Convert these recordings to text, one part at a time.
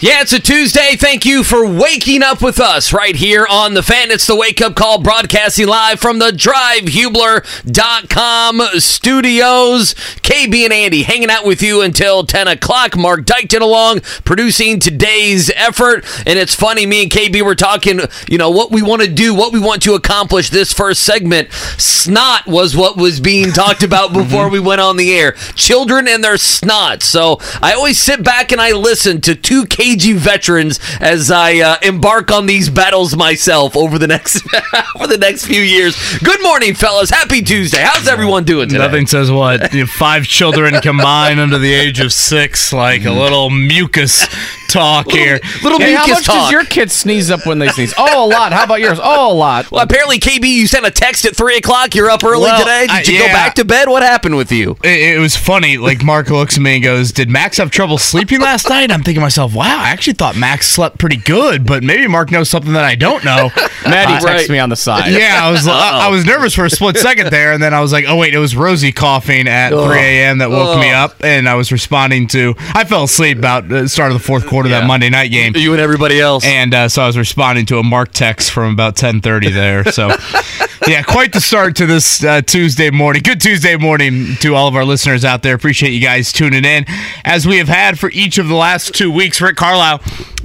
Yeah, it's a Tuesday. Thank you for waking up with us right here on the fan. It's the wake up call broadcasting live from the drivehubler.com studios. KB and Andy hanging out with you until 10 o'clock. Mark Dykton along producing today's effort. And it's funny, me and KB were talking, you know, what we want to do, what we want to accomplish this first segment. Snot was what was being talked about before mm-hmm. we went on the air. Children and their snot. So I always sit back and I listen to two KG veterans as I uh, embark on these battles myself over the next over the next few years. Good morning, fellas. Happy Tuesday. How's everyone doing today? Nothing says what you know, five children combined under the age of six, like a little mucus talk here. Little Hey, how mucus much talk. does your kid sneeze up when they sneeze? Oh, a lot. How about yours? Oh, a lot. well, apparently, KB, you sent a text at three o'clock. You're up early Well, today. Did I- you go back to bed? What happened with you? It, it was funny. Like Mark looks at me and goes, "Did Max have trouble sleeping last night?" I'm thinking to myself, "Wow, I actually thought Max slept pretty good, but maybe Mark knows something that I don't know." Maddie Uh, texts right. me on the side. yeah, I was I, I was nervous for a split second there, and then I was like, "Oh wait, it was Rosie coughing at 3 a.m. that woke me up," and I was responding to. I fell asleep about the start of the fourth quarter of that Monday night game. You and everybody else. and uh, so I was responding to a Mark text from about ten thirty there. So, yeah, quite the start to this uh, Tuesday morning. Good Tuesday morning to all of our listeners out there. Appreciate you guys tuning in, as we have had for each of the last two weeks. Rick Carlisle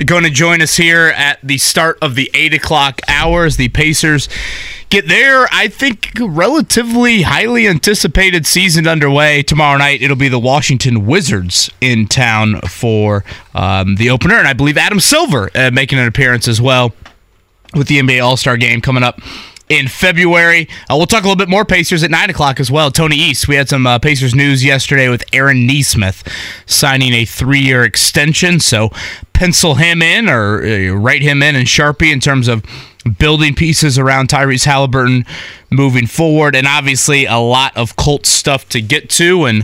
going to join us here at the start of the eight o'clock hours. The Pacers get there. I think relatively highly anticipated season underway tomorrow night. It'll be the Washington Wizards in town for um, the opener, and I believe Adam Silver uh, making an appearance as well with the NBA All Star game coming up in February. Uh, we'll talk a little bit more Pacers at 9 o'clock as well. Tony East, we had some uh, Pacers news yesterday with Aaron Nesmith signing a three year extension. So pencil him in or uh, write him in in Sharpie in terms of building pieces around Tyrese Halliburton moving forward. And obviously, a lot of Colts stuff to get to. And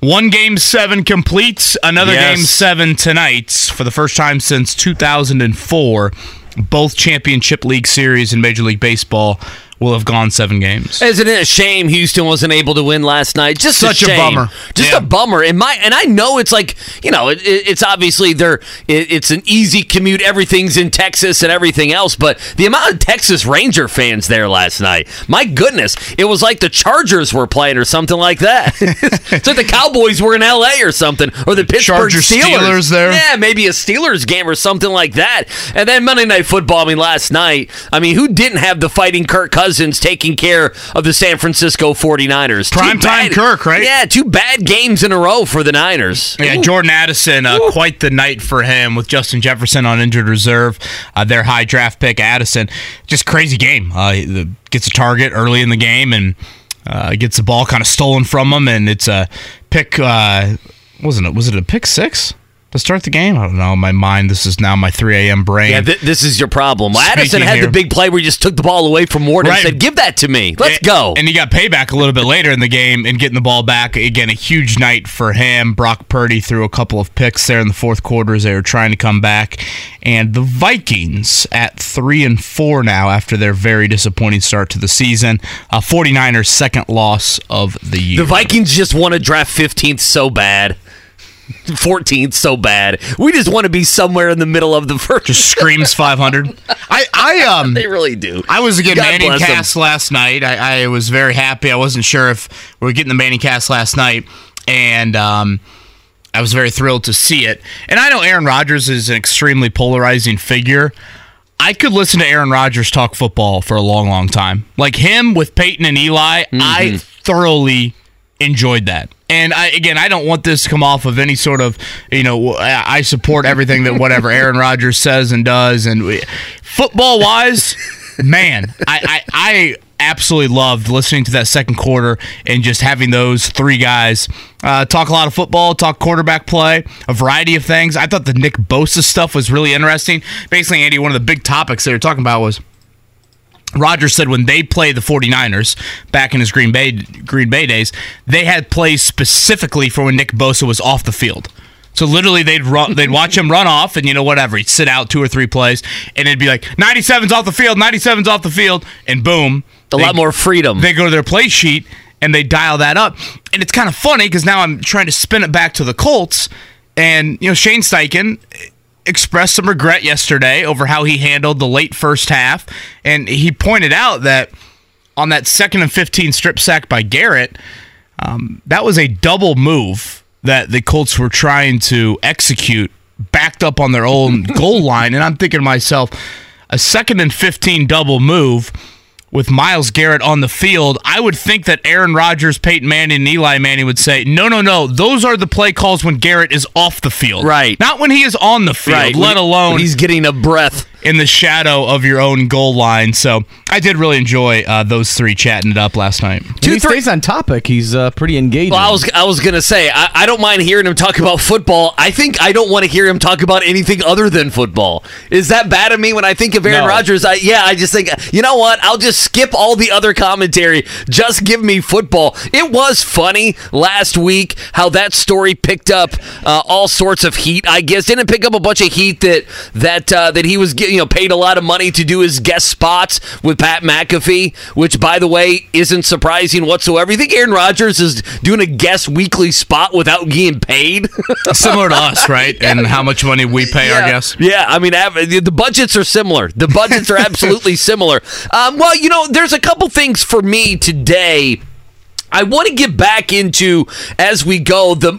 one game seven completes, another Yes. game seven tonight for the first time since 2004. Both championship league series in Major League Baseball will have gone seven games. Isn't it a shame Houston wasn't able to win last night? Just Such a a, bummer. Just Yeah. a bummer. And my and I know it's like you know it, it- it's obviously they're it, it's an easy commute. Everything's in Texas and everything else, but the amount of Texas Ranger fans there last night, my goodness, it was like the Chargers were playing or something like that. it's like the Cowboys were in L.A. or something, or the Pittsburgh Chargers, Steelers. Steelers there. Yeah, maybe a Steelers game or something like that. And then Monday Night Football. I mean, last night. I mean, who didn't have the fighting Kirk Cousins taking care of the San Francisco 49ers? Two Primetime bad- Kirk, right? Yeah, two bad games in a row for the Niners. Yeah, Jordan Addison, uh, quite the night for him with Justin Jefferson on injured reserve. Uh, their high draft pick, Addison, just crazy game. Uh, he- gets a target early in the game and uh, gets the ball kind of stolen from him, and it's a pick. Uh, wasn't it? Was it a pick six to start the game? I don't know. My mind, this is now my 3 a.m. brain. Yeah, th- this is your problem. Well, Addison had here- the big play where he just took the ball away from Ward Right. and said, "Give that to me. Let's And- go." And he got payback a little bit later in the game and getting the ball back. Again, a huge night for him. Brock Purdy threw a couple of picks there in the fourth quarter as they were trying to come back. And the Vikings at three and four now after their very disappointing start to the season. Uh, 49ers' second loss of the year. the Vikings just want to draft 15th so bad. 14th so bad. We just want to be somewhere in the middle of the first. just screams 500. I I um they really do. I was getting God Manningcast last night. I, I was very happy. I wasn't sure if we were getting the Manningcast last night, and um, I was very thrilled to see it. And I know Aaron Rodgers is an extremely polarizing figure. I could listen to Aaron Rodgers talk football for a long, long time. Like him with Peyton and Eli, I thoroughly enjoyed that. And I again, I don't want this to come off of any sort of, you know, I support everything that whatever Aaron Rodgers says and does. And football wise, man, I, I I absolutely loved listening to that second quarter and just having those three guys uh, talk a lot of football, talk quarterback play, a variety of things. I thought the Nick Bosa stuff was really interesting. Basically, Andy, one of the big topics they were talking about was Rodgers said when they played the 49ers back in his Green Bay Green Bay days, they had plays specifically for when Nick Bosa was off the field. So literally, they'd run, they'd watch him run off, and you know whatever, he'd sit out two or three plays, and it'd be like 97's off the field, 97's off the field, and boom, A lot more freedom. They go to their play sheet and they dial that up, and it's kind of funny because now I'm trying to spin it back to the Colts, and you know Shane Steichen expressed some regret yesterday over how he handled the late first half, and he pointed out that on that second and 15 strip sack by Garrett, um, that was a double move that the Colts were trying to execute, backed up on their own goal line. And I'm thinking to myself, a second and 15 double move with Myles Garrett on the field, I would think that Aaron Rodgers, Peyton Manning, and Eli Manning would say, no, no, no, those are the play calls when Garrett is off the field. Right. Not when he is on the field, right. let alone when he's getting a breath. In the shadow of your own goal line. So I did really enjoy uh, those three chatting it up last night. Two, he three- stays on topic. He's uh, pretty engaging. Well, I was I was gonna say I, I don't mind hearing him talk about football. I think I don't want to hear him talk about anything other than football. Is that bad of me when I think of Aaron No. Rodgers? I yeah, I just think you know what? I'll just skip all the other commentary. Just give me football. It was funny last week how that story picked up uh, all sorts of heat. I guess didn't pick up a bunch of heat that that uh, that he was get- you know paid a lot of money to do his guest spots with Pat McAfee, which by the way isn't surprising whatsoever. You think Aaron Rodgers is doing a guest weekly spot without getting paid? Similar to us, right? And how much money we pay our guests. Yeah, I mean, the budgets are similar. The budgets are absolutely similar. Um, well, you know, there's a couple things for me today. I want to get back into as we go the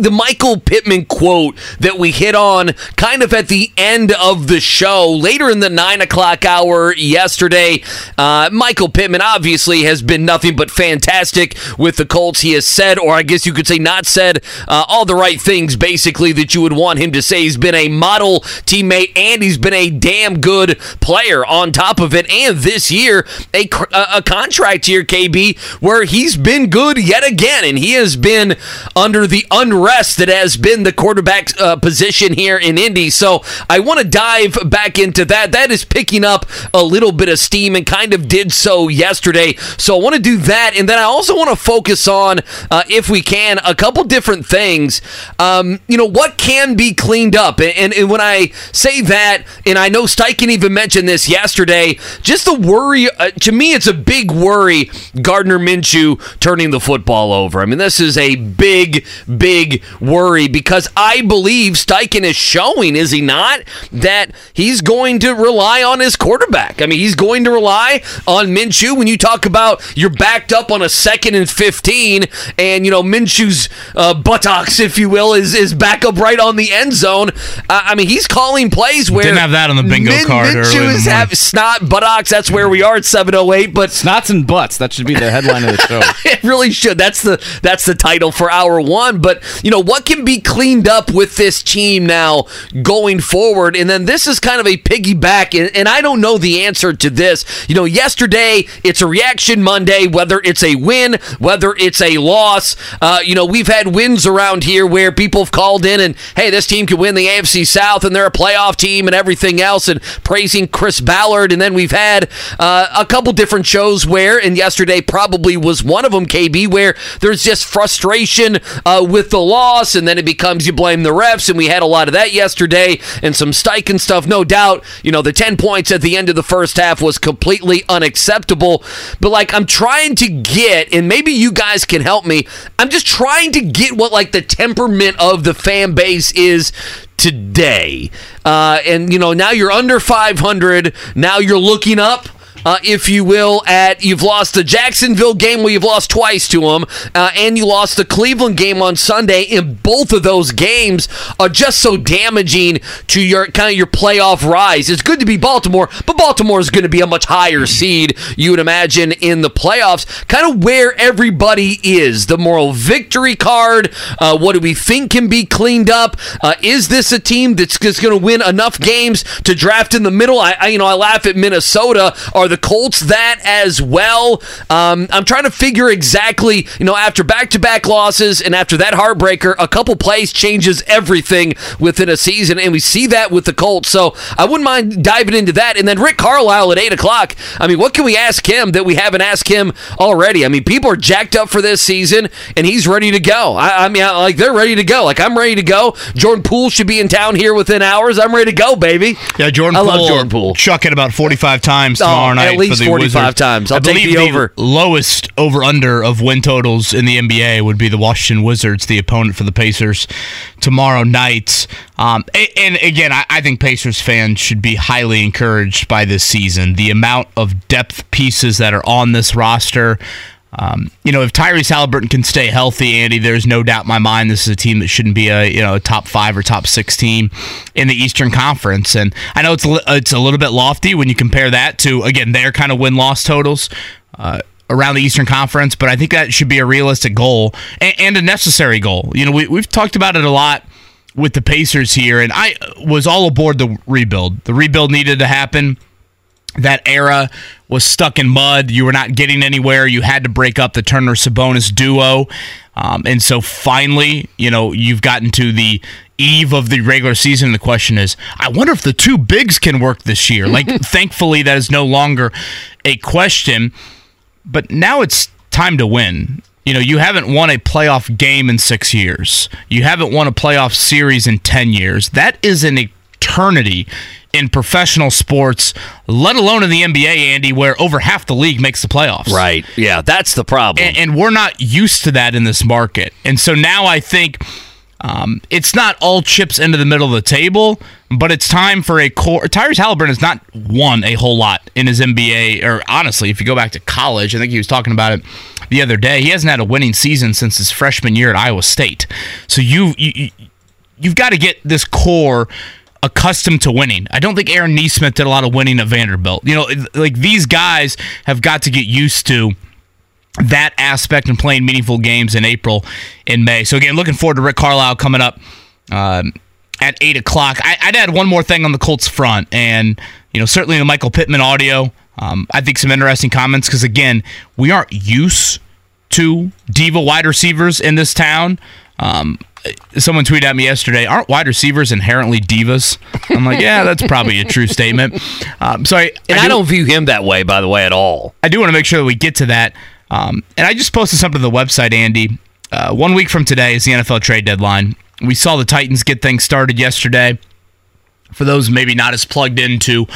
the Michael Pittman quote that we hit on kind of at the end of the show later in the nine o'clock hour yesterday. Uh, Michael Pittman obviously has been nothing but fantastic with the Colts. He has said, or I guess you could say, not said uh, all the right things basically that you would want him to say. He's been a model teammate and he's been a damn good player on top of it. And this year, a a contract year, KB, where he's been good yet again, and he has been under the unrest that has been the quarterback uh, position here in Indy. So I want to dive back into that. That is picking up a little bit of steam and kind of did so yesterday. So I want to do that, and then I also want to focus on, uh, if we can, a couple different things. Um, you know, what can be cleaned up, and, and, and when I say that, and I know Steichen even mentioned this yesterday, just the worry. Uh, to me, it's a big worry. Gardner Minshew turning the football over. I mean, this is a big, big worry because I believe Steichen is showing, is he not, that he's going to rely on his quarterback. I mean, he's going to rely on Minshew. When you talk about you're backed up on a second and 15, and, you know, Minshew's uh, buttocks, if you will, is, is back up right on the end zone. Uh, I mean, he's calling plays where. Didn't have that on the bingo card early in Minshew is morning. have snot, buttocks. That's where we are at 708. But Snots and butts. That should be the headline of the show. it really should. That's the that's the title for hour one. But you know what can be cleaned up with this team now going forward, and then this is kind of a piggyback, and, and I don't know the answer to this. You know, yesterday it's a reaction Monday, whether it's a win, whether it's a loss. Uh, you know, we've had wins around here where people have called in and hey, this team could win the AFC South, and they're a playoff team, and everything else, and praising Chris Ballard, and then we've had uh, a couple different shows where, and yesterday probably was one of them, KB, where there's just frustration uh, with the loss, and then it becomes you blame the refs, and we had a lot of that yesterday, and some Steichen stuff. No doubt, you know, the 10 points at the end of the first half was completely unacceptable. But like, I'm trying to get, and maybe you guys can help me, I'm just trying to get what like the temperament of the fan base is today. Uh, and, you know, now you're under 500, now you're looking up uh, if you will, at you've lost the Jacksonville game where you've lost twice to them, uh, and you lost the Cleveland game on Sunday. And both of those games are just so damaging to your kind of your playoff rise. It's good to be Baltimore, but Baltimore is going to be a much higher seed, you would imagine, in the playoffs. Kind of where everybody is. The moral victory card. Uh, what do we think can be cleaned up? Uh, is this a team that's going to win enough games to draft in the middle? I, I, you know, I laugh at Minnesota. Are the Colts that as well? Um, I'm trying to figure exactly, you know, after back to back losses and after that heartbreaker, a couple plays changes everything within a season. And we see that with the Colts. So I wouldn't mind diving into that. And then Rick Carlisle at 8 o'clock. I mean, what can we ask him that we haven't asked him already? I mean, people are jacked up for this season and he's ready to go. I, I mean, I, like, they're ready to go. Like, I'm ready to go. Jordan Poole should be in town here within hours. I'm ready to go, baby. Yeah, Jordan I Poole. love Jordan Poole. Chuck it about 45 times Oh, tomorrow at night. Least for the 45 Wizards. times. I'll I take believe the over. lowest over under of win totals in the NBA would be the Washington Wizards, the opponent for the Pacers tomorrow night. Um, and, again, I think Pacers fans should be highly encouraged by this season. The amount of depth pieces that are on this roster. Um, you know, if Tyrese Halliburton can stay healthy, Andy, there's no doubt in my mind this is a team that shouldn't be a you know a top five or top six team in the Eastern Conference. And I know it's a, it's a little bit lofty when you compare that to again their kind of win loss totals. Uh, Around the Eastern Conference, but I think that should be a realistic goal and, and a necessary goal. You know, we, we've talked about it a lot with the Pacers here, and I was all aboard the rebuild. The rebuild needed to happen that era was stuck in mud. You were not getting anywhere. You had to break up the Turner Sabonis duo. Um, and so finally, you know, you've gotten to the eve of the regular season. The question is, I wonder if the two bigs can work this year. Like, thankfully, that is no longer a question. But now it's time to win. You know, you haven't won a playoff game in six years. You haven't won a playoff series in 10 years. That is an eternity in professional sports, let alone in the NBA, Andy, where over half the league makes the playoffs. Right. Yeah, that's the problem. And, and we're not used to that in this market. And so now I think um, it's not all chips into the middle of the table, but it's time for a core. Tyrese Halliburton has not won a whole lot in his NBA, or honestly, if you go back to college, I think he was talking about it the other day. He hasn't had a winning season since his freshman year at Iowa State. So you, you you've got to get this core accustomed to winning. I don't think Aaron Nesmith did a lot of winning at Vanderbilt. You know, like these guys have got to get used to that aspect and playing meaningful games in April and May. So again, looking forward to Rick Carlisle coming up um, at eight o'clock. I, I'd add one more thing on the Colts front, and you know certainly the Michael Pittman audio. Um, I think some interesting comments because again, we aren't used to diva wide receivers in this town. Um, someone tweeted at me yesterday, aren't wide receivers inherently divas? I'm like, yeah, that's probably a true statement. Um, so I, and I, do- don't view him that way, by the way, at all. I do want to make sure that we get to that. Um, and I just posted something to the website, Andy. Uh, one week from today is the NFL trade deadline. We saw the Titans get things started yesterday. For those maybe not as plugged into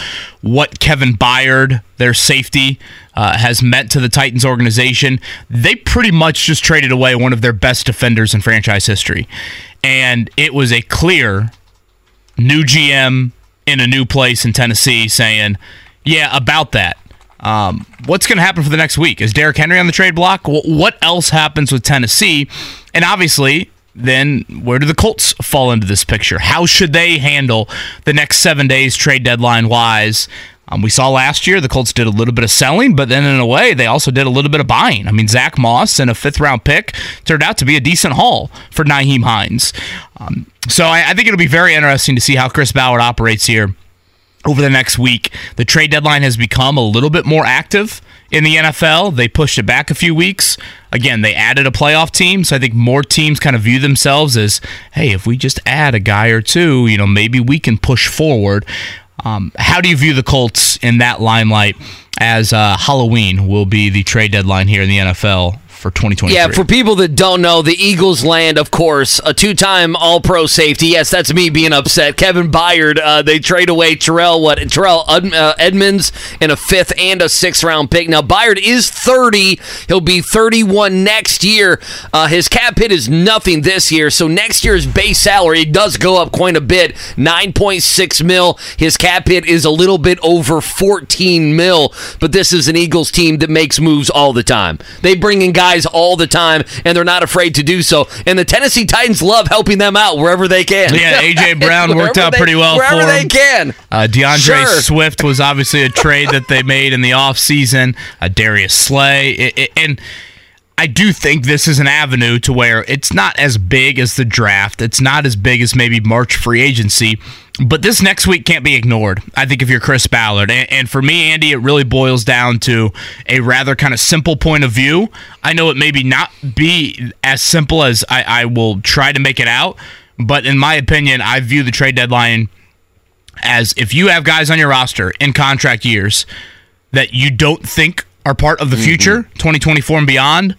what Kevin Byard, their safety, uh, has meant to the Titans organization, they pretty much just traded away one of their best defenders in franchise history. And it was a clear new GM in a new place in Tennessee saying, yeah, about that. Um, what's going to happen for the next week? Is Derrick Henry on the trade block? Wh- What else happens with Tennessee? And obviously, then where do the Colts fall into this picture? How should they handle the next seven days trade deadline wise? Um, we saw last year the Colts did a little bit of selling, but then in a way they also did a little bit of buying. I mean, Zach Moss and a fifth round pick turned out to be a decent haul for Nyheim Hines. Um, so I, I think it'll be very interesting to see how Chris Ballard operates here over the next week. The trade deadline has become a little bit more active in the NFL. They pushed it back a few weeks. Again, they added a playoff team, so I think more teams kind of view themselves as, hey, if we just add a guy or two, you know, maybe we can push forward. Um, how do you view the Colts in that limelight as uh, Halloween will be the trade deadline here in the NFL for 2023? Yeah, for people that don't know, the Eagles land, of course, a two-time All-Pro safety. Yes, that's me being upset. Kevin Byard. Uh, they trade away Terrell what Terrell uh, Edmunds in a fifth and a sixth-round pick. Now Byard is 30. He'll be 31 next year. Uh, his cap hit is nothing this year, so next year's base salary does go up quite a bit, 9.6 mil. His cap hit is a little bit over 14 mil. But this is an Eagles team that makes moves all the time. They bring in guys all the time, and they're not afraid to do so. And the Tennessee Titans love helping them out wherever they can. Yeah, A.J. Brown worked out they- pretty well wherever for they him. can. Uh, DeAndre Sure. Swift was obviously a trade that they made in the offseason. Uh, Darius Slay. I- I- and I do think this is an avenue to where it's not as big as the draft. It's not as big as maybe March free agency. But this next week can't be ignored. I think if you're Chris Ballard, and, and, for me, Andy, it really boils down to a rather kind of simple point of view. I know it maybe not be as simple as I, I will try to make it out, but in my opinion, I view the trade deadline as if you have guys on your roster in contract years that you don't think are part of the mm-hmm. future, 2024 and beyond,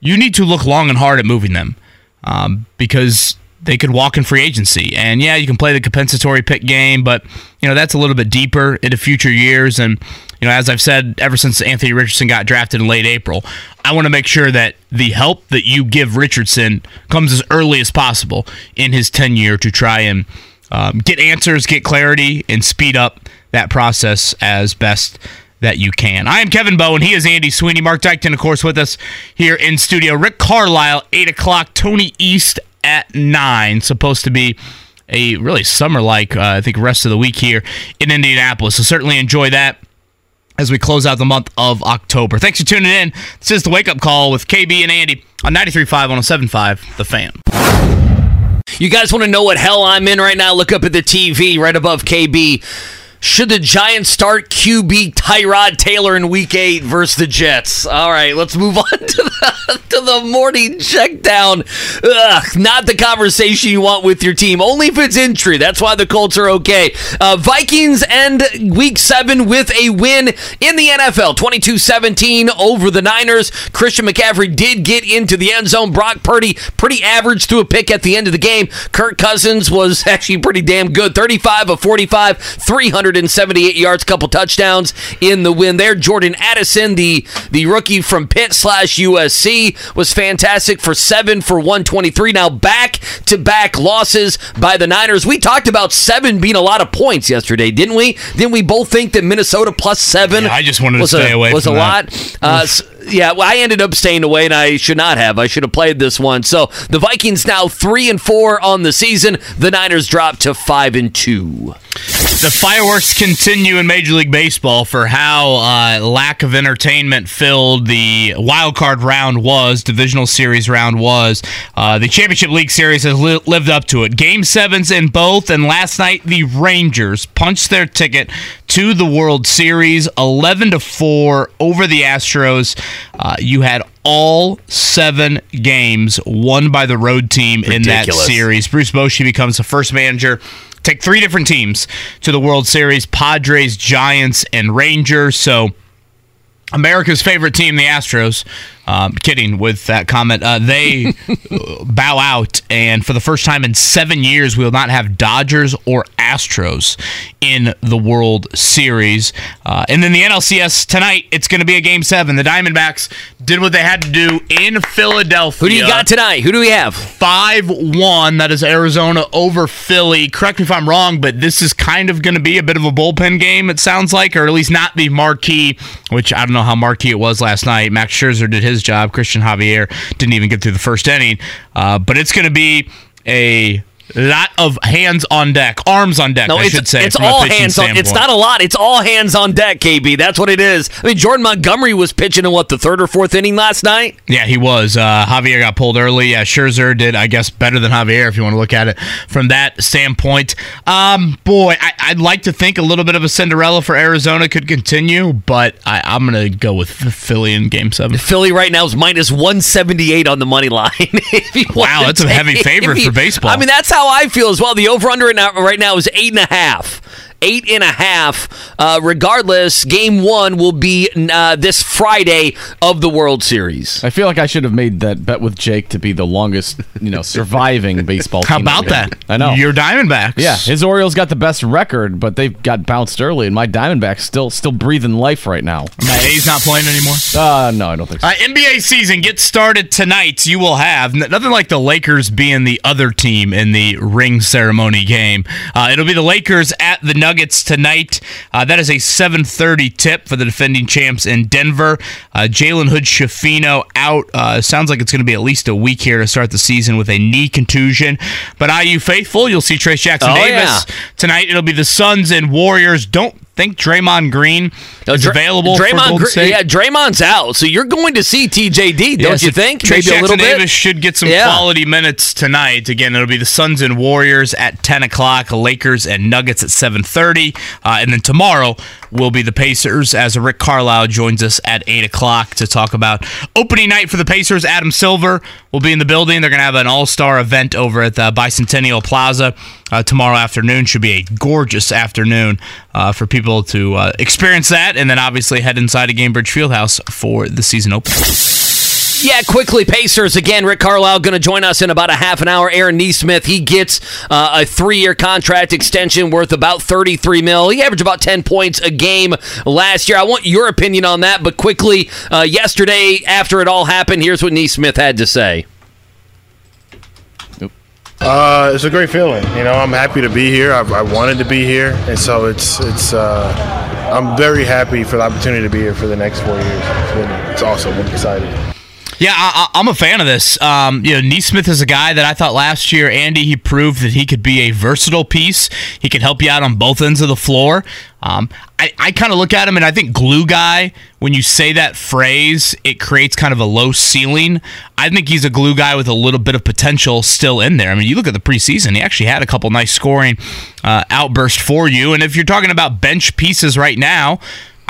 you need to look long and hard at moving them um, because they could walk in free agency. And yeah, you can play the compensatory pick game, but you know that's a little bit deeper into future years. And you know, as I've said ever since Anthony Richardson got drafted in late April, I want to make sure that the help that you give Richardson comes as early as possible in his tenure to try and um, get answers, get clarity, and speed up that process as best that you can. I am Kevin Bowen. He is Andy Sweeney. Mark Dykton, of course, with us here in studio. Rick Carlisle, 8 o'clock. Tony East at 9. Supposed to be a really summer like, uh, I think, rest of the week here in Indianapolis. So certainly enjoy that as we close out the month of October. Thanks for tuning in. This is the Wake Up Call with KB and Andy on 93.5, 107.5, The Fan. You guys want to know what hell I'm in right now? Look up at the TV right above KB. Should the Giants start QB Tyrod Taylor in Week Eight versus the Jets? All right, let's move on to the, to the morning check down. Ugh, not the conversation you want with your team. Only if it's injury. That's why the Colts are okay. Uh, Vikings end Week Seven with a win in the NFL, 22-17 over the Niners. Christian McCaffrey did get into the end zone. Brock Purdy pretty average threw a pick at the end of the game. Kirk Cousins was actually pretty damn good, 35 of 45, 300. 178 yards, couple touchdowns in the win there. Jordan Addison, the the rookie from Pitt slash USC, was fantastic for seven for 123. Now back to back losses by the Niners. We talked about seven being a lot of points yesterday, didn't we? Didn't we both think that Minnesota plus seven? Yeah, I just wanted to stay a, away. Was a that. lot. Uh, yeah, well, I ended up staying away, and I should not have. I should have played this one. So the Vikings now three and four on the season. The Niners drop to five and two. The fireworks continue in Major League Baseball for how uh, lack of entertainment filled the wild card round was, divisional series round was. Uh, the Championship League series has li- lived up to it. Game sevens in both, and last night the Rangers punched their ticket to the World Series, eleven to four over the Astros. Uh, you had all seven games won by the road team Ridiculous. in that series. Bruce Bochy becomes the first manager take three different teams to the World Series Padres, Giants, and Rangers. So America's favorite team, the Astros, um, kidding with that comment. Uh, they bow out, and for the first time in seven years, we will not have Dodgers or Astros in the World Series. Uh, and then the NLCS tonight, it's going to be a game seven. The Diamondbacks did what they had to do in Philadelphia. Who do you got tonight? Who do we have? 5 1. That is Arizona over Philly. Correct me if I'm wrong, but this is kind of going to be a bit of a bullpen game, it sounds like, or at least not the marquee, which I don't know how marquee it was last night. Max Scherzer did his his job. Cristian Javier didn't even get through the first inning. Uh, but it's going to be a lot of hands on deck, arms on deck. No, I should say. It's all hands on. It's not a lot. It's all hands on deck. KB, that's what it is. I mean, Jordan Montgomery was pitching in what the third or fourth inning last night. Yeah, he was. Uh, Javier got pulled early. Yeah, Scherzer did, I guess, better than Javier if you want to look at it from that standpoint. Um, boy, I, would like to think a little bit of a Cinderella for Arizona could continue, but I, I'm going to go with Philly in Game Seven. Philly right now is minus 178 on the money line. wow, that's a heavy favorite for baseball. I mean, that's how I feel as well. The over under uh, right now is eight and a half eight and a half. Uh, regardless, game one will be uh, this Friday of the World Series. I feel like I should have made that bet with Jake to be the longest, you know, surviving baseball. How about that? I know your Diamondbacks. Yeah, his Orioles got the best record, but they've got bounced early, and my Diamondbacks still still breathing life right now. My A's not playing anymore. Uh, no, I don't think so. Uh, NBA season gets started tonight. You will have nothing like the Lakers being the other team in the ring ceremony game. Uh, it'll be the Lakers at the Nuggets Nuggets tonight. Uh, that is a 7:30 tip for the defending champs in Denver. Uh, Jalen Hood Schifino out. Uh, sounds like it's going to be at least a week here to start the season with a knee contusion. But IU faithful, you'll see Trayce Jackson oh, Davis yeah. tonight. It'll be the Suns and Warriors. Don't think Draymond Green is Dra- available for Draymond, Golden Gr- State. yeah, Draymond's out, so you're going to see TJD, don't Yes, you if think? Trey Maybe a Jackson little bit. Davis should get some Yeah. quality minutes tonight. Again, it'll be the Suns and Warriors at 10 o'clock, Lakers and Nuggets at 7.30. Uh, and then tomorrow will be the Pacers as Rick Carlisle joins us at 8 o'clock to talk about opening night for the Pacers. Adam Silver will be in the building. They're going to have an all-star event over at the Bicentennial Plaza uh, tomorrow afternoon. Should be a gorgeous afternoon uh, for people to uh, experience that and then obviously head inside of Gainbridge Fieldhouse for the season opener. Yeah, quickly, Pacers again. Rick Carlisle going to join us in about a half an hour. Aaron Nesmith, he gets uh, a three-year contract extension worth about 33 mil. He averaged about 10 points a game last year. I want your opinion on that, but quickly, uh, yesterday after it all happened, here's what Nesmith had to say. Uh, it's a great feeling. You know, I'm happy to be here. I've, I wanted to be here, and so it's it's. Uh, I'm very happy for the opportunity to be here for the next four years. It's, been, it's awesome. I'm excited. Yeah, I, I'm a fan of this. Um, you know, Nesmith is a guy that I thought last year, Andy, he proved that he could be a versatile piece. He could help you out on both ends of the floor. Um, I, I kind of look at him and I think glue guy, when you say that phrase, it creates kind of a low ceiling. I think he's a glue guy with a little bit of potential still in there. I mean, you look at the preseason, he actually had a couple nice scoring uh, outbursts for you. And if you're talking about bench pieces right now,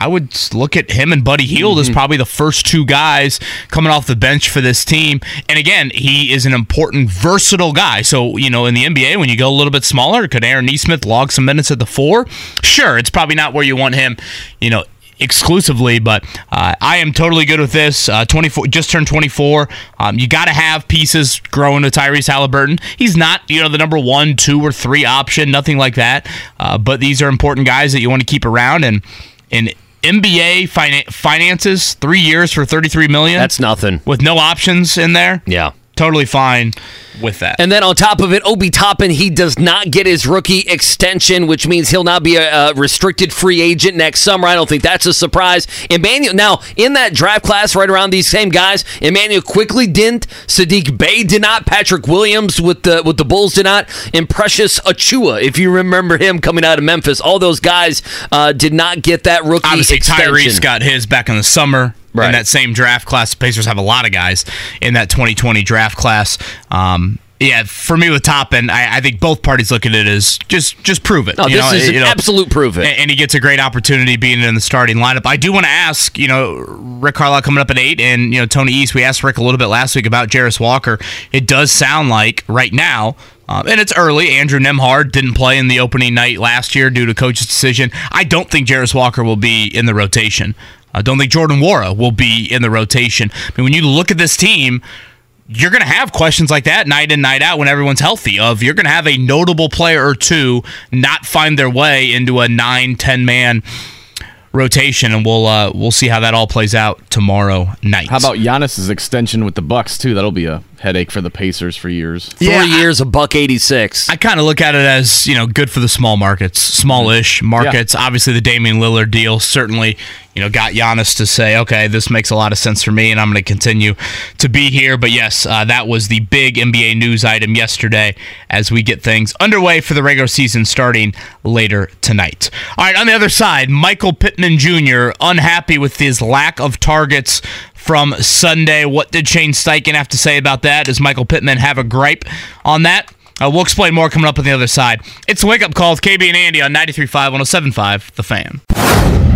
I would look at him and Buddy Hield as probably the first two guys coming off the bench for this team. And again, he is an important, versatile guy. So, you know, in the NBA, when you go a little bit smaller, could Aaron Nesmith log some minutes at the four? Sure, it's probably not where you want him, you know, exclusively, but uh, I am totally good with this. Uh, 24, just turned 24. Um, you got to have pieces growing to Tyrese Halliburton. He's not, you know, the number one, two, or three option, nothing like that. Uh, but these are important guys that you want to keep around. And in Finan- finances, three years for 33 million. That's nothing. with no options in there. Yeah. Totally fine with that. And then on top of it, Obi Toppin, he does not get his rookie extension, which means he'll not be a, a restricted free agent next summer. I don't think that's a surprise. Immanuel, now in that draft class, right around these same guys, Immanuel Quickley didn't. Saddiq Bey did not. Patrick Williams with the with the Bulls did not. And Precious Achiuwa, if you remember him coming out of Memphis, all those guys uh, did not get that rookie Obviously, extension. Tyrese got his back in the summer. Right. In that same draft class, the Pacers have a lot of guys in that 2020 draft class. Um, yeah, for me with Toppin, I, I think both parties look at it as just just prove it. No, you this know, is you know, absolute prove it. and, and he gets a great opportunity being in the starting lineup. I do want to ask, you know, Rick Carlisle coming up at eight, and you know Tony East. We asked Rick a little bit last week about Jarace Walker. It does sound like right now. Um, and it's early. Andrew Nembhard didn't play in the opening night last year due to coach's decision. I don't think Jarace Walker will be in the rotation. I don't think Jordan Nwora will be in the rotation. I mean, when you look at this team, you're going to have questions like that night in night out when everyone's healthy of you're going to have a notable player or two not find their way into a 9 10 man rotation and we'll uh, we'll see how that all plays out tomorrow night. How about Giannis's extension with the Bucks too? That'll be a headache for the Pacers for years. Three Yeah, I- years, a buck eighty six. I kind of look at it as you know good for the small markets, smallish markets. Obviously, the Damian Lillard deal certainly you know got Giannis to say, okay, this makes a lot of sense for me, and I'm going to continue to be here. But yes, uh, that was the big NBA news item yesterday as we get things underway for the regular season starting later tonight. All right, on the other side, Michael Pittman Jr. unhappy with his lack of targets from Sunday. What did Shane Steichen have to say about that? Does Michael Pittman have a gripe on that? Uh, we'll explain more coming up on the other side. It's a wake up call with KB and Andy on 93.5, 107.5, The Fan.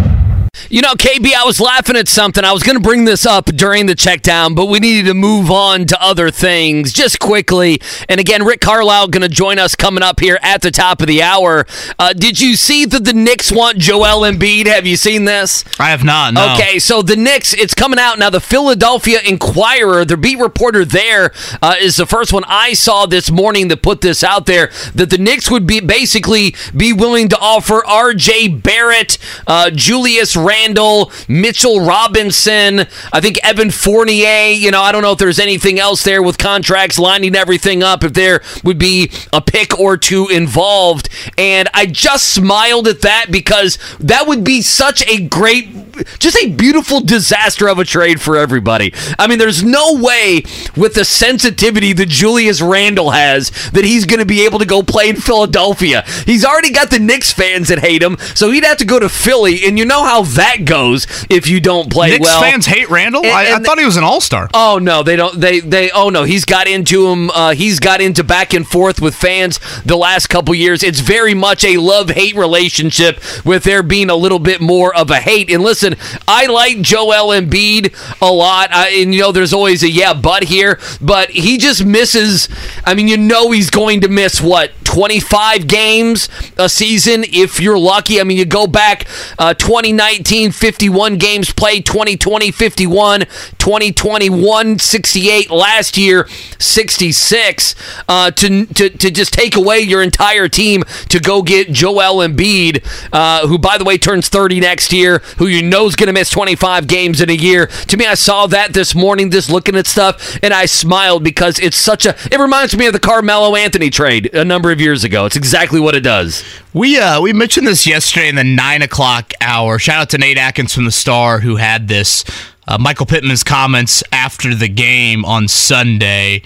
You know, KB, I was laughing at something. I was going to bring this up during the check down, but we needed to move on to other things just quickly. And again, Rick Carlisle going to join us coming up here at the top of the hour. Uh, did you see that the Knicks want Joel Embiid? Have you seen this? I have not, no. Okay, so the Knicks, it's coming out now. The Philadelphia Inquirer, their beat reporter there, uh, is the first one I saw this morning that put this out there that the Knicks would be basically be willing to offer R.J. Barrett, uh, Julius Randle, Mitchell Robinson, I think Evan Fournier. You know, I don't know if there's anything else there with contracts lining everything up. If there would be a pick or two involved, and I just smiled at that because that would be such a great just a beautiful disaster of a trade for everybody. I mean, there's no way with the sensitivity that Julius Randle has that he's going to be able to go play in Philadelphia. He's already got the Knicks fans that hate him, so he'd have to go to Philly, and you know how that goes if you don't play Knicks well. fans hate Randle. And- I, I thought he was an All Star. Oh no, they don't. They they. Oh no, he's got into him. Uh, he's got into back and forth with fans the last couple years. It's very much a love hate relationship with there being a little bit more of a hate. And listen, I like Joel Embiid a lot, I, and you know there's always a yeah but here, but he just misses. I mean, you know he's going to miss what 25 games a season if you're lucky. I mean, you go back uh, 2019, 51 games played, 2020, 51, 2021, 68, last year, 66. Uh, to, to, to just take away your entire team to go get Joel Embiid, uh, who, by the way, turns 30 next year, who you know is going to miss 25 games in a year. To me, I saw that this morning, just looking at stuff, and I smiled because it's such a. It reminds me of the Carmelo Anthony trade a number of years ago. It's exactly what it does. We uh we mentioned this yesterday in the nine o'clock hour. Shout out to Nate Atkins from the Star who had this. Uh, Michael Pittman's comments after the game on Sunday.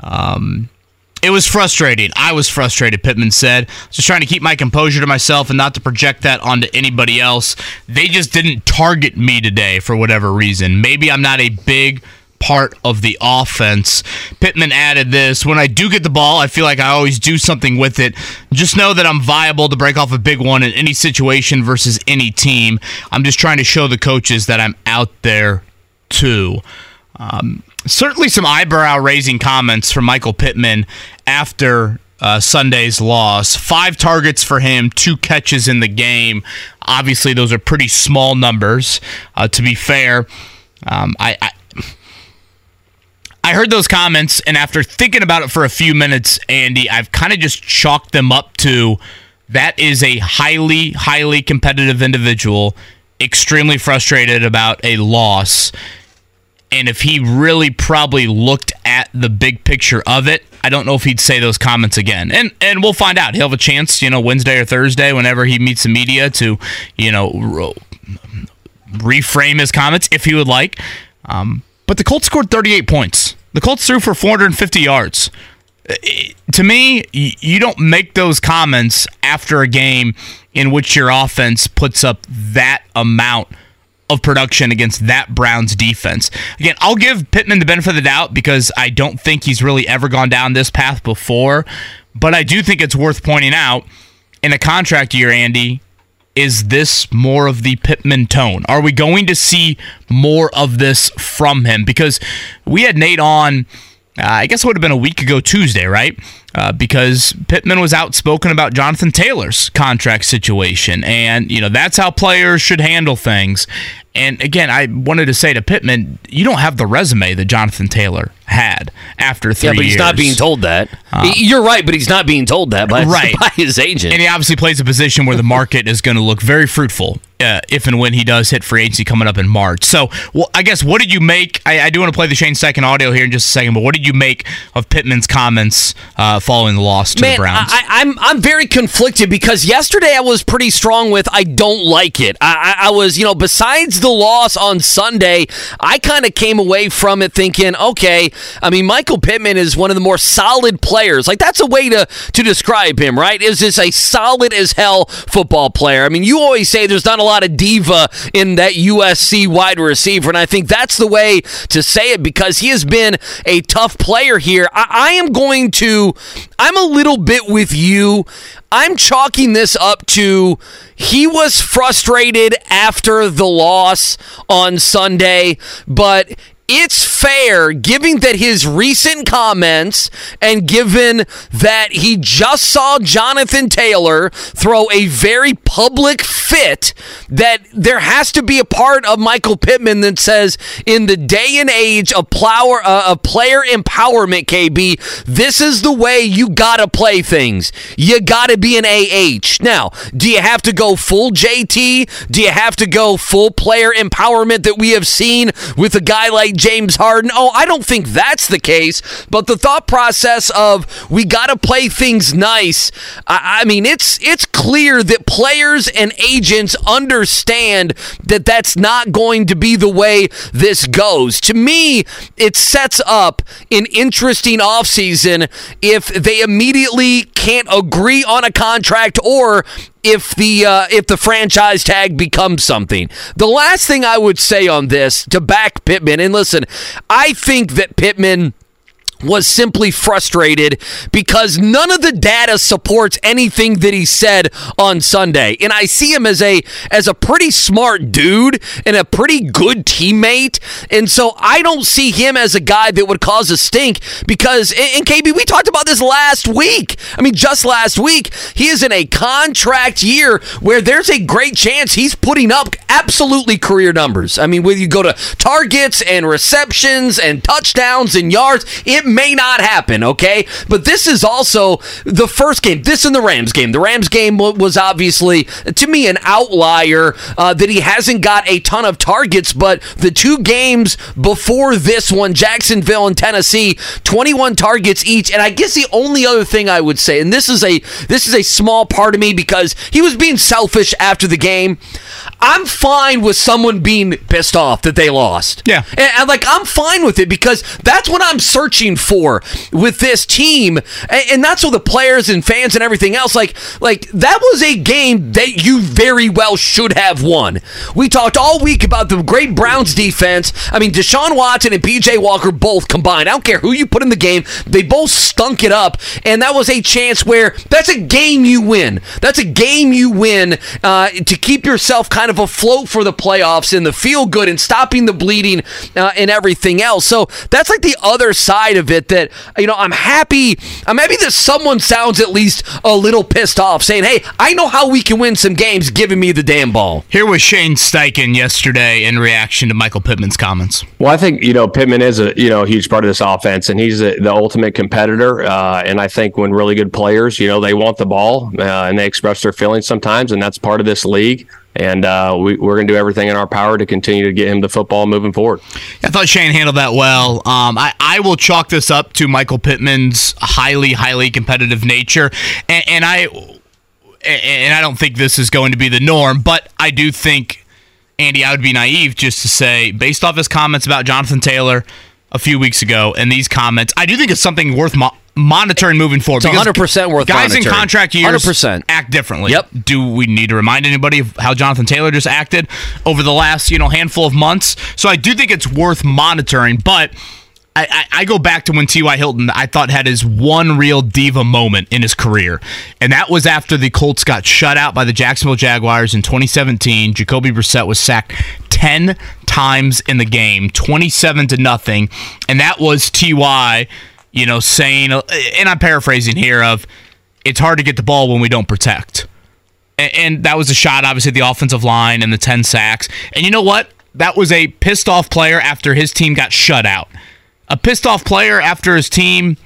Um, it was frustrating. I was frustrated. Pittman said, "Just trying to keep my composure to myself and not to project that onto anybody else. They just didn't target me today for whatever reason. Maybe I'm not a big." Part of the offense. Pittman added this When I do get the ball, I feel like I always do something with it. Just know that I'm viable to break off a big one in any situation versus any team. I'm just trying to show the coaches that I'm out there too. Um, certainly some eyebrow raising comments from Michael Pittman after uh, Sunday's loss. Five targets for him, two catches in the game. Obviously, those are pretty small numbers. Uh, to be fair, um, I, I I heard those comments, and after thinking about it for a few minutes, Andy, I've kind of just chalked them up to that is a highly, highly competitive individual, extremely frustrated about a loss. And if he really probably looked at the big picture of it, I don't know if he'd say those comments again. And and we'll find out. He'll have a chance, you know, Wednesday or Thursday, whenever he meets the media, to you know ro- reframe his comments if he would like. Um, but the Colts scored 38 points. The Colts threw for 450 yards. I- To me, you don't make those comments after a game in which your offense puts up that amount of production against that Browns defense. Again, I'll give Pittman the benefit of the doubt because I don't think he's really ever gone down this path before. But I do think it's worth pointing out in a contract year, Andy, is this more of the Pittman tone? Are we going to see more of this from him? Because we had Nate on, uh, I guess it would have been a week ago Tuesday, right? Uh, because Pittman was outspoken about Jonathan Taylor's contract situation. And, you know, that's how players should handle things. And again, I wanted to say to Pittman, you don't have the resume that Jonathan Taylor had after three Yeah, but he's years. not being told that. You're right, but he's not being told that by, Right. by his agent. And he obviously plays a position where the market is going to look very fruitful uh, if and when he does hit free agency coming up in March. So, well, I guess what did you make? I, I do want to play the Shane Steichen audio here in just a second, but what did you make of Pittman's comments uh, following the loss to Man, the Browns? I, I- I'm I'm very conflicted because yesterday I was pretty strong with I don't like it. I, I, I was you know besides the loss on Sunday, I kind of came away from it thinking, okay, I mean Michael Pittman is one of the more solid players. Like that's a way to to describe him, right? Is this a solid as hell football player? I mean, you always say there's not a lot of diva in that USC wide receiver, and I think that's the way to say it because he has been a tough player here. I, I am going to, I'm a little bit with you. I'm chalking this up to he was frustrated after the loss on Sunday, but it's fair, given that his recent comments and given that he just saw Jonathan Taylor throw a very public fit, that there has to be a part of Michael Pittman that says, in the day and age of, plower, uh, of player empowerment, KB, this is the way you gotta play things. You gotta be an AH. Now, do you have to go full JT? Do you have to go full player empowerment that we have seen with a guy like James Harden? Oh, I don't think that's the case. But the thought process of we got to play things nice. I, I mean, it's it's clear that players and agents understand that that's not going to be the way this goes. To me, it sets up an interesting offseason if they immediately can't agree on a contract or if the uh, if the franchise tag becomes something. The last thing I would say on this to back Pittman and listen, I think that Pittman was simply frustrated because none of the data supports anything that he said on Sunday. And I see him as a as a pretty smart dude and a pretty good teammate. And so I don't see him as a guy that would cause a stink because and KB we talked about this last week. I mean just last week, he is in a contract year where there's a great chance he's putting up absolutely career numbers. I mean, when you go to targets and receptions and touchdowns and yards, it may not happen, okay? But this is also the first game. This and the Rams game. The Rams game was obviously, to me, an outlier uh, that he hasn't got a ton of targets, but the two games before this one, Jacksonville and Tennessee, 21 targets each. And I guess the only other thing I would say, and this is a this is a small part of me because he was being selfish after the game. I'm fine with someone being pissed off that they lost. Yeah. And, and, like I'm fine with it because that's what I'm searching for with this team. And, that's what the players and fans and everything else like like that was a game that you very well should have won. We talked all week about the great Browns defense. I mean, Deshaun Watson and PJ Walker both combined. I don't care who you put in the game. They both stunk it up. And that was a chance where that's a game you win. That's a game you win uh, to keep yourself kind of afloat for the playoffs and the feel good and stopping the bleeding uh, and everything else. So that's like the other side of it that, you know, I'm happy. I'm happy that someone sounds at least a little pissed off saying, hey, I know how we can win some games giving me the damn ball. Here was Shane Steichen yesterday in reaction to Michael Pittman's comments. Well, I think, you know, Pittman is a, you know, a huge part of this offense and he's a, the ultimate competitor. Uh, and I think when really good players, you know, they want the ball uh, and they express their feelings sometimes. And that's part of this league and uh, we, are going to do everything in our power to continue to get him the football moving forward. I thought Shane handled that well. Um, I, I will chalk this up to Michael Pittman's highly, highly competitive nature, and, and I and I don't think this is going to be the norm, but I do think. Andy, I would be naive just to say, based off his comments about Jonathan Taylor a few weeks ago and these comments, I do think it's something worth mo- monitoring moving forward. It's 100 percent worth guys monitoring. in contract years 100%. act differently. Yep. Do we need to remind anybody of how Jonathan Taylor just acted over the last you know handful of months? So I do think it's worth monitoring, but. I, I, I go back to when T.Y. Hilton, I thought, had his one real diva moment in his career. And that was after the Colts got shut out by the Jacksonville Jaguars in 2017. Jacoby Brissett was sacked 10 times in the game, 27 to nothing. And that was T.Y you know, saying, uh, and I'm paraphrasing here, of it's hard to get the ball when we don't protect. And, and that was a shot, obviously, the offensive line and the 10 sacks. And you know what? That was a pissed off player after his team got shut out. A pissed off player after his team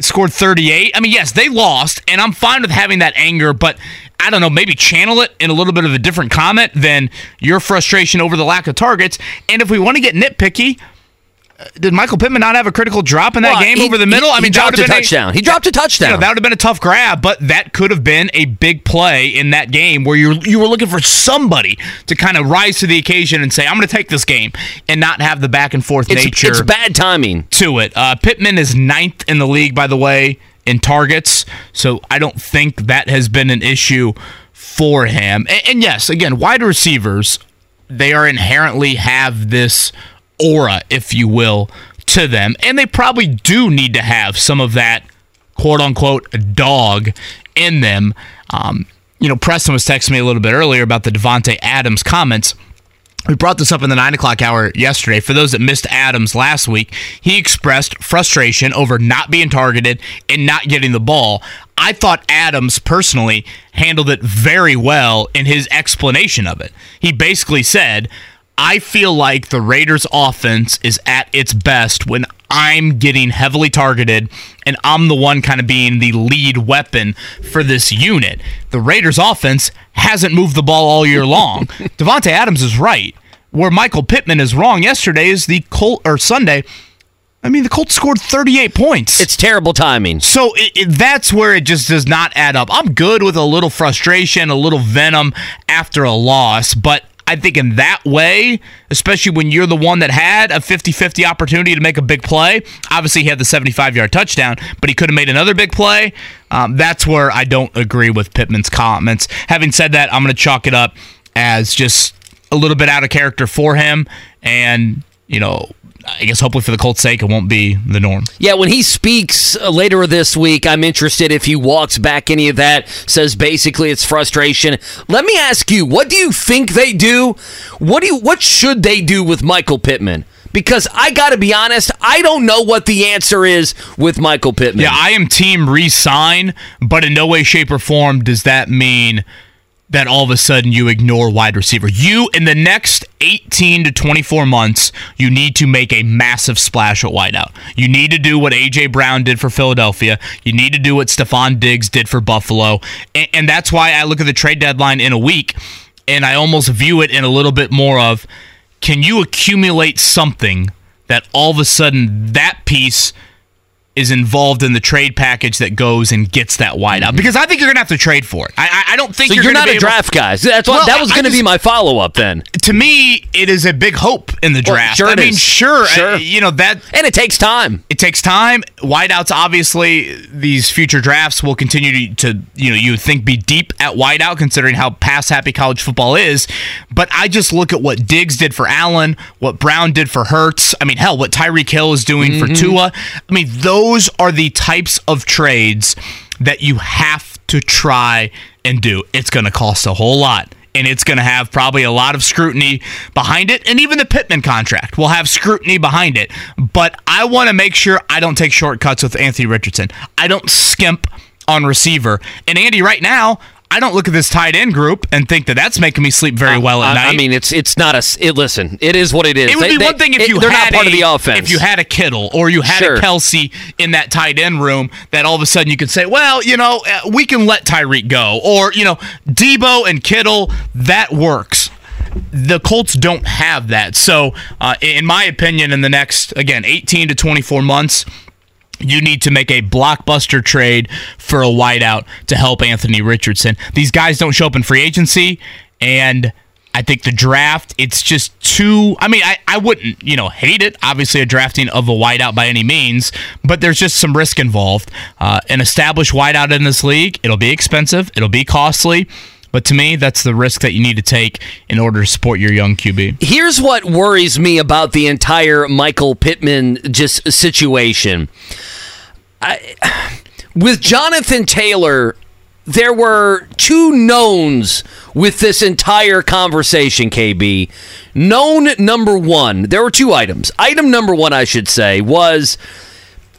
scored 38. I mean, yes, they lost, and I'm fine with having that anger, but I don't know, maybe channel it in a little bit of a different comment than your frustration over the lack of targets. And if we want to get nitpicky, did Michael Pittman not have a critical drop in that well, game he, over the middle? He, I mean, he dropped a touchdown. A, he dropped a touchdown. You know, that would have been a tough grab, but that could have been a big play in that game where you you were looking for somebody to kind of rise to the occasion and say, "I'm going to take this game," and not have the back and forth it's, nature. It's bad timing to it. Uh, Pittman is ninth in the league, by the way, in targets, so I don't think that has been an issue for him. and, and yes, again, wide receivers they are inherently have this aura, if you will, to them. And they probably do need to have some of that quote unquote dog in them. Um, you know, Preston was texting me a little bit earlier about the Davante Adams comments. We brought this up in the nine o'clock hour yesterday. For those that missed Adams last week, he expressed frustration over not being targeted and not getting the ball. I thought Adams personally handled it very well in his explanation of it. He basically said, I feel like the Raiders offense is at its best when I'm getting heavily targeted and I'm the one kind of being the lead weapon for this unit. The Raiders offense hasn't moved the ball all year long. Davante Adams is right. Where Michael Pittman is wrong yesterday is the Colt or Sunday I mean, the Colts scored 38 points. It's terrible timing. So it, it, that's where it just does not add up. I'm good with a little frustration, a little venom after a loss, but I think in that way, especially when you're the one that had a 50 50 opportunity to make a big play, obviously he had the 75 yard touchdown, but he could have made another big play. Um, that's where I don't agree with Pittman's comments. Having said that, I'm going to chalk it up as just a little bit out of character for him. And, you know, I guess hopefully for the Colts' sake, it won't be the norm. Yeah, when he speaks uh, later this week, I'm interested if he walks back any of that, says basically it's frustration. Let me ask you, what do you think they do? What do you what should they do with Michael Pittman? Because I got to be honest, I don't know what the answer is with Michael Pittman. Yeah, I am team re-sign, but in no way, shape, or form does that mean that all of a sudden you ignore wide receiver. You, in the next 18 to 24 months, you need to make a massive splash at wideout. You need to do what A.J. Brown did for Philadelphia. You need to do what Stefon Diggs did for Buffalo. And, and that's why I look at the trade deadline in a week and I almost view it in a little bit more of can you accumulate something that all of a sudden that piece – is involved in the trade package that goes and gets that wideout because I think you're gonna have to trade for it. I, I don't think so you're, you're, not a able- draft guy. That's what Well, that was I going to be just- my follow up then. To me, it is a big hope in the Well, draft. sure I mean, is. sure, Sure. uh, you know that And it takes time. it takes time. Wideouts, obviously, these future drafts will continue to, to, you know, you would think be deep at wideout, considering how pass happy college football is. But I just look at what Diggs did for Allen, what Brown did for Hurts. I mean, hell, what Tyreek Hill is doing for Tua. I mean, those are the types of trades that you have to try and do. It's going to cost a whole lot and it's going to have probably a lot of scrutiny behind it. And even the Pittman contract will have scrutiny behind it. But I want to make sure I don't take shortcuts with Anthony Richardson. I don't skimp on receiver. And Andy, right now, I don't look at this tight end group and think that that's making me sleep very well at I, night. I mean, it's it's not a. It, listen, it is what it is. It would They- be they- one thing if it- you they're had not part a, of the offense. If you had a Kittle or you had Sure. a Kelsey in that tight end room, that all of a sudden you could say, well, you know, uh, we can let Tyreek go, or you know, Debo and Kittle, that works. The Colts don't have that, so uh, in my opinion, in the next again 18 to 24 months. You need to make a blockbuster trade for a wideout to help Anthony Richardson. These guys don't show up in free agency, and I think the draft, it's just too. I mean, I, I wouldn't, you know, hate it. Obviously, a drafting of a wideout by any means, but there's just some risk involved. Uh, an established wideout in this league, it'll be expensive, it'll be costly. But to me, that's the risk that you need to take in order to support your young QB. Here's what worries me about the entire Michael Pittman just situation. I, with Jonathan Taylor, there were two knowns with this entire conversation, KB. Known number one, there were two items. Item number one, I should say, was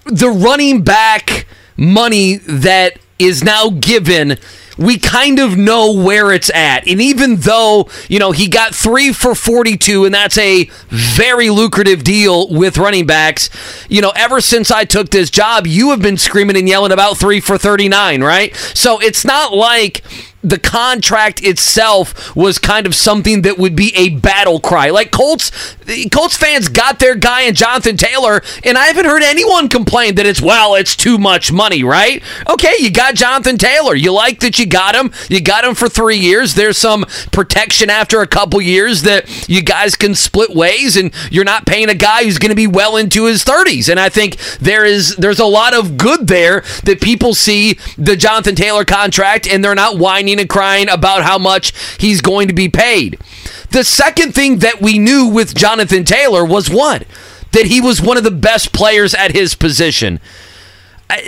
the running back money that is now given we kind of know where it's at. And even though you know he got 3 for 42 and that's a very lucrative deal with running backs you know ever since I took this job you have been screaming and yelling about 3 for 39 right? So it's not like the contract itself was kind of something that would be a battle cry. Like Colts, Colts fans got their guy in Jonathan Taylor, and I haven't heard anyone complain that it's well, it's too much money, right? Okay, you got Jonathan Taylor. You like that you got him. You got him for three years. There's some protection after a couple years that you guys can split ways, and you're not paying a guy who's going to be well into his 30s. And I think there is there's a lot of good there that people see the Jonathan Taylor contract, and they're not whining and crying about how much he's going to be paid. The second thing that we knew with Jonathan Taylor was what? That he was one of the best players at his position.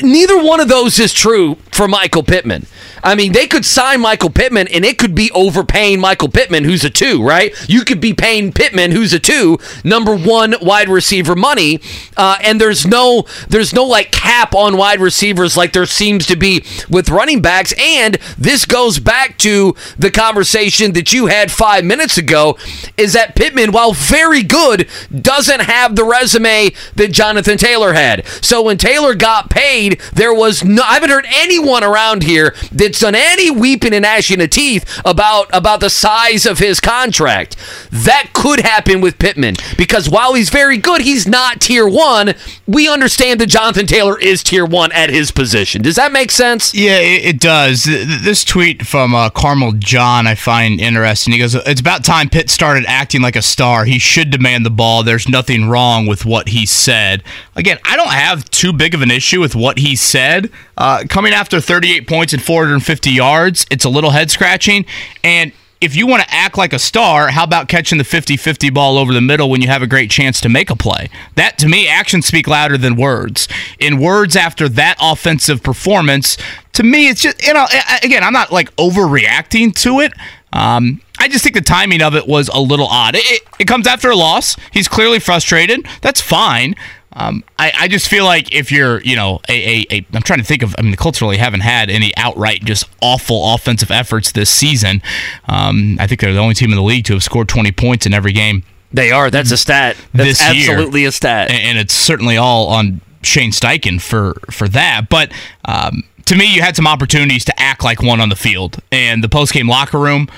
Neither one of those is true for Michael Pittman. I mean, they could sign Michael Pittman and it could be overpaying Michael Pittman, who's a two, right? You could be paying Pittman, who's a two, number one wide receiver money, uh, and there's no there's no like cap on wide receivers like there seems to be with running backs. And this goes back to the conversation that you had five minutes ago, is that Pittman, while very good, doesn't have the resume that Jonathan Taylor had. So when Taylor got paid there was no. I haven't heard anyone around here that's done any weeping and gnashing of teeth about about the size of his contract. That could happen with Pittman because while he's very good, he's not tier one. We understand that Jonathan Taylor is tier one at his position. Does that make sense? Yeah, it, it does. Th- th- This tweet from uh, Carmel John I find interesting. He goes, "It's about time Pitt started acting like a star. He should demand the ball. There's nothing wrong with what he said." Again, I don't have too big of an issue with what he said. Uh, coming after 38 points and 450 yards, it's a little head scratching. And if you want to act like a star, how about catching the 50 50 ball over the middle when you have a great chance to make a play? That, to me, actions speak louder than words. In words after that offensive performance, to me, it's just, you know, again, I'm not like overreacting to it. Um, I just think the timing of it was a little odd. It, it, it comes after a loss. He's clearly frustrated. That's fine. Um, I, I just feel like if you're, you know, a, a, a, I'm trying to think of, I mean, the Colts really haven't had any outright just awful offensive efforts this season. Um, I think they're the only team in the league to have scored 20 points in every game They are. That's a stat. That's this year. absolutely a stat. and, and it's certainly all on Shane Steichen for for that. But um, to me, you had some opportunities to act like one on the field, and the post game locker room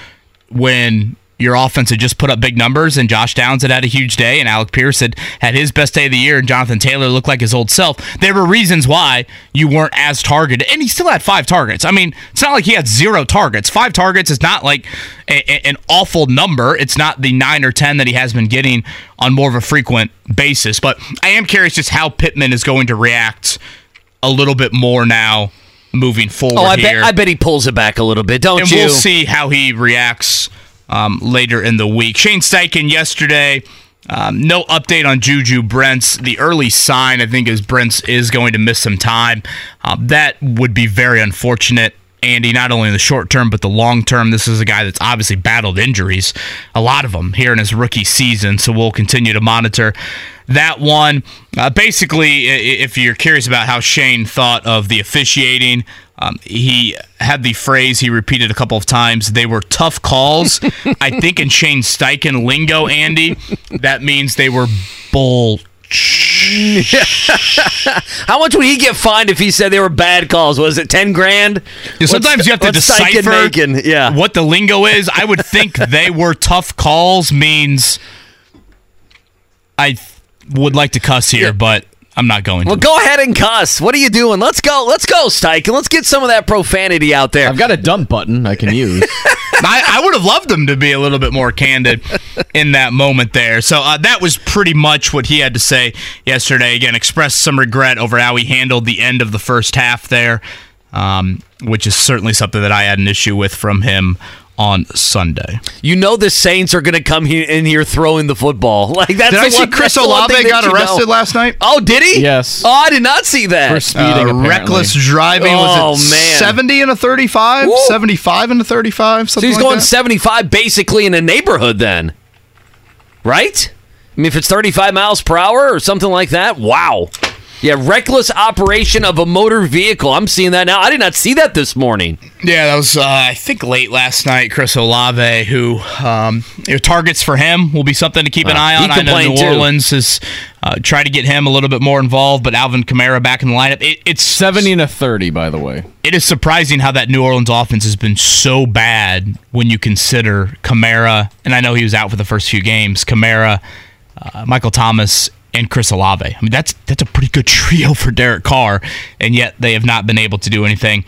when your offense had just put up big numbers and Josh Downs had had a huge day and Alec Pierce had had his best day of the year and Jonathan Taylor looked like his old self. There were reasons why you weren't as targeted and he still had five targets. I mean, it's not like he had zero targets. Five targets is not like a, a- an awful number. It's not the nine or 10 that he has been getting on more of a frequent basis. But I am curious just how Pittman is going to react a little bit more now moving forward oh, I here bet. I bet he pulls it back a little bit. Don't and you? we'll see how he reacts um, later in the week. Shane Steichen yesterday. Um, no update on Juju Brents. The early sign, I think, is Brents is going to miss some time. Um, that would be very unfortunate. Andy, not only in the short term, but the long term. This is a guy that's obviously battled injuries, a lot of them here in his rookie season. So we'll continue to monitor that one. Uh, basically, if you're curious about how Shane thought of the officiating, um, he had the phrase he repeated a couple of times. They were tough calls. I think in Shane Steichen lingo, Andy, that means they were bull. How much would he get fined if he said they were bad calls? Was it ten grand? Yeah, sometimes What's- you have to decipher? Yeah. what the lingo is. I would think they were tough calls means I would like to cuss here, but I'm not going to. Well, to. go ahead and cuss. What are you doing? Let's go. Let's go, Steichen. Let's get some of that profanity out there. I've got a dump button I can use. I, I would have loved him to be a little bit more candid in that moment there. So uh, that was pretty much what he had to say yesterday. Again, expressed some regret over how he handled the end of the first half there, um, which is certainly something that I had an issue with from him on Sunday. You know the Saints are going to come here in here throwing the football. Like that's Did the I see one, Chris that's the one Olave got you know. arrested last night? Oh, did he? Yes. Oh, I did not see that. For speeding, Uh, reckless driving Oh, was it man. 70 and a 35 Woo. 75 and a 35 So he's like going that? 75 basically in a neighborhood then. Right? I mean, if it's 35 miles per hour or something like that, wow. Yeah, reckless operation of a motor vehicle. I'm seeing that now. I did not see that this morning. Yeah, that was uh, I think late last night. Chris Olave, who um, your targets for him will be something to keep an Uh, eye on. I know New too. Orleans has uh, tried to get him a little bit more involved, but Alvin Kamara back in the lineup. It, it's 70 and a 30, by the way. it is surprising how that New Orleans offense has been so bad when you consider Kamara, and I know he was out for the first few games. Kamara, uh, Michael Thomas, and Chris Olave. I mean, that's that's a pretty good trio for Derek Carr, and yet they have not been able to do anything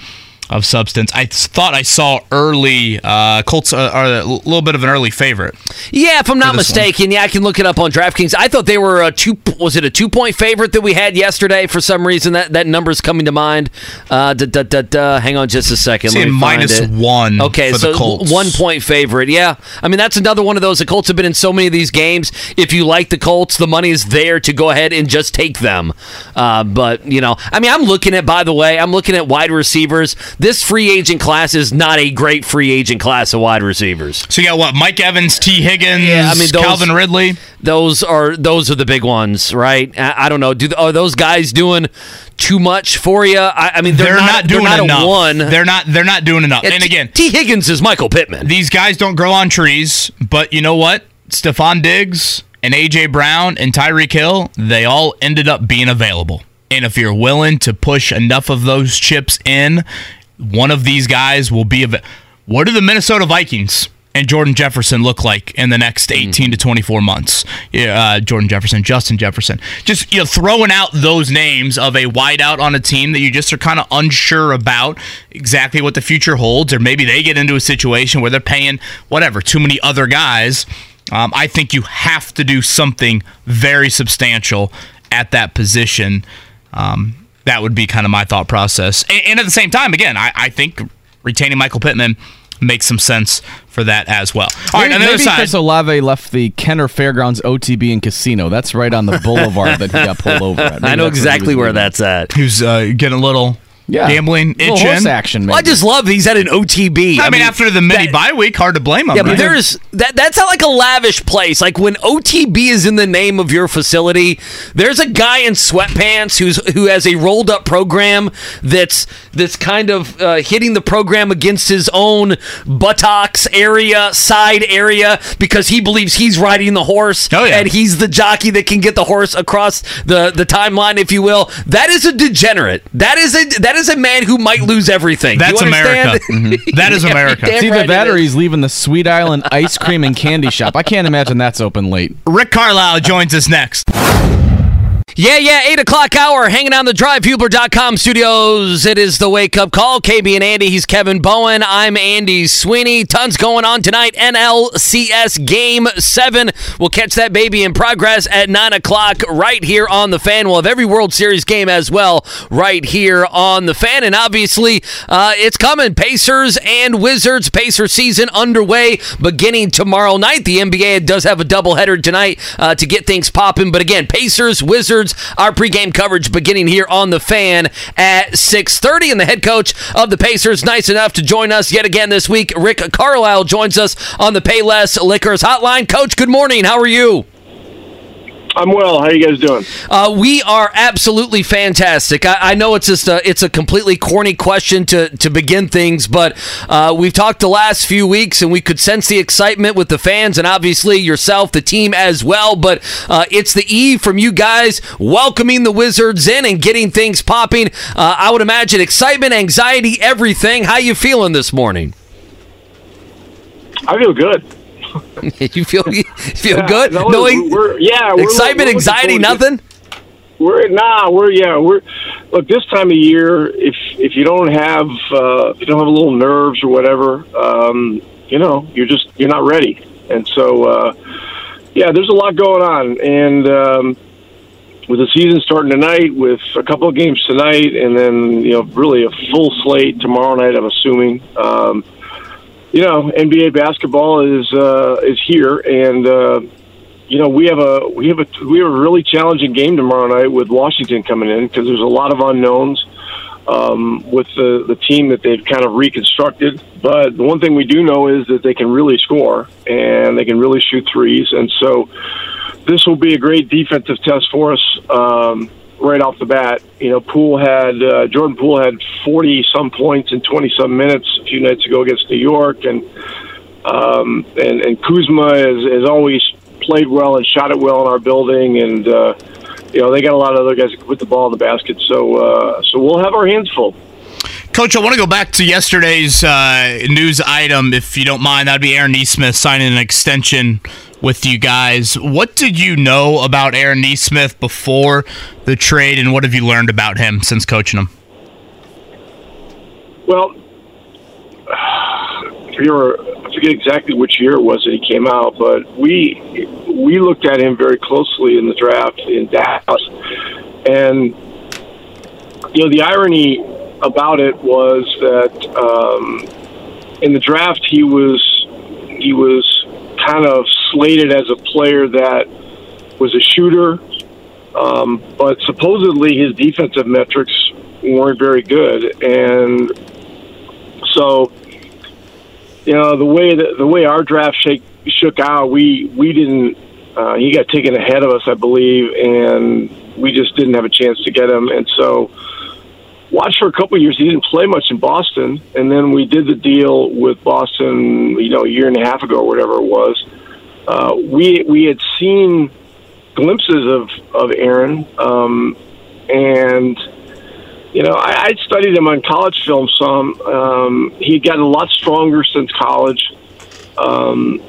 of substance. I thought I saw early uh, Colts uh, are a little bit of an early favorite. Yeah, if I'm not this one. mistaken, yeah, I can look it up on DraftKings. I thought they were a two. Was it a two point favorite that we had yesterday? For some reason, that that number's coming to mind. Uh, da, da, da. Hang on, just a second. Let me find minus one Okay, for so the Colts. one point favorite. Yeah, I mean that's another one of those. The Colts have been in so many of these games. If you like the Colts, the money is there to go ahead and just take them. Uh, but you know, I mean, I'm looking at. By the way, I'm looking at wide receivers. This free agent class is not a great free agent class of wide receivers. So you got what? Mike Evans, Tee Higgins, Yeah, I mean, those- Calvin Ridley. those are those are the big ones, right? I, I don't know. Do are those guys doing too much for you? I, I mean, they're, They're, not, doing they're not enough. One. They're not. They're not doing enough. Yeah, and T- again, Tee Higgins is Michael Pittman. these guys don't grow on trees, but you know what? Stefon Diggs and AJ Brown and Tyreek Hill, they all ended up being available. And if you're willing to push enough of those chips in, one of these guys will be. Av- what do the Minnesota Vikings and Jordan Jefferson look like in the next 18 to 24 months? Uh, Jordan Jefferson, Justin Jefferson. Just you know, throwing out those names of a wideout on a team that you just are kind of unsure about exactly what the future holds, or maybe they get into a situation where they're paying whatever too many other guys. Um, I think you have to do something very substantial at that position. Um, that would be kind of my thought process. And, and at the same time, again, I, I think retaining Michael Pittman makes some sense for that as well. All right, maybe, on the other maybe side, Chris Olave left the Kenner Fairgrounds OTB and Casino. That's right on the boulevard that he got pulled over at. Maybe I know exactly was where leaving. that's at. who's uh, getting a little Yeah. gambling Little itching. horse action. Well, I just love he's at an OTB. I, mean, after the mini that- bye week, hard to blame him. Yeah, but right? there's that. That's not like a lavish place. Like when OTB is in the name of your facility, there's a guy in sweatpants who's who has a rolled up program that's that's kind of uh, hitting the program against his own buttocks area, side area, because he believes he's riding the horse, Oh, yeah. and he's the jockey that can get the horse across the the timeline, if you will. That is a degenerate. That is a that is a man who might lose everything. Do you That's America. understand? Mhm. That is Yeah, America. damn It's either right that it or is. he's leaving the Sweet Island ice cream and candy shop. I can't imagine that's open late. Rick Carlisle joins us next. Yeah, yeah, 8 o'clock hour, hanging on the drive, Hubler.com studios. It is the wake up call. KB and Andy, he's Kevin Bowen. I'm Andy Sweeney. Tons going on tonight. NLCS Game 7. We'll catch that baby in progress at 9 o'clock right here on the fan. We'll have every World Series game as well right here on the fan. And obviously, uh, it's coming. Pacers and Wizards. Pacer season underway beginning tomorrow night. The NBA does have a doubleheader tonight uh, to get things popping. But again, Pacers, Wizards, our pregame coverage beginning here on the fan at 6.30. And the head coach of the Pacers, nice enough to join us yet again this week. Rick Carlisle joins us on the Payless Liquors hotline. Coach, good morning. How are you? I'm well. How you guys doing? Uh, we are absolutely fantastic. I, I know it's just a, it's a completely corny question to, to begin things, but uh, we've talked the last few weeks and we could sense the excitement with the fans and obviously yourself, the team as well. But uh, it's the E from you guys welcoming the Wizards in and getting things popping. Uh, I would imagine excitement, anxiety, everything. How you feeling this morning? I feel good. you feel you feel Yeah, good? no, Knowing we're- yeah, we're- excitement, anxiety, nothing. We're nah. We're yeah. We're look this time of year. If if you don't have uh, if you don't have a little nerves or whatever, um, you know, you're just you're not ready. And so uh, yeah, there's a lot going on, and um, with the season starting tonight, with a couple of games tonight, and then you know really a full slate tomorrow night. I'm assuming. Um, you know, NBA basketball is uh, is here, and uh, you know we have a we have a we have a really challenging game tomorrow night with Washington coming in because there's a lot of unknowns um, with the the team that they've kind of reconstructed. But the one thing we do know is that they can really score and they can really shoot threes, and so this will be a great defensive test for us. Um, right off the bat, you know, Poole had uh, Jordan Poole had forty some points in twenty some minutes a few nights ago against New York, and um, and and Kuzma has, has always played well and shot it well in our building, and uh, you know they got a lot of other guys that can put the ball in the basket. So uh, so we'll have our hands full. Coach, I want to go back to yesterday's uh, news item, if you don't mind. That'd be Aaron Nesmith signing an extension with you guys. What did you know about Aaron Nesmith before the trade, and what have you learned about him since coaching him? Well, I forget, exactly which year it was that he came out, but we we looked at him very closely in the draft in Dallas, and you know the irony about it was that um, in the draft he was he was kind of slated as a player that was a shooter, um, but supposedly his defensive metrics weren't very good, and so you know the way that the way our draft shake, shook out, we we didn't. Uh, he got taken ahead of us, I believe, and we just didn't have a chance to get him. And so, watched for a couple years. He didn't play much in Boston, and then we did the deal with Boston, you know, a year and a half ago or whatever it was. Uh, we we had seen glimpses of of Aaron, um, and you know, I, I'd studied him on college film some. Um, he had gotten a lot stronger since college, um,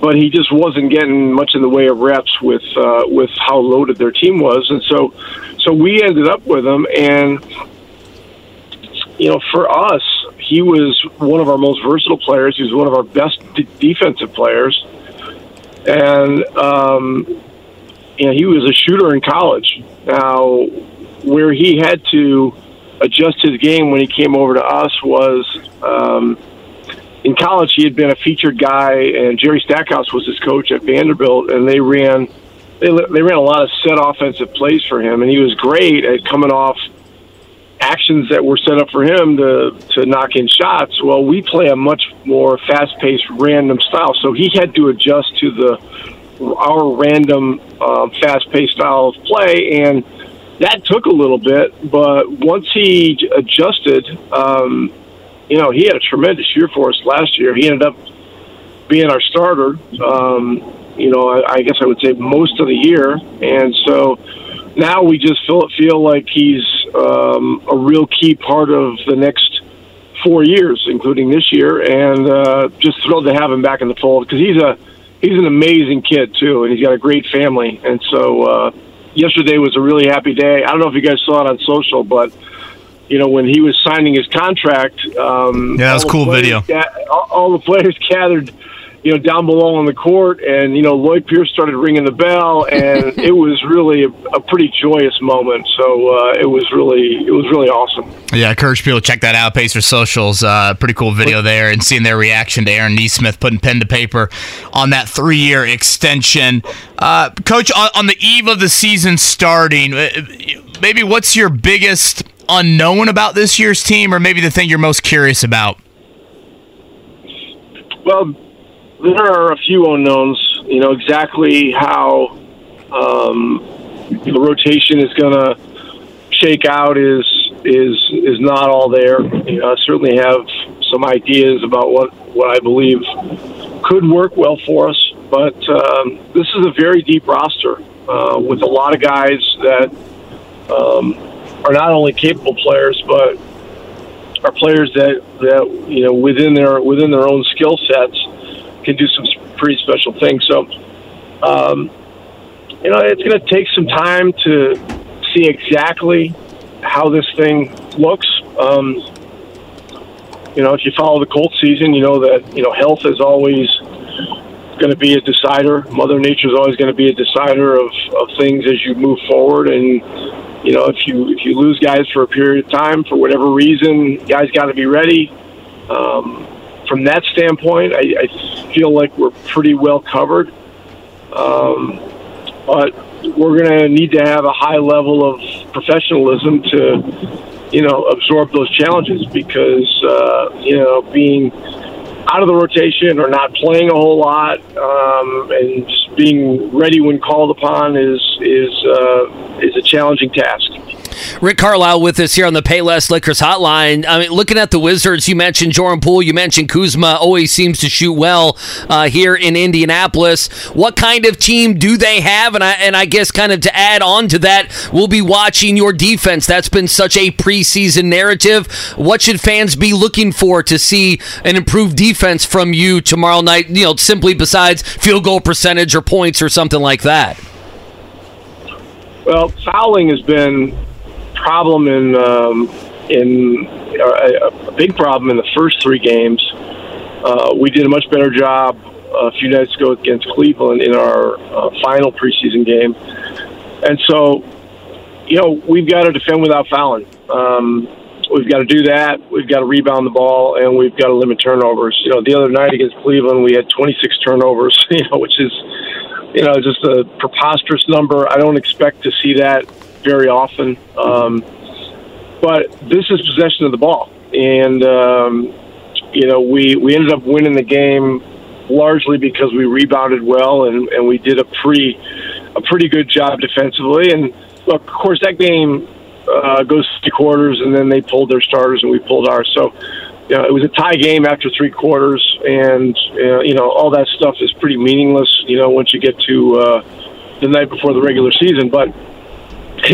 but he just wasn't getting much in the way of reps with uh, with how loaded their team was, and so so we ended up with him, and you know, for us, he was one of our most versatile players. He was one of our best defensive players, and um, you know, he was a shooter in college. Now, where he had to adjust his game when he came over to us was um, in college. He had been a featured guy, and Jerry Stackhouse was his coach at Vanderbilt, and they ran they they ran a lot of set offensive plays for him, and he was great at coming off actions that were set up for him to to knock in shots. Well, we play a much more fast paced, random style, so he had to adjust to the our random, uh, fast paced style of play, and that took a little bit. But once he adjusted, um, you know, he had a tremendous year for us last year. He ended up being our starter. Um, you know, I, I guess I would say most of the year, and so now we just feel feel like he's um, a real key part of the next four years, including this year, and uh, just thrilled to have him back in the fold because he's a he's an amazing kid too, and he's got a great family, and so uh, yesterday was a really happy day. I don't know if you guys saw it on social, but you know when he was signing his contract, um, Yeah, that was all cool video. ga- all the players gathered. You know, down below on the court, and you know, Lloyd Pierce started ringing the bell, and it was really a, a pretty joyous moment. So uh, it was really, it was really awesome. Yeah, I encourage people to check that out. Pacer Socials, uh, pretty cool video there, and seeing their reaction to Aaron Nesmith putting pen to paper on that three-year extension. Uh, Coach, on, on the eve of the season starting, uh, maybe what's your biggest unknown about this year's team, or maybe the thing you're most curious about? Well, there are a few unknowns. You know exactly how um, the rotation is going to shake out is is is not all there. You know, I certainly have some ideas about what what I believe could work well for us, but um, this is a very deep roster uh, with a lot of guys that um, are not only capable players, but are players that that you know within their within their own skill sets can do some pretty special things. So, um, you know, it's going to take some time to see exactly how this thing looks. Um, you know, if you follow the Colts season, you know that you know health is always going to be a decider. Mother Nature is always going to be a decider of, of things as you move forward. And you know, if you if you lose guys for a period of time for whatever reason, guys got to be ready. Um, from that standpoint, I, I feel like we're pretty well covered. Um, but we're going to need to have a high level of professionalism to, you know, absorb those challenges because, uh, you know, being out of the rotation or not playing a whole lot um, and just being ready when called upon is is uh, is a challenging task. Rick Carlisle with us here on the Payless Liquors Hotline. I mean, looking at the Wizards, you mentioned Jordan Poole, you mentioned Kuzma. Always seems to shoot well uh, here in Indianapolis. What kind of team do they have? And I and I guess kind of to add on to that, we'll be watching your defense. That's been such a preseason narrative. What should fans be looking for to see an improved defense from you tomorrow night? You know, simply besides field goal percentage or points or something like that. Well, fouling has been problem in um, in uh, a, a big problem in the first three games. Uh, we did a much better job a few nights ago against Cleveland in our uh, final preseason game, and so you know we've got to defend without fouling. Um, we've got to do that. We've got to rebound the ball, and we've got to limit turnovers. You know, the other night against Cleveland, we had 26 turnovers. You know, which is you know, just a preposterous number. I don't expect to see that very often. Um, but this is possession of the ball, and um, you know, we we ended up winning the game largely because we rebounded well and, and we did a pretty a pretty good job defensively. And look, of course, that game uh, goes three quarters, and then they pulled their starters, and we pulled ours. So you know, it was a tie game after three quarters, and uh, you know all that stuff is pretty meaningless. You know, once you get to uh, the night before the regular season, but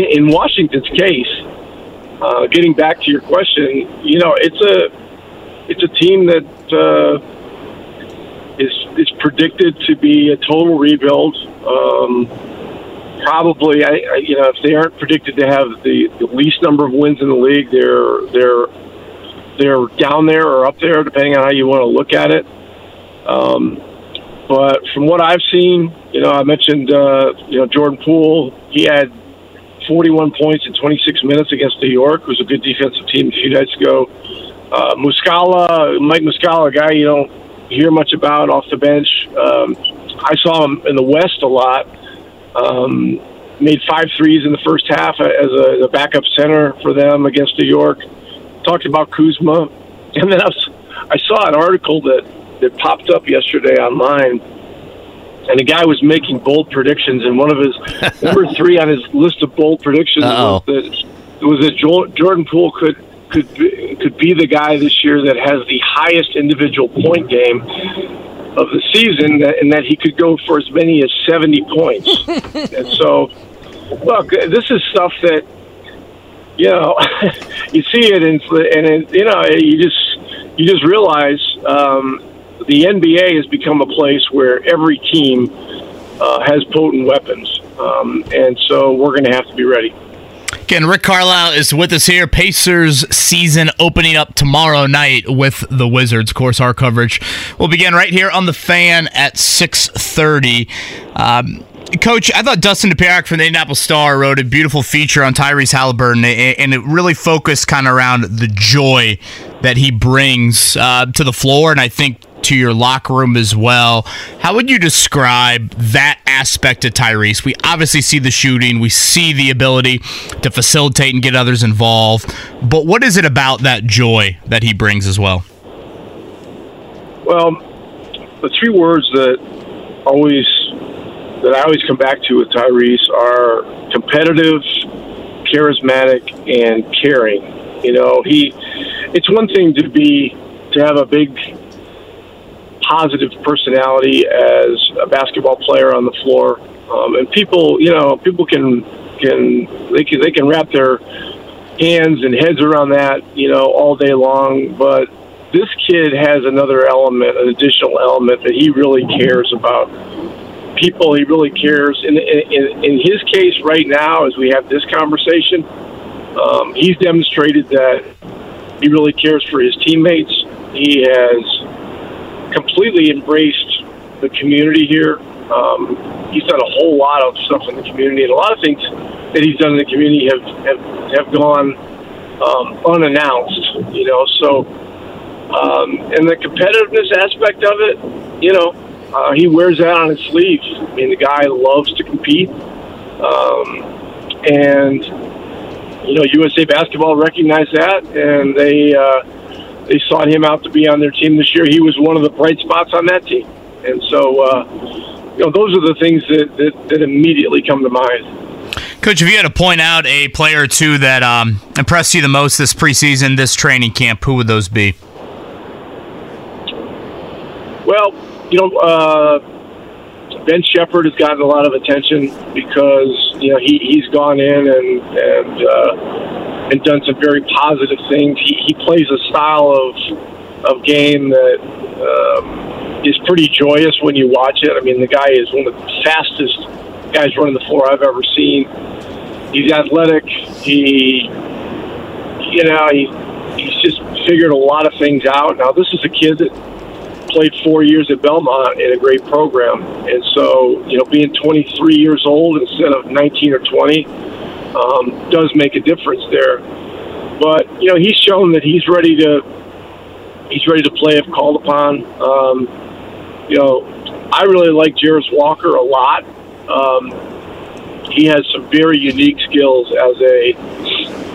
in Washington's case, uh, getting back to your question, you know, it's a it's a team that uh, is is predicted to be a total rebuild. Um, probably, I, I, you know, if they aren't predicted to have the, the least number of wins in the league, they're they're they're down there or up there, depending on how you want to look at it. Um, but from what I've seen, you know, I mentioned, uh, you know, Jordan Poole. He had 41 points in 26 minutes against New York, who's a good defensive team a few nights ago. Uh, Muscala, Mike Muscala, a guy you don't hear much about off the bench. Um, I saw him in the West a lot. Um, made five threes in the first half as a, as a backup center for them against New York. Talked about Kuzma, and then I, was, I saw an article that that popped up yesterday online, and the guy was making bold predictions, and one of his number three on his list of bold predictions Uh-oh. was that was that Jo- Jordan Poole could could be, could be the guy this year that has the highest individual point game of the season, and that he could go for as many as seventy points. and so, look, this is stuff that you know you see it, and and it, you know you just you just realize um, the NBA has become a place where every team uh, has potent weapons, um, and so we're going to have to be ready. Again, Rick Carlisle is with us here. Pacers season opening up tomorrow night with the Wizards. Of course, our coverage will begin right here on the fan at 6.30. Um, Coach, I thought Dustin Dopirak from the Indianapolis Star wrote a beautiful feature on Tyrese Halliburton, and it really focused kind of around the joy that he brings uh, to the floor, and I think to your locker room as well. How would you describe that aspect of Tyrese? We obviously see the shooting, we see the ability to facilitate and get others involved, but what is it about that joy that he brings as well? Well, the three words that always that I always come back to with Tyrese are competitive, charismatic, and caring. You know, he it's one thing to be to have a big positive personality as a basketball player on the floor. Um, and people, you know, people can can they can they can wrap their hands and heads around that, you know, all day long. But this kid has another element, an additional element that he really cares about people. He really cares. In in, in his case, right now, as we have this conversation, um, he's demonstrated that he really cares for his teammates. He has completely embraced the community here. Um, he's done a whole lot of stuff in the community, and a lot of things that he's done in the community have have, have gone um, unannounced. You know, so um, and the competitiveness aspect of it, you know, uh, he wears that on his sleeve. I mean, the guy loves to compete, um, and you know, USA Basketball recognized that, and they uh, they sought him out to be on their team this year. He was one of the bright spots on that team, and so uh, you know, those are the things that, that, that immediately come to mind. Coach, if you had to point out a player or two that um, impressed you the most this preseason, this training camp, who would those be? Well, you know, uh, Ben Sheppard has gotten a lot of attention because you know he he's gone in and and uh, and done some very positive things. He he plays a style of of game that um, is pretty joyous when you watch it. I mean, the guy is one of the fastest guys running the floor I've ever seen. He's athletic. He you know he he's just figured a lot of things out. Now this is a kid that played four years at Belmont in a great program, and so you know being 23 years old instead of 19 or 20 um, does make a difference there. But you know he's shown that he's ready to he's ready to play if called upon. Um, you know I really like Jarace Walker a lot. Um, he has some very unique skills as a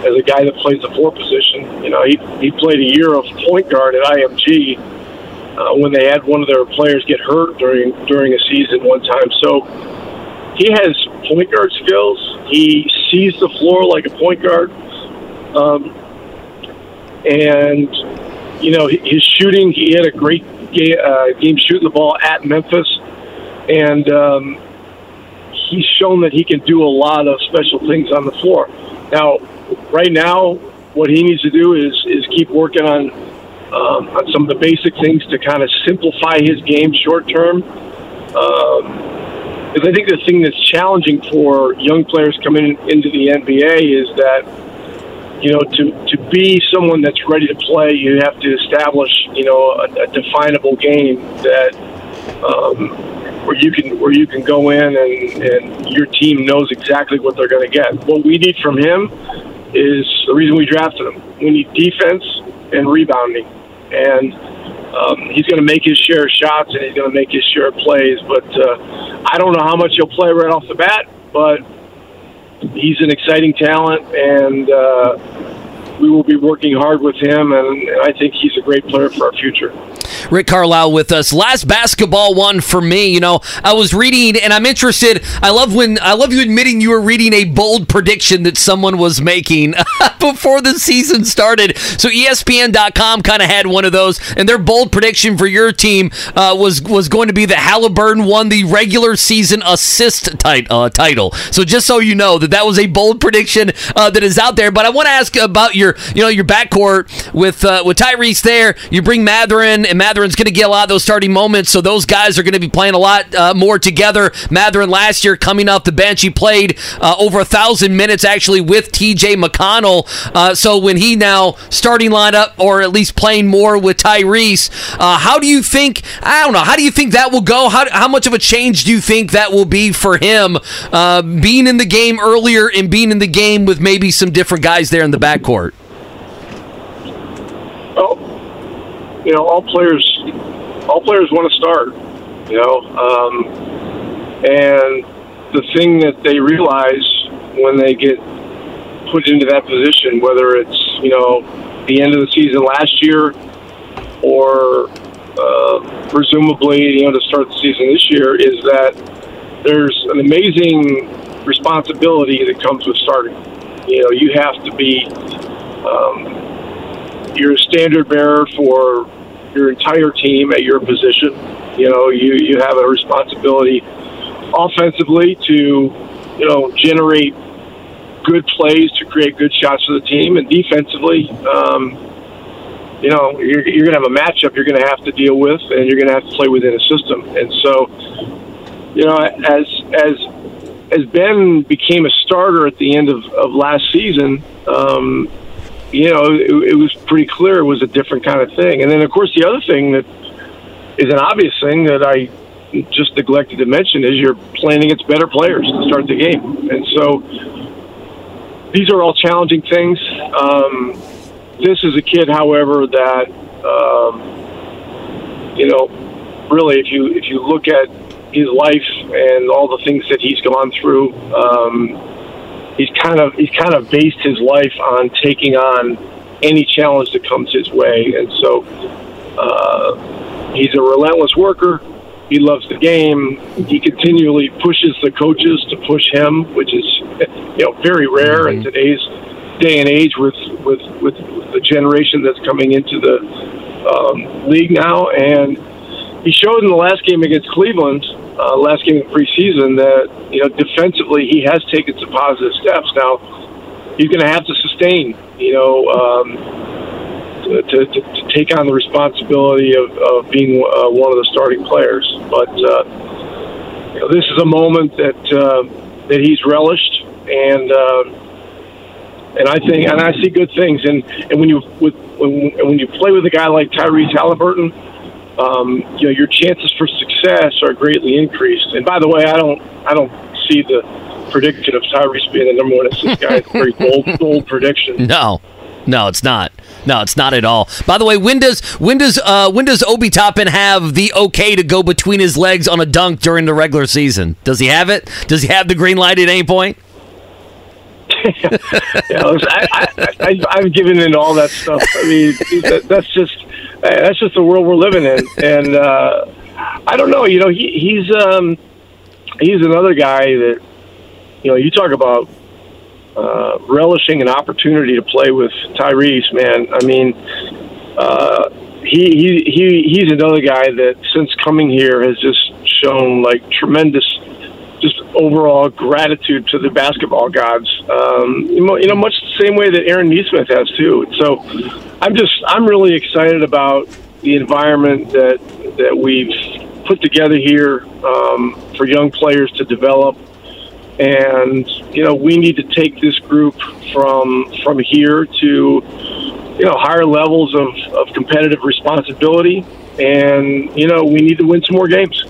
as a guy that plays the four position. You know he he played a year of point guard at IMG uh, when they had one of their players get hurt during during a season one time. So he has point guard skills. He sees the floor like a point guard, um, and you know his shooting. He had a great game, uh, game shooting the ball at Memphis, and um, he's shown that he can do a lot of special things on the floor. Now, right now, what he needs to do is is keep working on um, on some of the basic things to kind of simplify his game short term. Um, because I think the thing that's challenging for young players coming into the NBA is that you know to to be someone that's ready to play, you have to establish you know a, a definable game that um, where you can where you can go in and, and your team knows exactly what they're going to get. What we need from him is the reason we drafted him. We need defense and rebounding, and um, he's going to make his share of shots and he's going to make his share of plays. But uh, I don't know how much he'll play right off the bat, but he's an exciting talent, and uh, we will be working hard with him. And, and I think he's a great player for our future. Rick Carlisle with us. Last basketball one for me. You know, I was reading, and I'm interested. I love when I love you admitting you were reading a bold prediction that someone was making before the season started. So ESPN.com kind of had one of those, and their bold prediction for your team uh, was was going to be that Halliburton won the regular season assist uh, title. So just so you know that that was a bold prediction uh, that is out there. But I want to ask about your you know your backcourt with uh, with Tyrese there. You bring Mathurin and Mathurin's going to get a lot of those starting moments, so those guys are going to be playing a lot uh, more together. Mathurin last year coming off the bench, he played uh, over a thousand minutes actually with T.J. McConnell. Uh, so when he now starting lineup or at least playing more with Tyrese, uh, how do you think? I don't know. How do you think that will go? How how much of a change do you think that will be for him uh, being in the game earlier and being in the game with maybe some different guys there in the backcourt? Oh, you know, all players, all players want to start. You know, um, and the thing that they realize when they get put into that position, whether it's you know the end of the season last year or uh, presumably you know to start the season this year, is that there's an amazing responsibility that comes with starting. You know, you have to be um, you're standard bearer for your entire team at your position. You know, you, you have a responsibility offensively to, you know, generate good plays to create good shots for the team, and defensively, um, you know, you're, you're going to have a matchup you're going to have to deal with, and you're going to have to play within a system. And so, you know, as as as Ben became a starter at the end of, of last season, um, you know, it, it was pretty clear it was a different kind of thing. And then, of course, the other thing that is an obvious thing that I just neglected to mention is you're playing against better players to start the game. And so these are all challenging things. Um, this is a kid, however, that um, you know, really, if you if you look at his life and all the things that he's gone through, um, he's kind of he's kind of based his life on taking on any challenge that comes his way, and so uh, he's a relentless worker. He loves the game. He continually pushes the coaches to push him, which is you know very rare in today's day and age with with with the generation that's coming into the um, league now. And he showed in the last game against Cleveland, uh, last game of preseason, that you know defensively he has taken some positive steps. Now he's going to have to sustain, you know. Um, to, to, to take on the responsibility of, of being uh, one of the starting players, but uh, you know, this is a moment that uh, that he's relished, and uh, and I think and I see good things. And, and when you with when, when you play with a guy like Tyrese Halliburton, um, you know your chances for success are greatly increased. And by the way, I don't I don't see the prediction of Tyrese being the number one assist guy. It's a very bold bold prediction. No, no, it's not. No, it's not at all. By the way, when does when does uh, when does Obi Toppin have the okay to go between his legs on a dunk during the regular season? Does he have it? Does he have the green light at any point? yeah, I, I, I, have given into all that stuff. I mean, that, that's just that's just the world we're living in, and uh, I don't know. You know, he, he's um, he's another guy that you know. You talk about uh, relishing an opportunity to play with Tyrese, man. I mean, uh, he, he he he's another guy that since coming here has just shown like tremendous just overall gratitude to the basketball gods. Um, you know, much the same way that Aaron Nesmith has too. So, I'm just I'm really excited about the environment that that we've put together here um, for young players to develop. And you know, we need to take this group from from here to you know higher levels of, of competitive responsibility. And you know, we need to win some more games.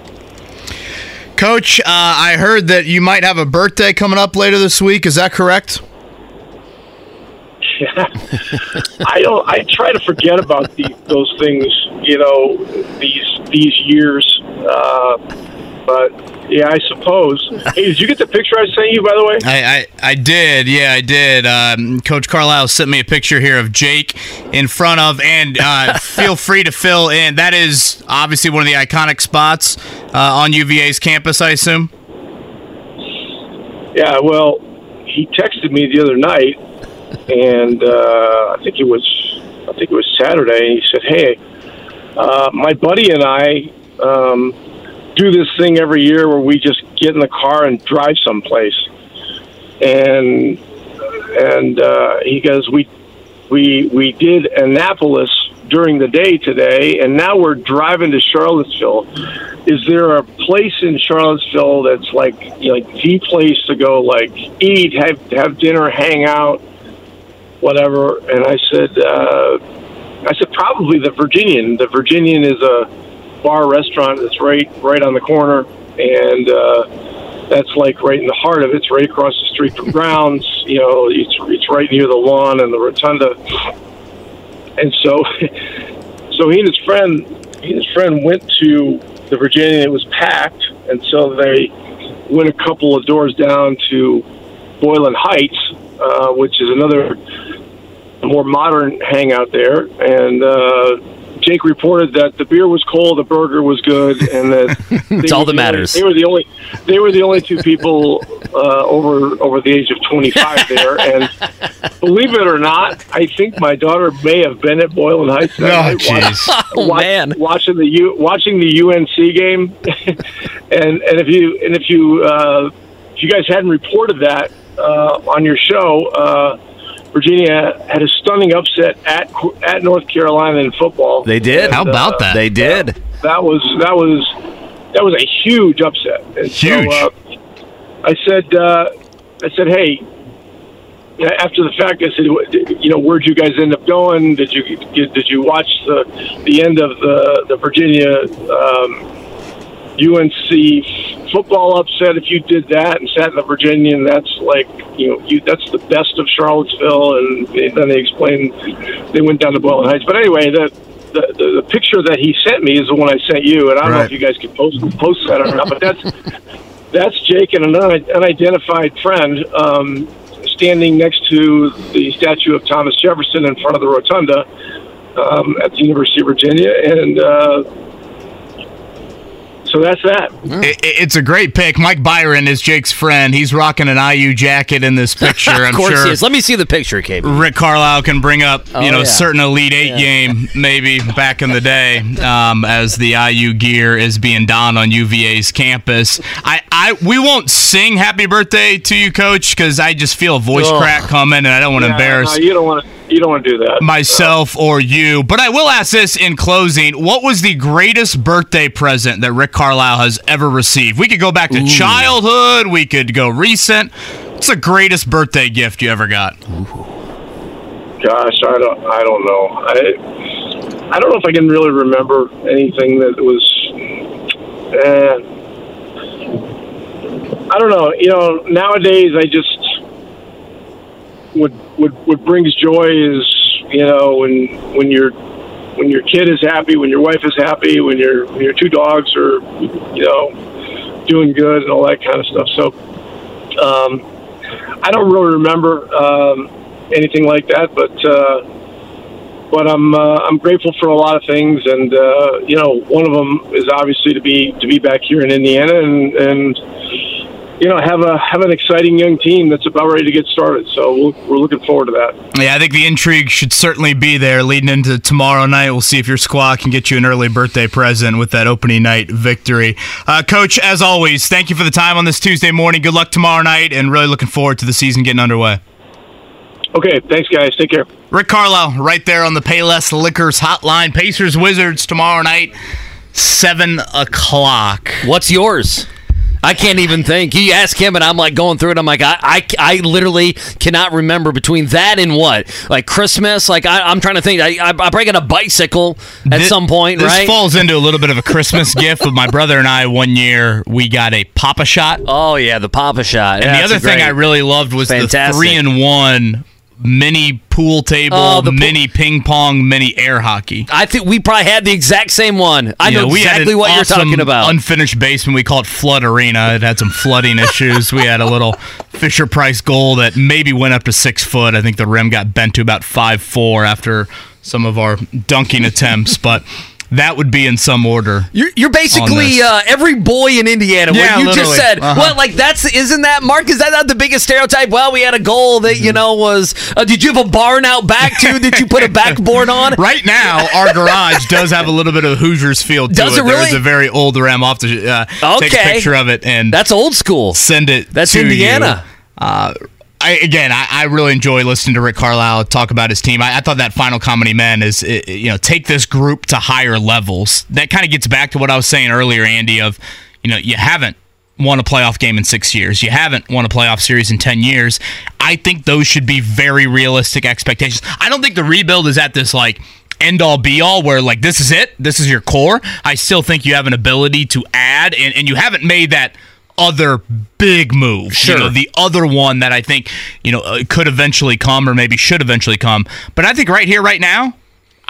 Coach, uh, I heard that you might have a birthday coming up later this week. Is that correct? I don't. I try to forget about the, those things. You know, these these years. Uh, but yeah, I suppose. Hey, did you get the picture I sent you? By the way, I, I, I did. Yeah, I did. Um, Coach Carlisle sent me a picture here of Jake in front of, and uh, feel free to fill in. That is obviously one of the iconic spots uh, on UVA's campus, I assume. Yeah. Well, he texted me the other night, and uh, I think it was I think it was Saturday. And he said, "Hey, uh, my buddy and I." Um, do this thing every year where we just get in the car and drive someplace. And and uh, he goes, we we we did Annapolis during the day today, and now we're driving to Charlottesville. Is there a place in Charlottesville that's like like the place to go, like eat, have have dinner, hang out, whatever? And I said, uh, I said probably the Virginian. The Virginian is a bar restaurant that's right right on the corner, and uh, that's like right in the heart of it. It's right across the street from grounds. You know, it's it's right near the lawn and the rotunda. And so, so he and his friend, he and his friend went to the Virginia. It was packed, and so they went a couple of doors down to Boylan Heights, uh, which is another more modern hangout there, and. Uh, Jake reported that the beer was cold, the burger was good, and that it's all that matters. Only, they were the only they were the only two people uh, over over the age of twenty five there. And believe it or not, I think my daughter may have been at Boylan Heights. Oh, jeez. oh watch, man, watching the U, watching the UNC game, and and if you and if you uh, if you guys hadn't reported that uh, on your show. Uh, Virginia had a stunning upset at at North Carolina in football. They did. And, How about uh, that? They did. That, that, was that was that was a huge upset. And huge. So, uh, I said, uh, I said, hey. After the fact, I said, you know, where'd you guys end up going? Did you did you watch the the end of the the Virginia um, UNC football upset if you did that and sat in the Virginian. That's like you know you that's the best of Charlottesville. And then they explained they went down to Boylan Heights. But anyway, the the, the, the picture that he sent me is the one I sent you, and I don't know if you guys can post post that or not. But that's that's Jake and an unidentified friend um, standing next to the statue of Thomas Jefferson in front of the rotunda um, at the University of Virginia, and. Uh, so that's that. It, it's a great pick. Mike Byron is Jake's friend. He's rocking an IU jacket in this picture. of I'm course sure he is. Let me see the picture, KB. Rick Carlisle can bring up, Oh, you know, yeah. certain Elite Eight game maybe back in the day um, as the IU gear is being donned on UVA's campus. I, I we won't sing Happy Birthday to you, Coach, because I just feel a voice Ugh. crack coming, and I don't want to Yeah, embarrass no, you don't want to. You don't want to do that. myself or you. But I will ask this in closing: What was the greatest birthday present that Rick Carlisle has ever received? We could go back to childhood. We could go recent. What's the greatest birthday gift you ever got? Gosh, I don't. I don't know. I. I don't know if I can really remember anything that was. Eh, I don't know. You know, nowadays I just what what what brings joy is you know when when your when your kid is happy, when your wife is happy, when your when your two dogs are you know doing good and all that kind of stuff. So um, I don't really remember um, anything like that, but uh, but I'm uh, I'm grateful for a lot of things, and uh, you know one of them is obviously to be to be back here in Indiana and and you know, have a have an exciting young team that's about ready to get started. So we'll, we're looking forward to that. Yeah, I think the intrigue should certainly be there leading into tomorrow night. We'll see if your squad can get you an early birthday present with that opening night victory. Uh, Coach, as always, thank you for the time on this Tuesday morning. Good luck tomorrow night, and really looking forward to the season getting underway. Okay, thanks, guys. Take care. Rick Carlisle, right there on the Payless Liquors hotline. Pacers Wizards tomorrow night, 7 o'clock. What's yours? I can't even think. You ask him, and I'm like going through it. I'm like, I, I, I literally cannot remember between that and what, like Christmas. Like I, am trying to think. I, I, I break on a bicycle at Thi- some point, this right? falls into a little bit of a Christmas gift with my brother and I. One year, we got a Pop-A-Shot. oh yeah, the Pop-A-Shot. And Yeah, the other thing. I really loved was Fantastic. the three in one mini pool table, Oh, the pool- mini ping pong, mini air hockey. I think we probably had the exact same one. I You know, had exactly what you're talking about. Unfinished basement. We call it Flood Arena. It had some flooding issues. We had a little Fisher Price goal that maybe went up to six foot. I think the rim got bent to about five four after some of our dunking attempts, but that would be in some order. You're, you're basically uh, every boy in Indiana. Yeah, what you just said. Uh-huh. Well, like that's isn't that Mark? Is that not the biggest stereotype? Well, we had a goal that Mm-hmm. you know was. Uh, did you have a barn out back too? Did you put a backboard on? Right now, our garage does have a little bit of Hoosiers feel to Does it There's really? a very old ram. I'll to uh, take a Okay. picture of it and That's old school. send it That's to Indiana. you. Uh, I, again, I, I really enjoy listening to Rick Carlisle talk about his team. I, I thought that final comedy man is, uh, you know, take this group to higher levels. That kind of gets back to what I was saying earlier, Andy. Of, you know, you haven't won a playoff game in six years. You haven't won a playoff series in ten years. I think those should be very realistic expectations. I don't think the rebuild is at this like end all be all where like this is it, this is your core. I still think you have an ability to add, and, and you haven't made that other big move. Sure. You know, the other one that I think, you know, uh, could eventually come or maybe should eventually come. But I think right here, right now,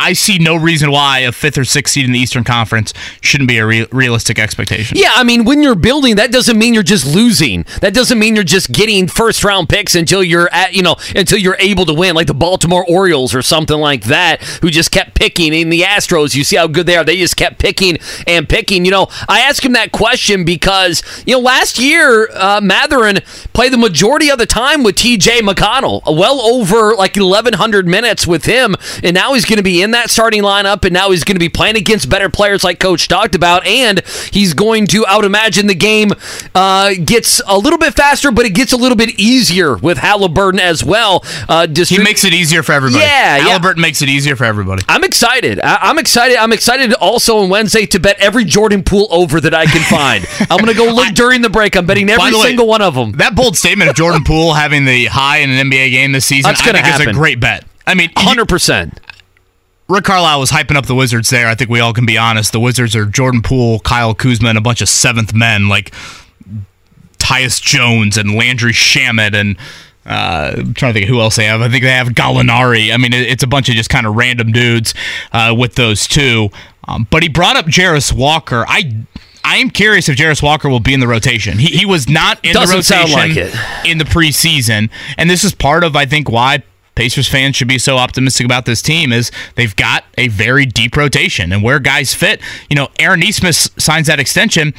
I see no reason why a fifth or sixth seed in the Eastern Conference shouldn't be a re- realistic expectation. Yeah, I mean, when you're building, that doesn't mean you're just losing. That doesn't mean you're just getting first round picks until you're at, you know, until you're able to win, like the Baltimore Orioles or something like that, who just kept picking. In the Astros, you see how good they are. They just kept picking and picking. You know, I asked him that question because, you know, last year, uh, Mathurin played the majority of the time with TJ McConnell, well over like 1,100 minutes with him, and now he's going to be in that starting lineup, and now he's going to be playing against better players like Coach talked about, and he's going to, I would imagine, the game uh, gets a little bit faster, but it gets a little bit easier with Halliburton as well. Uh, He makes it easier for everybody. Yeah, yeah. Halliburton makes it easier for everybody. I'm excited. I- I'm excited. I'm excited also on Wednesday to bet every Jordan Poole over that I can find. I'm going to go look during the break. I'm betting every way, single one of them. That bold statement of Jordan Poole having the high in an NBA game this season, That's I think is a great bet. I mean, 100%. Rick Carlisle was hyping up the Wizards there. I think we all can be honest. The Wizards are Jordan Poole, Kyle Kuzma, and a bunch of seventh men like Tyus Jones and Landry Shamet and uh, I'm trying to think of who else they have. I think they have Gallinari. I mean, it's a bunch of just kind of random dudes uh, with those two. Um, but he brought up Jarace Walker. I I am curious if Jarace Walker will be in the rotation. He, he was not in Doesn't the rotation like in the preseason, and this is part of I think why Pacers fans should be so optimistic about this team is they've got a very deep rotation and where guys fit. You know, Aaron Nesmith signs that extension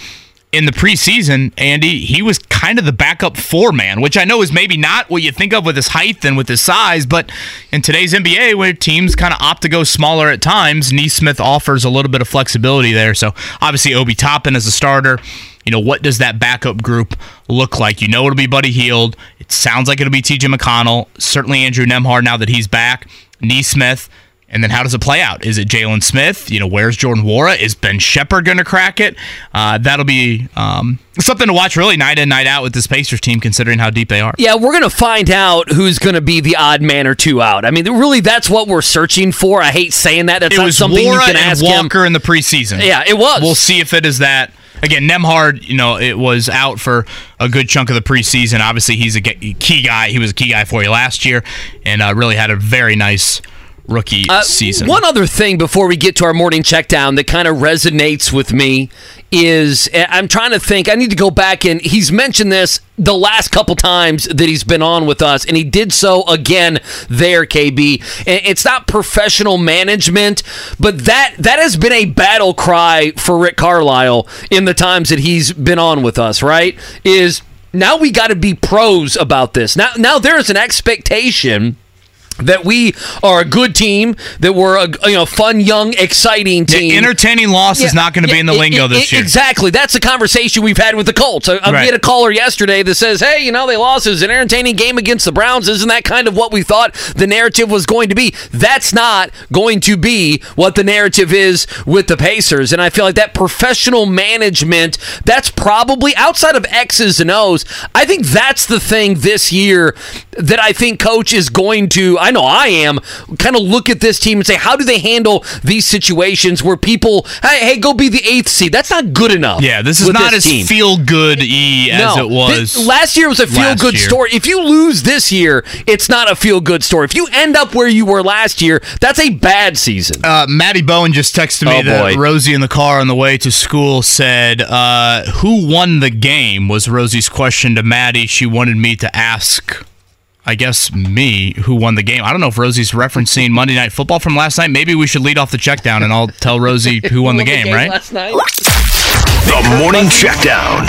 in the preseason. Andy, he was kind of the backup four man, which I know is maybe not what you think of with his height and with his size, but in today's NBA, where teams kind of opt to go smaller at times, Nesmith offers a little bit of flexibility there. So obviously, Obi Toppin as a starter. You know, what does that backup group look like? You know it'll be Buddy Hield. It sounds like it'll be TJ McConnell. Certainly Andrew Nembhard now that he's back. Nesmith. And then how does it play out? Is it Jalen Smith? You know, where's Jordan Nwora? Is Ben Sheppard going to crack it? Uh, that'll be um, something to watch really night in, night out with this Pacers team, considering how deep they are. Yeah, we're going to find out who's going to be the odd man or two out. I mean, really, that's what we're searching for. I hate saying that. That's it not was something Nwora you can ask him. Walker in the preseason. Yeah, it was. We'll see if it is that. Again, Nembhard, you know, it was out for a good chunk of the preseason. Obviously, he's a key guy. He was a key guy for you last year, and uh, really had a very nice rookie Uh, season. One other thing before we get to our morning check down that kind of resonates with me is eh, I'm trying to think. I need to go back and he's mentioned this the last couple times that he's been on with us, and he did so again there, KB. It's not professional management, but that that has been a battle cry for Rick Carlisle in the times that he's been on with us. Right? Is now we got to be pros about this. Now, now there is an expectation that we are a good team, that we're a you know fun, young, exciting Yeah, team. entertaining loss is not going to be in the lingo this e- year. Exactly. That's the conversation we've had with the Colts. I, I Right. had a caller yesterday that says, "Hey, you know, they lost. It was an entertaining game against the Browns. Isn't that kind of what we thought the narrative was going to be?" That's not going to be what the narrative is with the Pacers. And I feel like that professional management, that's probably outside of X's and O's. I think that's the thing this year that I think coach is going to. I know I am kind of look at this team and say, how do they handle these situations where people, hey, hey, go be the eighth seed? That's not good enough. Yeah, this is not as feel good y as No. it was. Last year was a feel good year. story. If you lose this year, it's not a feel good story. If you end up where you were last year, that's a bad season. Uh, Maddie Bowen just texted me Oh, that boy. Rosie in the car on the way to school said, uh, "Who won the game?" was Rosie's question to Maddie. She wanted me to ask. I guess me who won the game. I don't know if Rosie's referencing Monday Night Football from last night. Maybe we should lead off the check down and I'll tell Rosie who won the game, right? Last night. The morning checkdown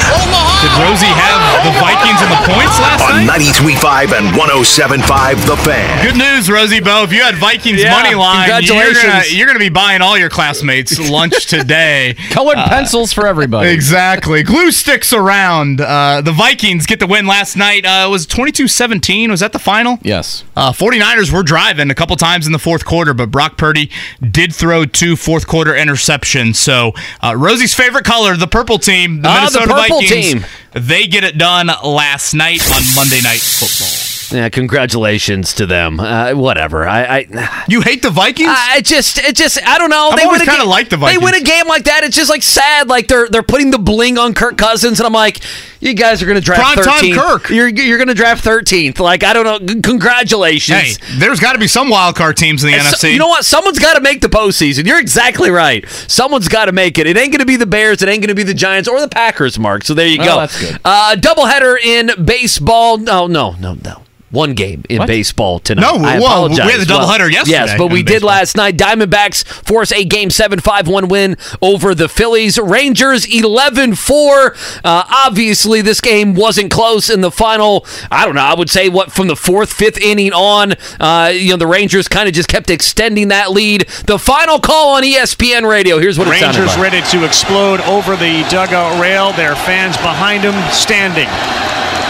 Did Rosie have the Vikings and the points last on night? 93.5 and 107.5 The Fan. Good news, Rosie Bo. If you had Vikings Yeah, money line, you're congratulations. you're gonna be buying all your classmates lunch today. Colored pencils for everybody. Exactly. Glue sticks around. Uh, the Vikings get the win last night. Uh, it was 22-17. Was that the final? Yes. Uh, 49ers were driving a couple times in the fourth quarter, but Brock Purdy did throw two fourth quarter interceptions. So uh, Rosie's favorite color, the purple team, the Ah, Minnesota purple Vikings, team. they get it done last night on Monday Night Football. Yeah, congratulations to them. Uh, whatever. I, I You hate the Vikings? I just, it just, I don't know. I've they always win a kinda ga- liked the They win a game like that. It's just like sad. Like they're they're putting the bling on Kirk Cousins, and I'm like, you guys are going to draft Primetime 13th. Kirk. You're you're going to draft 13th. Like I don't know. Congratulations. hey, there's got to be some wild card teams in the And so- NFC. you know what? Someone's got to make the postseason. You're exactly right. Someone's got to make it. It ain't going to be the Bears. It ain't going to be the Giants or the Packers, Mark. So there you Oh, go. that's good. Uh, doubleheader in baseball. No, no, no, no. One game in What? baseball tonight. No, I whoa, we apologize. had the doubleheader yesterday Yes, but we did last night. Diamondbacks force a game 7 5 1 win over the Phillies. Rangers 11 4. Uh, obviously, this game wasn't close in the final. I don't know. I would say what from the fourth, fifth inning on, uh, you know, the Rangers kind of just kept extending that lead. The final call on ESPN radio. Here's what it sounded Rangers like. ready to explode over the dugout rail. Their fans behind them standing.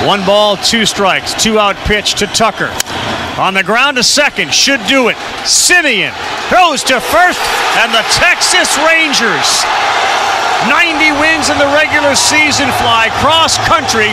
One ball, two strikes. Two out pitch to Tucker. On the ground to second, should do it. Simeon throws to first, and the Texas Rangers. 90 wins in the regular season fly cross country,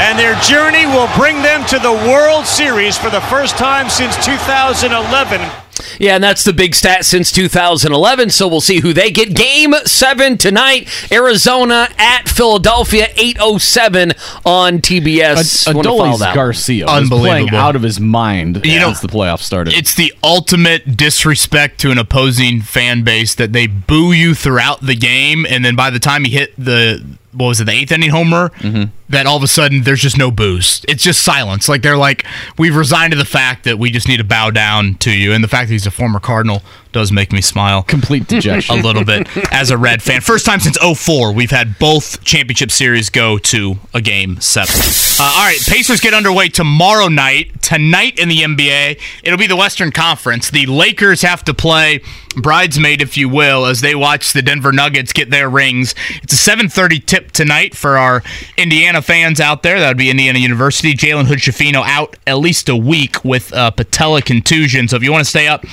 and their journey will bring them to the World Series for the first time since 2011. Yeah, and that's the big stat since 2011. So we'll see who they get. Game seven tonight. Arizona at Philadelphia, 8:07 on TBS. Ad- Adolis. Garcia was playing Unbelievable. out of his mind You know, the playoffs started. It's the ultimate disrespect to an opposing fan base that they boo you throughout the game, and then by the time you hit the what was it, the eighth inning homer, mm-hmm. that all of a sudden there's just no boost. It's just silence. Like they're like, we've resigned to the fact that we just need to bow down to you, and the fact that he's a former Cardinal does make me smile complete dejection. a little bit as a Red fan. First time since 04 we've had both championship series go to a game seven. Uh, all right, Pacers get underway tomorrow night. Tonight in the NBA, it'll be the Western Conference. The Lakers have to play bridesmaid, if you will, as they watch the Denver Nuggets get their rings. It's a 7:30 tip tonight for our Indiana fans out there. That would be Indiana University. Jalen Hood Schifino out at least a week with a patella contusion. So if you want to stay up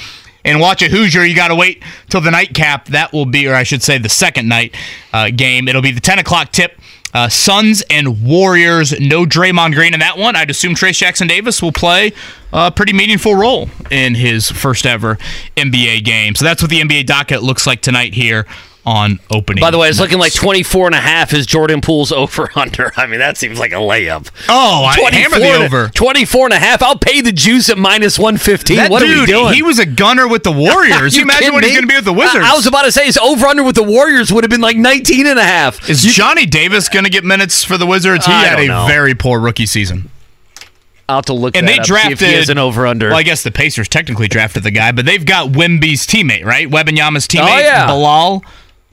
and watch a Hoosier, you got to wait till the nightcap. That will be, or I should say, the second night uh, game. It'll be the 10 o'clock tip. Uh, Suns and Warriors. No Draymond Green in that one. I'd assume Trayce Jackson Davis will play a pretty meaningful role in his first ever NBA game. So that's what the NBA docket looks like tonight here on opening. By the way, it's night. looking like 24 and a half is Jordan Poole's over under. I mean, that seems like a layup. Oh, I hammer the over. 24 and a half. I'll pay the juice at minus 115. That what dude, are we doing? he was a gunner with the Warriors. you imagine kidding what he's going to be with the Wizards. I, I was about to say his over under with the Warriors would have been like 19 and a half. Is Johnny Davis going to get minutes for the Wizards? He I had a know. very poor rookie season. I'll have to look And that they up, see drafted if he has an over under. Well, I guess the Pacers technically drafted the guy, but they've got Wimby's teammate, right? Wembanyama's oh, teammate, Oh, yeah. Bilal.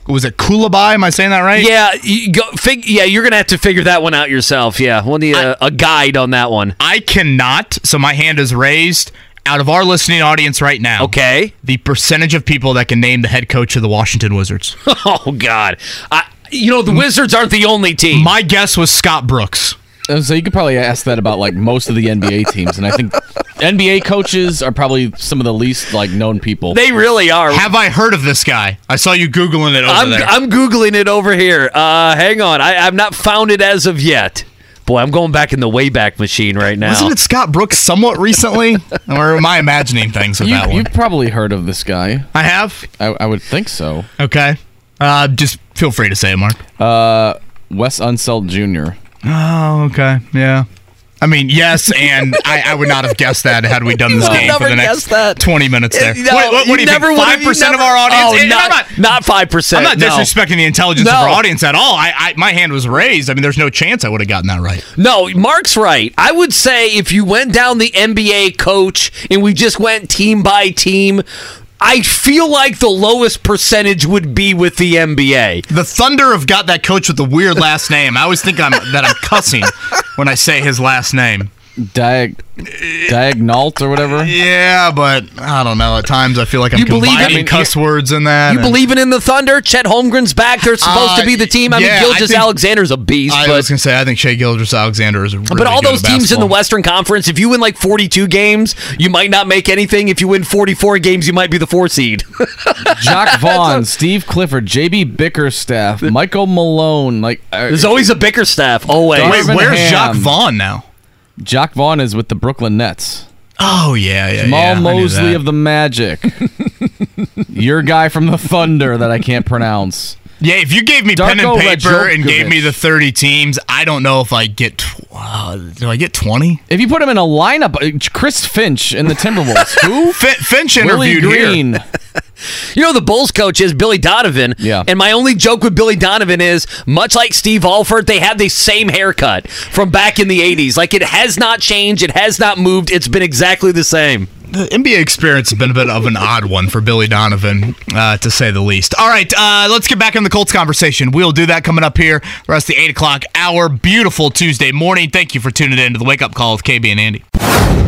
Was it Coulibaly? Am I saying that right? Yeah, you go, fig- yeah, you're gonna have to figure that one out yourself. Yeah, we'll need a, a guide on that one. I cannot. So my hand is raised. Out of our listening audience right now, Okay. the percentage of people that can name the head coach of the Washington Wizards. Oh God, I, you know the Wizards aren't the only team. My guess was Scott Brooks. Uh, So you could probably ask that about like most of the NBA teams, and I think NBA coaches are probably some of the least like known people. they really are. Have I heard of this guy? I saw you googling it over I'm, there. I'm googling it over here. Uh, hang on, I, I've not found it as of yet. Boy, I'm going back in the Wayback Machine right now. Wasn't it Scott Brooks somewhat recently? or am I imagining things with you, that one? you've probably heard of this guy. I have. I, I would think so. Okay. Uh, just feel free to say it, Mark. Uh, Wes Unseld Jr. Oh, okay. Yeah. I mean, yes, and I, I would not have guessed that had we done this game for the next that. 20 minutes there. No, what, what, what do you never think? Five percent you of our audience. Oh, not not five percent. I'm not disrespecting the intelligence No. of our audience at all. I, I my hand was raised. I mean, there's no chance I would have gotten that right. No, Mark's right. I would say if you went down the NBA coach and we just went team by team, I feel like the lowest percentage would be with the NBA. The Thunder have got that coach with the weird last name. I always think I'm that I'm cussing when I say his last name. Diag Diagnalt or whatever. Yeah, but I don't know. At times I feel like I'm You believe combining in- cuss words in that. You and- believing in the Thunder? Chet Holmgren's back. They're supposed to be the team. I mean, Uh, yeah, I Gilgeous think- Alexander's a beast, I but was gonna say I think Shai Gilgeous Alexander is a really but all good those teams in the. Western Conference, if you win like 42 games, you might not make anything. If you win 44 games, you might be the four seed. Jock Vaughn, Steve Clifford, JB Bickerstaff, Michael Malone. Like uh, There's always a Bickerstaff. Always. Wait, where's Ham. Jacque Vaughn now? Jacque Vaughn is with the Brooklyn Nets. Oh yeah, yeah. Jamahl yeah, Mosley of the Magic. Your guy from the Thunder that I can't pronounce. Yeah, if you gave me pen and paper and gave me the 30 teams, I don't know if I get. Tw- uh, do I get 20? If you put him in a lineup, uh, Chris Finch in the Timberwolves. Who? Fin- Finch Willie interviewed here. You know, the Bulls coach is Billy Donovan. Yeah. And my only joke with Billy Donovan is, much like Steve Alford, they have the same haircut from back in the 80s. Like, it has not changed. It has not moved. It's been exactly the same. The NBA experience has been a bit of an odd one for Billy Donovan, uh, to say the least. All right, uh, let's get back in the Colts conversation. We'll do that coming up here, the rest of the 8 o'clock hour. Beautiful Tuesday morning. Thank you for tuning in to the Wake Up Call with KB and Andy.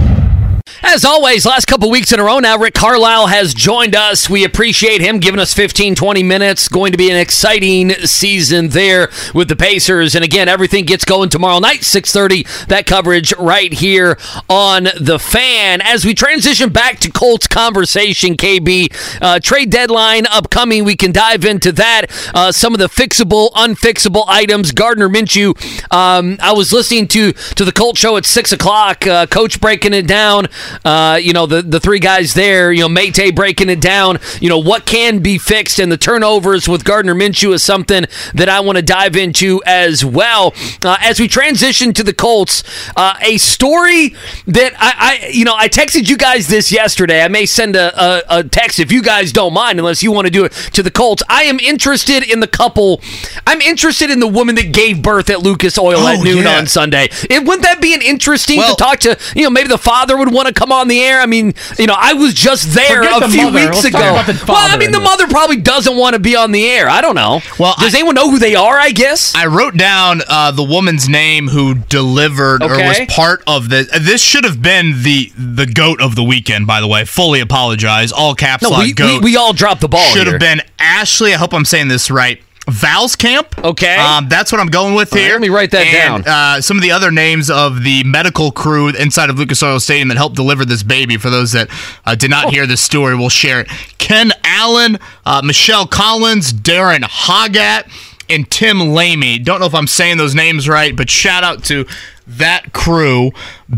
As always, last couple weeks in a row now, Rick Carlisle has joined us. We appreciate him giving us 15, 20 minutes. Going to be an exciting season there with the Pacers. And again, everything gets going tomorrow night, 6.30. That coverage right here on The Fan. As we transition back to Colts conversation, KB, uh, trade deadline upcoming. We can dive into that. Uh, some of the fixable, unfixable items. Gardner Minshew. Um, I was listening to, to the Colt show at 6 o'clock. Uh, coach breaking it down. Uh, you know, the, the three guys there, you know, Mate breaking it down, you know, what can be fixed, and the turnovers with Gardner Minshew is something that I want to dive into as well. Uh, as we transition to the Colts, uh, a story that I, I, you know, I texted you guys this yesterday. I may send a, a, a text if you guys don't mind, unless you want to do it to the Colts. I am interested in the couple. I'm interested in the woman that gave birth at Lucas Oil Oh, at noon yeah. on Sunday. It, wouldn't that be an interesting Well- to talk to? You know, maybe the father would want to come on the air. I mean, you know, I was just there Forget a the few mother. weeks Let's ago. talk about the well, I mean, the mother probably doesn't want to be on the air. I don't know. Well, does I- anyone know who they are? I guess. I wrote down uh, the woman's name who delivered or was part of the. This should have been the the goat of the weekend. By the way, fully apologize. All caps no, lock we, we, we all dropped the ball. should here. have been Ashley. I hope I'm saying this right. Vlaskamp. Okay. Um, that's what I'm going with right, here. let me write that And, down. Uh, some of the other names of the medical crew inside of Lucas Oil Stadium that helped deliver this baby. For those that uh, did Oh. not hear this story, we'll share it. Ken Allen, uh, Michelle Collins, Darren Hoggett, and Tim Lamy. Don't know if I'm saying those names right, but shout out to that crew,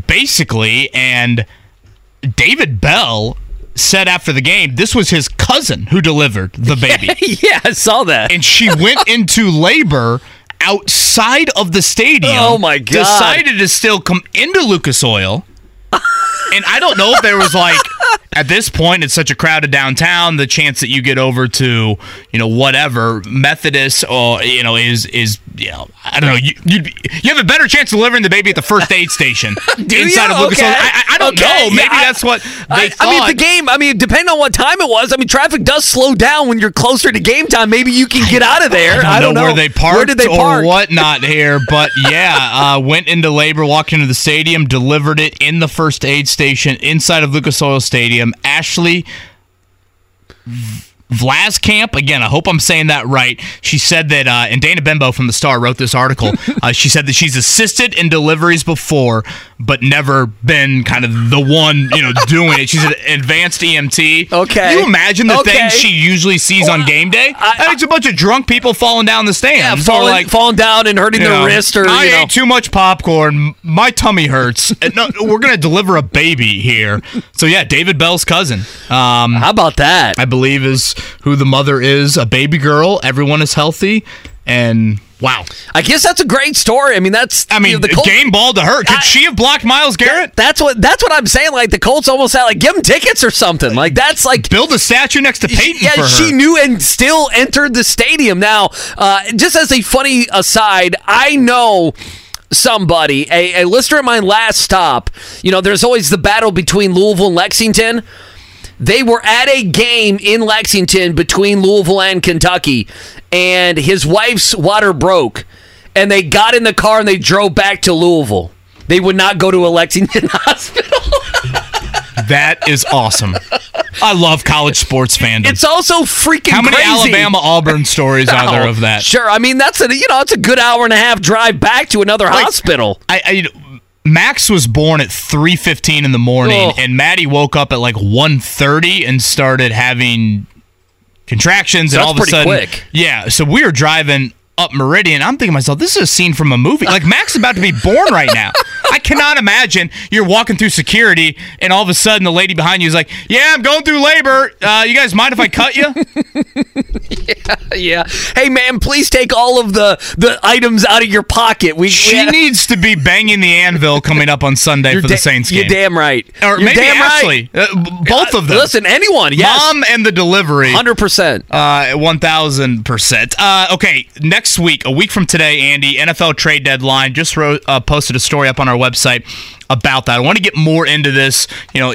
basically. And David Bell said after the game, this was his cousin who delivered the baby yeah, I saw that. and she went into labor outside of the stadium. Oh, my God. Decided to still come into Lucas Oil. and I don't know if there was like at this point, it's such a crowded downtown. The chance that you get over to, you know, whatever Methodist or you know is is you know I don't know you you you have a better chance of delivering the baby at the first aid station inside you? of Lucas. Okay. Oil. I, I I don't Okay. know. Maybe Yeah, that's what they I, thought. I mean, the game. I mean, depending on what time it was. I mean, traffic does slow down when you're closer to game time. Maybe you can get out of there. I don't, know, where they parked Where did they park? or whatnot here, but yeah, uh, went into labor, walked into the stadium, delivered it in the first aid station inside of Lucas Oil Stadium. Ashley Vlaskamp, again, I hope I'm saying that right. She said that, uh, and Dana Benbow from the Star wrote this article. Uh, she said that she's assisted in deliveries before, but never been kind of the one, you know, doing it. She's an advanced EMT. Okay. Can you imagine the Okay. things she usually sees on game day? I- I, it's a bunch of drunk people falling down the Yeah, stands. or falling, like, falling down and hurting their know, wrist, or I you know. ate too much popcorn. My tummy hurts. And no, we're gonna deliver a baby here. So yeah, David Bell's cousin. Um, How about that? I believe is who the mother is. A baby girl. Everyone is healthy, and wow. I guess that's a great story. I mean, that's I mean, you know, the Colts, game ball to her. Could I- she have blocked Myles Garrett? That's what that's what I'm saying. Like the Colts almost had like give them tickets or something. Like that's like Build a statue next to Peyton yeah, for her. she knew and still entered the stadium. Now, uh, just as a funny aside, I know somebody, a, a listener at my last stop. You know, there's always the battle between Louisville and Lexington. They were at a game in Lexington between Louisville and Kentucky, and his wife's water broke, and they got in the car and they drove back to Louisville. They would not go to a Lexington hospital. That is awesome. I love college sports fandom. It's also freaking How many crazy. Alabama Auburn stories are there of that? Sure, I mean that's a you know it's a good hour and a half drive back to another Like, hospital. I, I Max was born at 3:15 in the morning Oh. and Maddie woke up at like 1:30 and started having contractions and That's all of a sudden quick. Yeah, so we were driving up Meridian. I'm thinking to myself, this is a scene from a movie. Like Max is about to be born right now. I cannot imagine you're walking through security and all of a sudden the lady behind you is like, "Yeah, I'm going through labor. Uh, you guys mind if I cut you?" yeah. Hey man, please take all of the the items out of your pocket. We She we- needs to be banging the anvil coming up on Sunday you're for the da- Saints game. You're damn right. or You're maybe damn Ashley. right. Uh, both of them. Listen, anyone? Yes. Mom and the delivery. Hundred percent. Uh, one thousand percent. Uh, okay, next week, a week from today, Andy, NFL trade deadline. Just wrote, uh, posted a story up on our website about that. I want to get more into this, you know,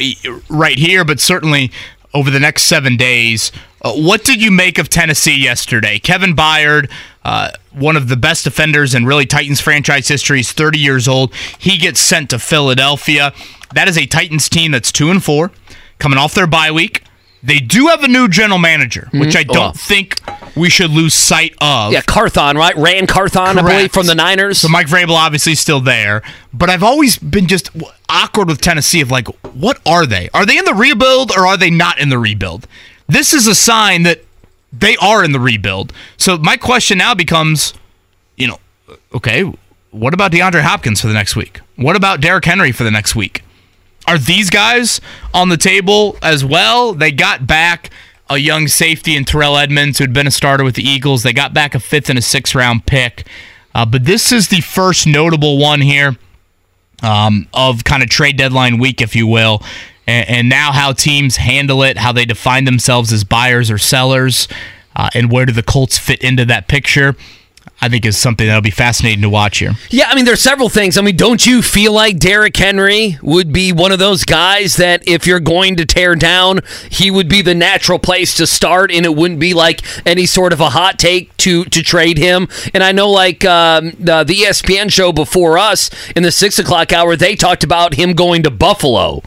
right here, but certainly over the next seven days. Uh, what did you make of Tennessee yesterday? Kevin Byard, uh, one of the best defenders in really Titans franchise history, is 30 years old. He gets sent to Philadelphia. That is a Titans team that's two and four, coming off their bye week. They do have a new general manager, mm-hmm. which I don't Oh. think we should lose sight of. Yeah, Carthon, right? Ran Carthon, I believe, from the Niners. So Mike Vrabel obviously still there, but I've always been just awkward with Tennessee of like, what are they? Are they in the rebuild or are they not in the rebuild? This is a sign that they are in the rebuild. So my question now becomes, you know, okay, what about DeAndre Hopkins for the next week? What about Derrick Henry for the next week? Are these guys on the table as well? They got back a young safety in Terrell Edmunds, who had been a starter with the Eagles. They got back a fifth and a sixth round pick. Uh, but this is the first notable one here um, of kind of trade deadline week, if you will. And, and now how teams handle it, how they define themselves as buyers or sellers, uh, and where do the Colts fit into that picture. I think is something that'll be fascinating to watch here. Yeah, I mean, there's several things. I mean, don't you feel like Derrick Henry would be one of those guys that if you're going to tear down, he would be the natural place to start, and it wouldn't be like any sort of a hot take to to trade him. And I know, like um, the, the ESPN show before us in the six o'clock hour, they talked about him going to Buffalo.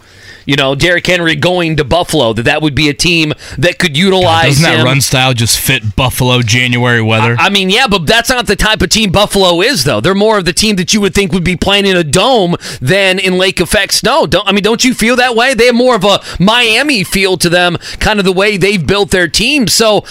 You know, Derrick Henry going to Buffalo. That that would be a team that could utilize Doesn't that him. run style just fit Buffalo January weather? I mean, yeah, but that's not the type of team Buffalo is, though. They're more of the team that you would think would be playing in a dome than in lake effect snow. Don't I mean? Don't you feel that way? They have more of a Miami feel to them, kind of the way they've built their team. So,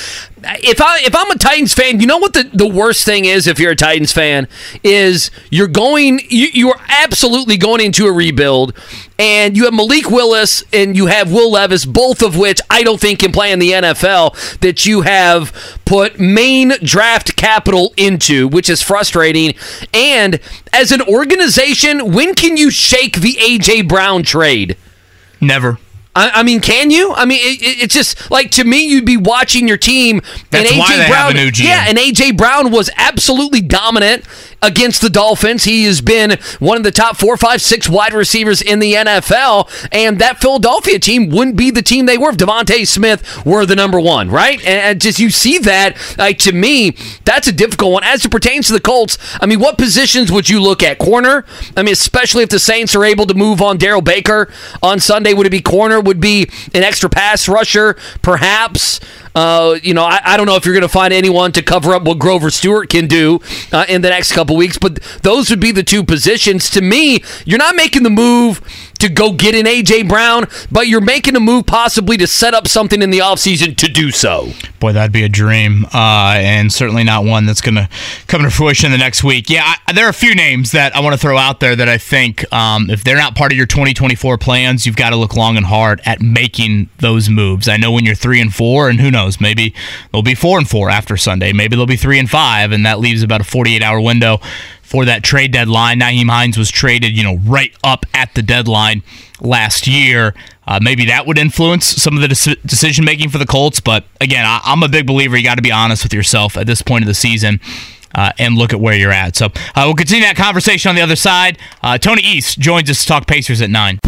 if I if I'm a Titans fan, you know what the, the worst thing is if you're a Titans fan is you're going you you are absolutely going into a rebuild and you have Malik Willis and you have Will Levis, both of which I don't think can play in the NFL that you have put main draft capital into, which is frustrating. And as an organization, when can you shake the AJ Brown trade? Never. I, I mean, can you? I mean, it, it- it's just like to me, you'd be watching your team. That's and AJ why they have Brown, a new GM. yeah, and AJ Brown was absolutely dominant against the Dolphins. He has been one of the top four, five, six wide receivers in the NFL, and that Philadelphia team wouldn't be the team they were if DeVonta Smith were the number one, right? And, just you see that, like to me, that's a difficult one. As it pertains to the Colts, I mean, what positions would you look at? Corner? I mean, especially if the Saints are able to move on Daryl Baker on Sunday, would it be corner? Would be an extra pass rusher, perhaps? Uh, you know, I, I don't know if you're going to find anyone to cover up what Grover Stewart can do uh, in the next couple weeks, but those would be the two positions. To me, you're not making the move to go get an AJ Brown, but you're making a move possibly to set up something in the offseason to do so. Boy, that'd be a dream, uh, and certainly not one that's going to come to fruition the next week. Yeah, I, there are a few names that I want to throw out there that I think, um, if they're not part of your 2024 plans, you've got to look long and hard at making those moves. I know when you're three and four, and who knows, maybe they'll be four and four after Sunday. Maybe they'll be three and five, and that leaves about a 48 hour window for that trade deadline. Nyheim Hines was traded, you know, right up at the deadline last year. Uh, maybe that would influence some of the deci- decision making for the Colts. But again, I- I'm a big believer. You got to be honest with yourself at this point of the season. Uh, and look at where you're at. So uh, we'll continue that conversation on the other side. Uh, Tony East joins us to talk Pacers at nine.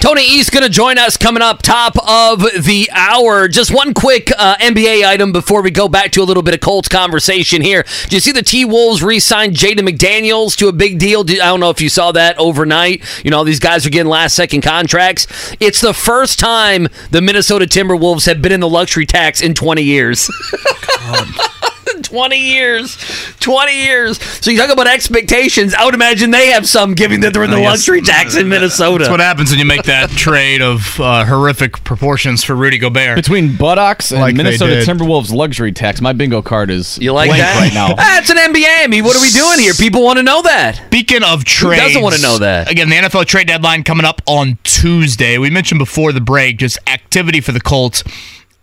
Tony East going to join us coming up top of the hour. Just one quick uh, NBA item before we go back to a little bit of Colts conversation here. Did you see the T Wolves re-signed Jaden McDaniels to a big deal? I don't know if you saw that overnight. You know these guys are getting last second contracts. It's the first time the Minnesota Timberwolves have been in the luxury tax in 20 years. 20 years. 20 years. So you talk about expectations. I would imagine they have some given that they're in the luxury tax in Minnesota. That's what happens when you make that trade of uh, horrific proportions for Rudy Gobert. Between buttocks and Like Minnesota. Timberwolves luxury tax, my bingo card is You like blank that? right now. That's an NBA. I mean, what are we doing here? People want to know that. Speaking of trades, doesn't wanna know that? Again, the NFL trade deadline coming up on Tuesday. We mentioned before the break just activity for the Colts.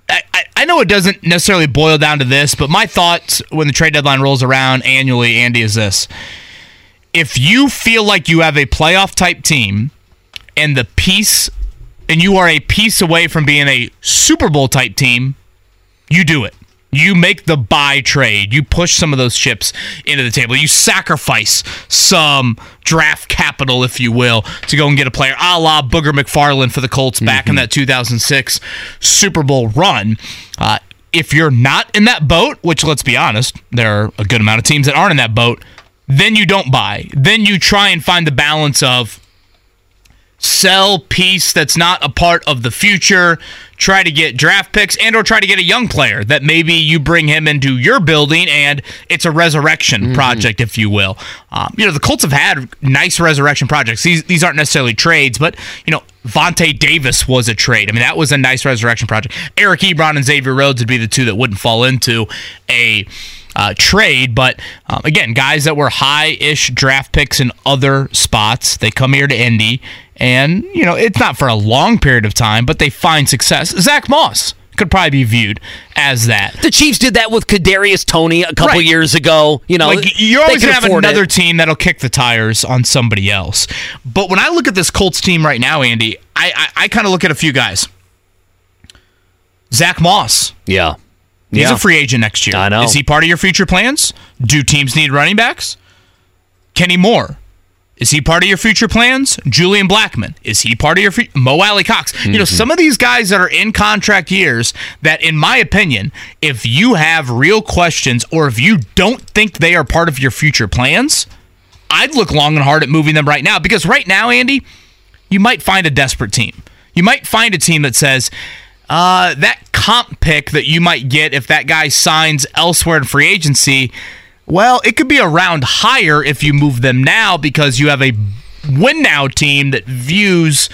I, I, know it doesn't necessarily boil down to this, but my thoughts when the trade deadline rolls around annually, Andy, is this: if you feel like you have a playoff type team and the piece, and you are a piece away from being a Super Bowl type team, you do it. You make the buy trade. You push some of those chips into the table. You sacrifice some draft capital, if you will, to go and get a player a la Booger McFarland for the Colts back in that 2006 Super Bowl run. Uh, if you're not in that boat, which let's be honest, there are a good amount of teams that aren't in that boat, then you don't buy. Then you try and find the balance of sell piece that's not a part of the future try to get draft picks and or try to get a young player that maybe you bring him into your building and it's a resurrection project if you will um, you know the colts have had nice resurrection projects these, these aren't necessarily trades but you know Vontae Davis was a trade. I mean, that was a nice resurrection project. Eric Ebron and Xavier Rhodes would be the two that wouldn't fall into a uh, trade. But um, again, guys that were high ish draft picks in other spots, they come here to Indy, and, you know, it's not for a long period of time, but they find success. Zach Moss could probably be viewed as that. The Chiefs did that with Kadarius Toney a couple Right. years ago. You know, like you're always gonna have afford it. another team that'll kick the tires on somebody else. But when I look at this Colts team right now, Andy, I I, I kind of look at a few guys. Zach Moss, Yeah. He's yeah. a free agent next year. I know. Is he part of your future plans? Do teams need running backs? Kenny Moore. Is he part of your future plans? Julian Blackmon. Is he part of your future? Mo Alie-Cox. You know, Mm-hmm. some of these guys that are in contract years that, in my opinion, if you have real questions or if you don't think they are part of your future plans, I'd look long and hard at moving them right now because right now, Andy, you might find a desperate team. You might find a team that says, uh, that comp pick that you might get if that guy signs elsewhere in free agency, well, it could be a round higher if you move them now because you have a win now team that views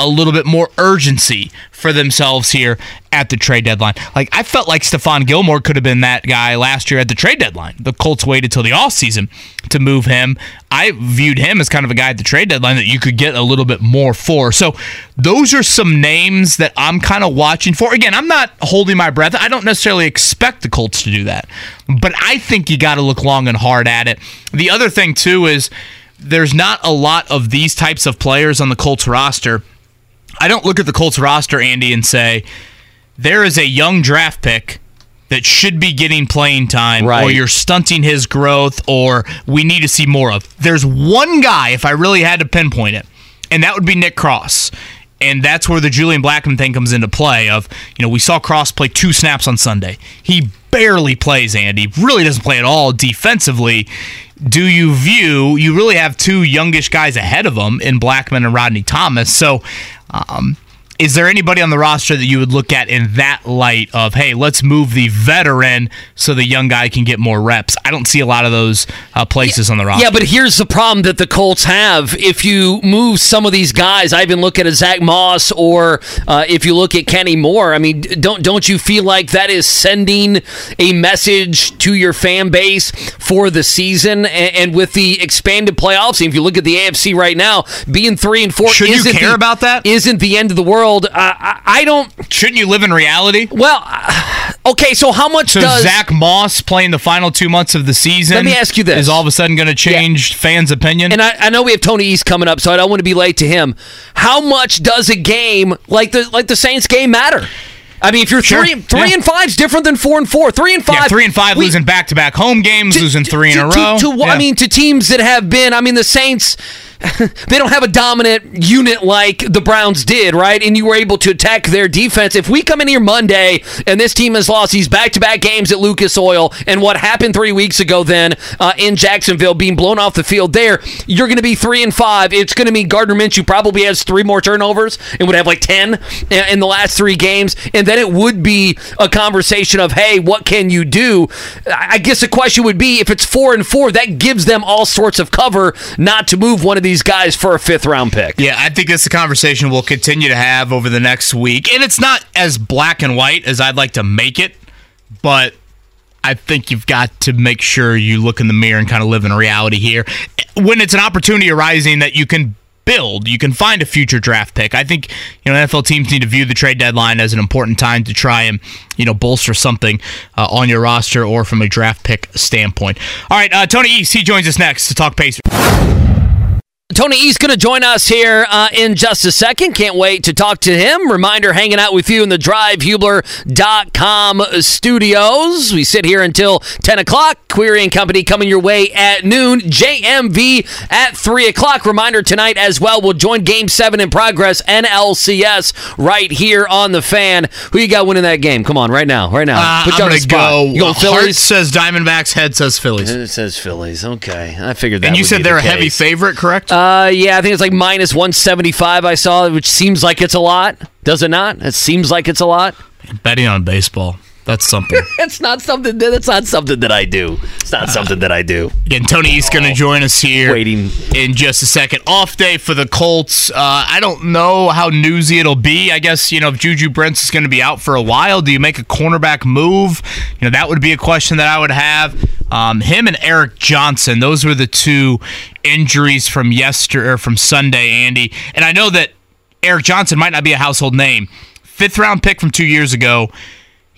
a little bit more urgency for themselves here at the trade deadline. Like I felt like Stephon Gilmore could have been that guy last year at the trade deadline. The Colts waited till the offseason to move him. I viewed him as kind of a guy at the trade deadline that you could get a little bit more for. So those are some names that I'm kind of watching for. Again, I'm not holding my breath. I don't necessarily expect the Colts to do that. But I think you got to look long and hard at it. The other thing too is there's not a lot of these types of players on the Colts roster I don't look at the Colts roster, Andy, and say there is a young draft pick that should be getting playing time, Right. or you're stunting his growth, or we need to see more of. There's one guy, if I really had to pinpoint it, and that would be Nick Cross. And that's where the Julian Blackmon thing comes into play. Of you know, we saw Cross play two snaps on Sunday. He barely plays. Andy really doesn't play at all defensively. Do you view you really have two youngish guys ahead of him in Blackmon and Rodney Thomas? So, um, is there anybody on the roster that you would look at in that light of, hey, let's move the veteran so the young guy can get more reps? I don't see a lot of those uh, places on the roster. Yeah, but here's the problem that the Colts have. If you move some of these guys, I even look at a Zach Moss, or uh, if you look at Kenny Moore. I mean, don't don't you feel like that is sending a message to your fan base for the season? And, and with the expanded playoffs, if you look at the AFC right now, being three and four, Should you care the- about that? Isn't the end of the world? Uh, I, I don't. Shouldn't you live in reality? Well, uh, okay. So how much So does Zach Moss playing the final two months of the season? Let me ask you this. Is all of a sudden going to change fans' opinion? And I, I know we have Tony East coming up, so I don't want to be late to him. How much does a game like the like the Saints game matter? I mean, if you're Sure. three three Yeah. and five is different than four and four. Three and five, yeah, three and five we- losing back to back home games, losing three in to, a to- row. To, Yeah. I mean, to teams that have been. I mean, the Saints. they don't have a dominant unit like the Browns did, right? And you were able to attack their defense. If we come in here Monday and this team has lost these back-to-back games at Lucas Oil, and what happened three weeks ago then uh, in Jacksonville, being blown off the field there, you're going to be three and five. It's going to mean Gardner Minshew probably has three more turnovers and would have like ten in in the last three games, and then it would be a conversation of, hey, what can you do? I guess the question would be if it's four and four, that gives them all sorts of cover not to move one of these guys for a fifth round pick. Yeah, I think that's the conversation we'll continue to have over the next week. And it's not as black and white as I'd like to make it, but I think you've got to make sure you look in the mirror and kind of live in reality here. When it's an opportunity arising that you can build, you can find a future draft pick. I think you know NFL teams need to view the trade deadline as an important time to try and you know bolster something uh, on your roster or from a draft pick standpoint. All right, uh, Tony East he joins us next to talk Pacers. Tony East going to join us here uh, in just a second. Can't wait to talk to him. Reminder hanging out with you in the drivehubler.com studios. We sit here until 10 o'clock. Query and Company coming your way at noon. JMV at 3 o'clock. Reminder tonight as well. We'll join Game 7 in progress, NLCS, right here on the fan. Who you got winning that game? Come on, right now. Right now. Uh, Put you I'm on the gonna spot. go. You going Heart says Diamondbacks. Head says Phillies. It says Phillies. Okay. I figured that and you would said be they're the a heavy favorite, correct? Uh, Uh, yeah, I think it's like minus 175 I saw, which seems like it's a lot. Does it not? It seems like it's a lot. Betting on baseball. That's something. It's not something that it's not something that I do. It's not something that I do. Again, Tony East going to join us here Waiting. in just a second. Off day for the Colts. Uh, I don't know how newsy it'll be. I guess, you know, if Juju Brents is going to be out for a while, do you make a cornerback move? You know, that would be a question that I would have. Um, him and Eric Johnson, those were the two injuries from yesterday or from Sunday, Andy. And I know that Eric Johnson might not be a household name. Fifth round pick from two years ago.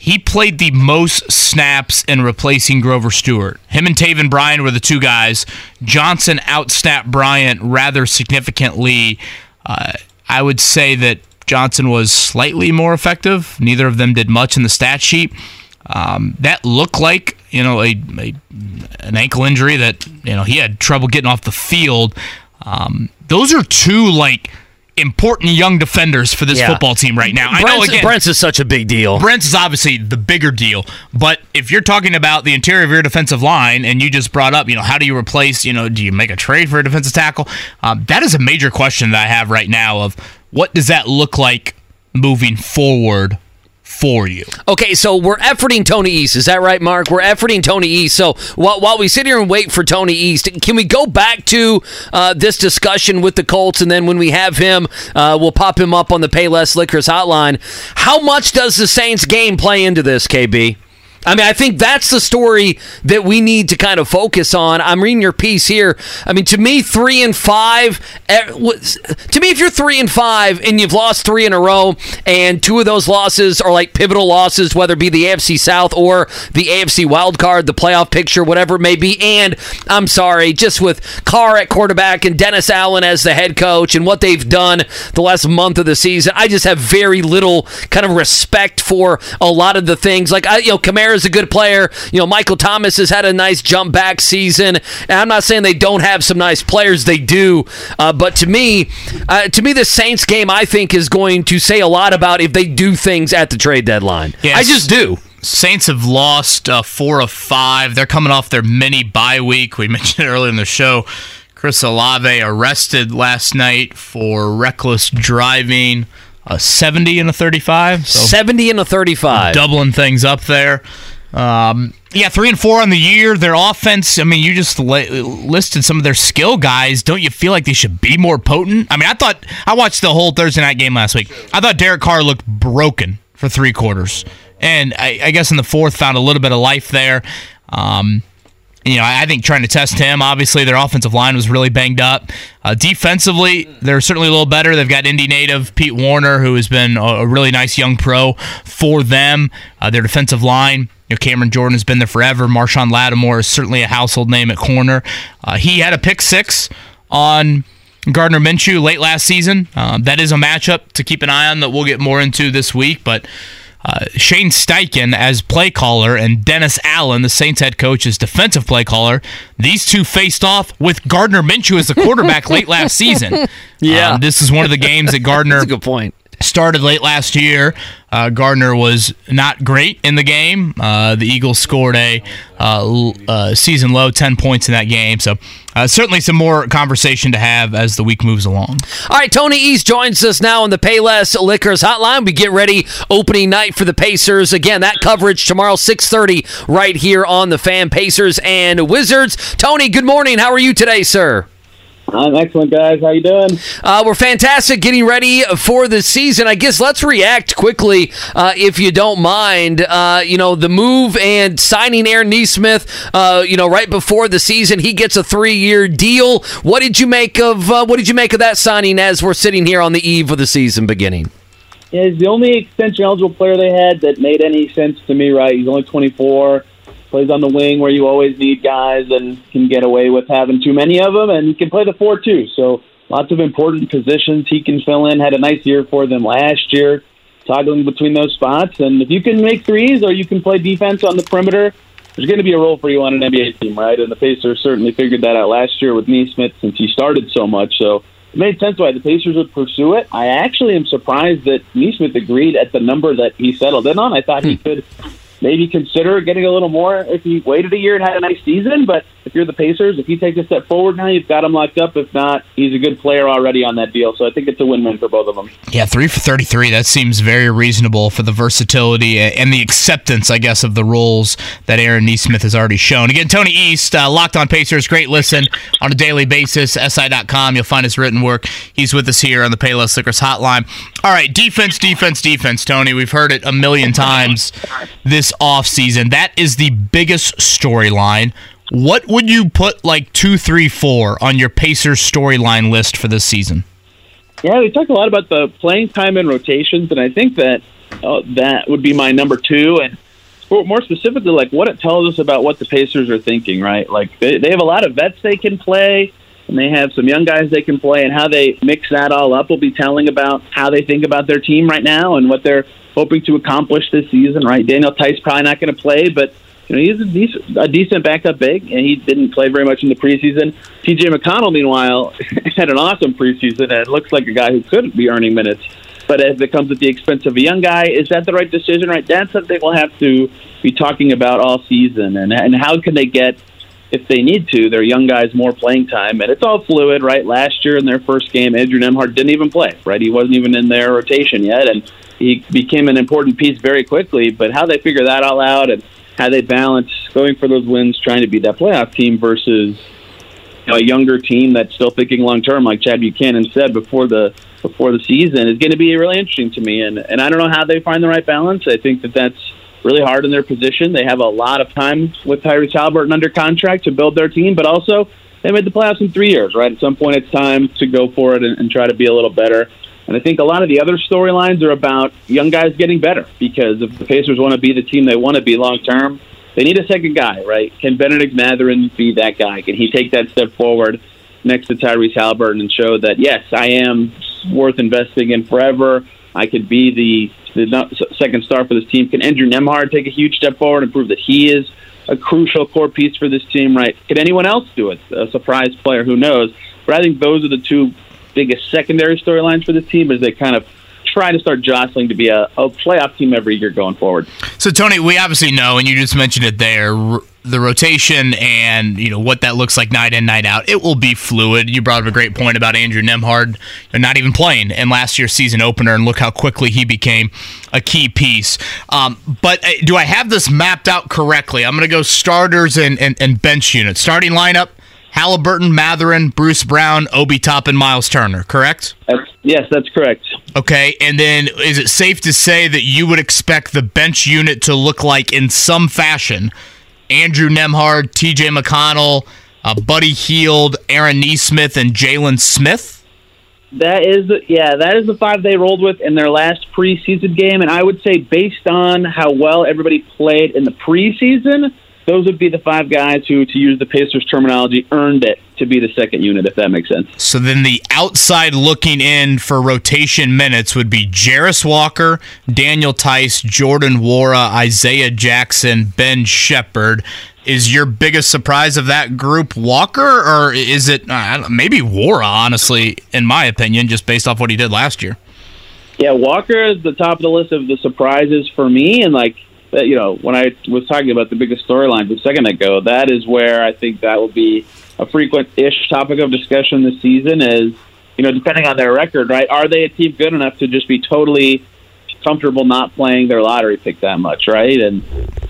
He played the most snaps in replacing Grover Stewart. Him and Taven Bryan were the two guys. Johnson outsnapped Bryant rather significantly. Uh, I would say that Johnson was slightly more effective. Neither of them did much in the stat sheet. Um, that looked like you know a, a an ankle injury that you know he had trouble getting off the field. Um, those are two like important young defenders for this Yeah. football team right now. I know Brent's, again, Brent's is such a big deal. Brent's is obviously the bigger deal, but if you're talking about the interior of your defensive line, and you just brought up, you know, how do you replace, you know, do you make a trade for a defensive tackle? Um, that is a major question that I have right now of what does that look like moving forward for you? Okay, so we're efforting Tony East. Is that right, Mark? We're efforting Tony East. So while, while we sit here and wait for Tony East, can we go back to uh, this discussion with the Colts? And then when we have him, uh, we'll pop him up on the Payless Liquors hotline. How much does the Saints game play into this, KB? I mean, I think that's the story that we need to kind of focus on. I'm reading your piece here. I mean, to me, three and five. eh, To me, if you're three and five and you've lost three in a row, and two of those losses are like pivotal losses, whether it be the AFC South or the AFC wild card, the playoff picture, whatever it may be. And I'm sorry, just with Carr at quarterback and Dennis Allen as the head coach and what they've done the last month of the season, I just have very little kind of respect for a lot of the things. Like, I, you know, Kamara's a good player. You know, Michael Thomas has had a nice jump back season. And I'm not saying they don't have some nice players, they do. Uh, but to me, uh, to me, the Saints game, I think, is going to say a lot about if they do things at the trade deadline. Yes. I just do. Saints have lost uh, four of five. They're coming off their mini bye week. We mentioned it earlier in the show. Chris Olave arrested last night for reckless driving, a 70 and a 35. So 70 and a 35. doubling things up there. Um, yeah, three and four on the year. Their offense. I mean, you just li- listed some of their skill guys. Don't you feel like they should be more potent? I mean, I thought I watched the whole Thursday night game last week. I thought Derek Carr looked broken for three quarters, and I, I guess in the fourth found a little bit of life there. Um, you know, I think trying to test him. Obviously, their offensive line was really banged up. Uh, defensively, they're certainly a little better. They've got Indy native Pete Werner, who has been a, really nice young pro for them. Uh, their defensive line, you know, Cameron Jordan has been there forever. Marshon Lattimore is certainly a household name at corner. Uh, he had a pick six on Gardner Minshew late last season. Um, that is a matchup to keep an eye on that we'll get more into this week, but. Uh, Shane Steichen as play caller and Dennis Allen, the Saints head coach, as defensive play caller. These two faced off with Gardner Minshew as the quarterback late last season. Yeah. Um, this is one of the games that Gardner good point. started late last year. Uh, Gardner was not great in the game. Uh, the Eagles scored a uh, uh, season low 10 points in that game. So, uh, certainly some more conversation to have as the week moves along. All right, Tony East joins us now on the Payless Liquors Hotline. We get ready opening night for the Pacers. Again, that coverage tomorrow 6:30 right here on the Fan Pacers and Wizards. Tony, good morning. How are you today, sir? I'm excellent, guys. How you doing? Uh, we're fantastic getting ready for the season. I guess let's react quickly, uh, if you don't mind. Uh, you know, the move and signing Aaron Nesmith, uh, you know, right before the season, he gets a three-year deal. What did you make of uh, what did you make of that signing as we're sitting here on the eve of the season beginning? Yeah, he's the only extension eligible player they had that made any sense to me. Right? He's only 24. Plays on the wing where you always need guys and can get away with having too many of them, and he can play the four too. So lots of important positions he can fill in. Had a nice year for them last year, toggling between those spots. And if you can make threes or you can play defense on the perimeter, there's going to be a role for you on an NBA team, right? And the Pacers certainly figured that out last year with Nesmith since he started so much. So it made sense why the Pacers would pursue it. I actually am surprised that Nesmith agreed at the number that he settled in on. I thought he hmm. could maybe consider getting a little more if he waited a year and had a nice season. But if you're the Pacers, if you take a step forward now, you've got him locked up. If not, he's a good player already on that deal. So I think it's a win-win for both of them. Yeah, three for 33. That seems very reasonable for the versatility and the acceptance, I guess, of the roles that Aaron Nesmith has already shown. Again, Tony East, uh, Locked on Pacers, great listen on a daily basis. SI.com, you'll find his written work. He's with us here on the Payless Liquors hotline. All right, defense, defense, defense, Tony. We've heard it a million times this offseason. That is the biggest storyline. What would you put like two, three, four on your Pacers storyline list for this season? Yeah, we talked a lot about the playing time and rotations, and I think that uh, that would be my number two. And more specifically, like what it tells us about what the Pacers are thinking, right? Like they, they have a lot of vets they can play, and they have some young guys they can play, and how they mix that all up will be telling about how they think about their team right now and what they're hoping to accomplish this season, right? Daniel Theis probably not going to play, but you know, he's a decent, a decent backup big, and he didn't play very much in the preseason. T.J. McConnell, meanwhile, had an awesome preseason and looks like a guy who could be earning minutes. But if it comes at the expense of a young guy, is that the right decision? Right, that's something we'll have to be talking about all season, and and how can they get, if they need to, their young guys more playing time? And it's all fluid, right? Last year in their first game, Andrew Nembhard didn't even play, right? He wasn't even in their rotation yet, and he became an important piece very quickly. But how they figure that all out and how they balance going for those wins, trying to be that playoff team versus you know, a younger team that's still thinking long term, like Chad Buchanan said before the before the season, is going to be really interesting to me. And and I don't know how they find the right balance. I think that that's really hard in their position. They have a lot of time with Tyrese Halliburton under contract to build their team, but also they made the playoffs in three years, right? At some point, it's time to go for it and, and try to be a little better. And I think a lot of the other storylines are about young guys getting better because if the Pacers want to be the team they want to be long term, they need a second guy, right? Can Benedict Mathurin be that guy? Can he take that step forward next to Tyrese Halliburton and show that, yes, I am worth investing in forever? I could be the, the second star for this team. Can Andrew Nembhard take a huge step forward and prove that he is a crucial core piece for this team, right? Can anyone else do it? A surprise player, who knows? But I think those are the two biggest secondary storylines for this team as they kind of try to start jostling to be a, a playoff team every year going forward. So, Tony, we obviously know, and you just mentioned it there, the rotation and you know what that looks like night in night out. It will be fluid. You brought up a great point about Andrew Nembhard not even playing in last year's season opener, and look how quickly he became a key piece. Um, but uh, do I have this mapped out correctly? I'm going to go starters and, and, and bench unit. Starting lineup: Halliburton, Mathurin, Bruce Brown, Obi Toppin, Myles Turner. Correct? That's, yes, that's correct. Okay, and then is it safe to say that you would expect the bench unit to look like in some fashion? Andrew Nembhard, T.J. McConnell, uh, Buddy Hield, Aaron Nesmith, and Jalen Smith. That is, yeah, that is the five they rolled with in their last preseason game, and I would say based on how well everybody played in the preseason, those would be the five guys who, to use the Pacers terminology, earned it to be the second unit, if that makes sense. So then the outside looking in for rotation minutes would be Jarace Walker, Daniel Theis, Jordan Nwora, Isaiah Jackson, Ben Sheppard. Is your biggest surprise of that group Walker, or is it uh, maybe Nwora, honestly, in my opinion, just based off what he did last year? Yeah, Walker is the top of the list of the surprises for me, and like that, you know, when I was talking about the biggest storylines a second ago, that is where I think that will be a frequent-ish topic of discussion this season. Is you know, depending on their record, right? Are they a team good enough to just be totally comfortable not playing their lottery pick that much, right? And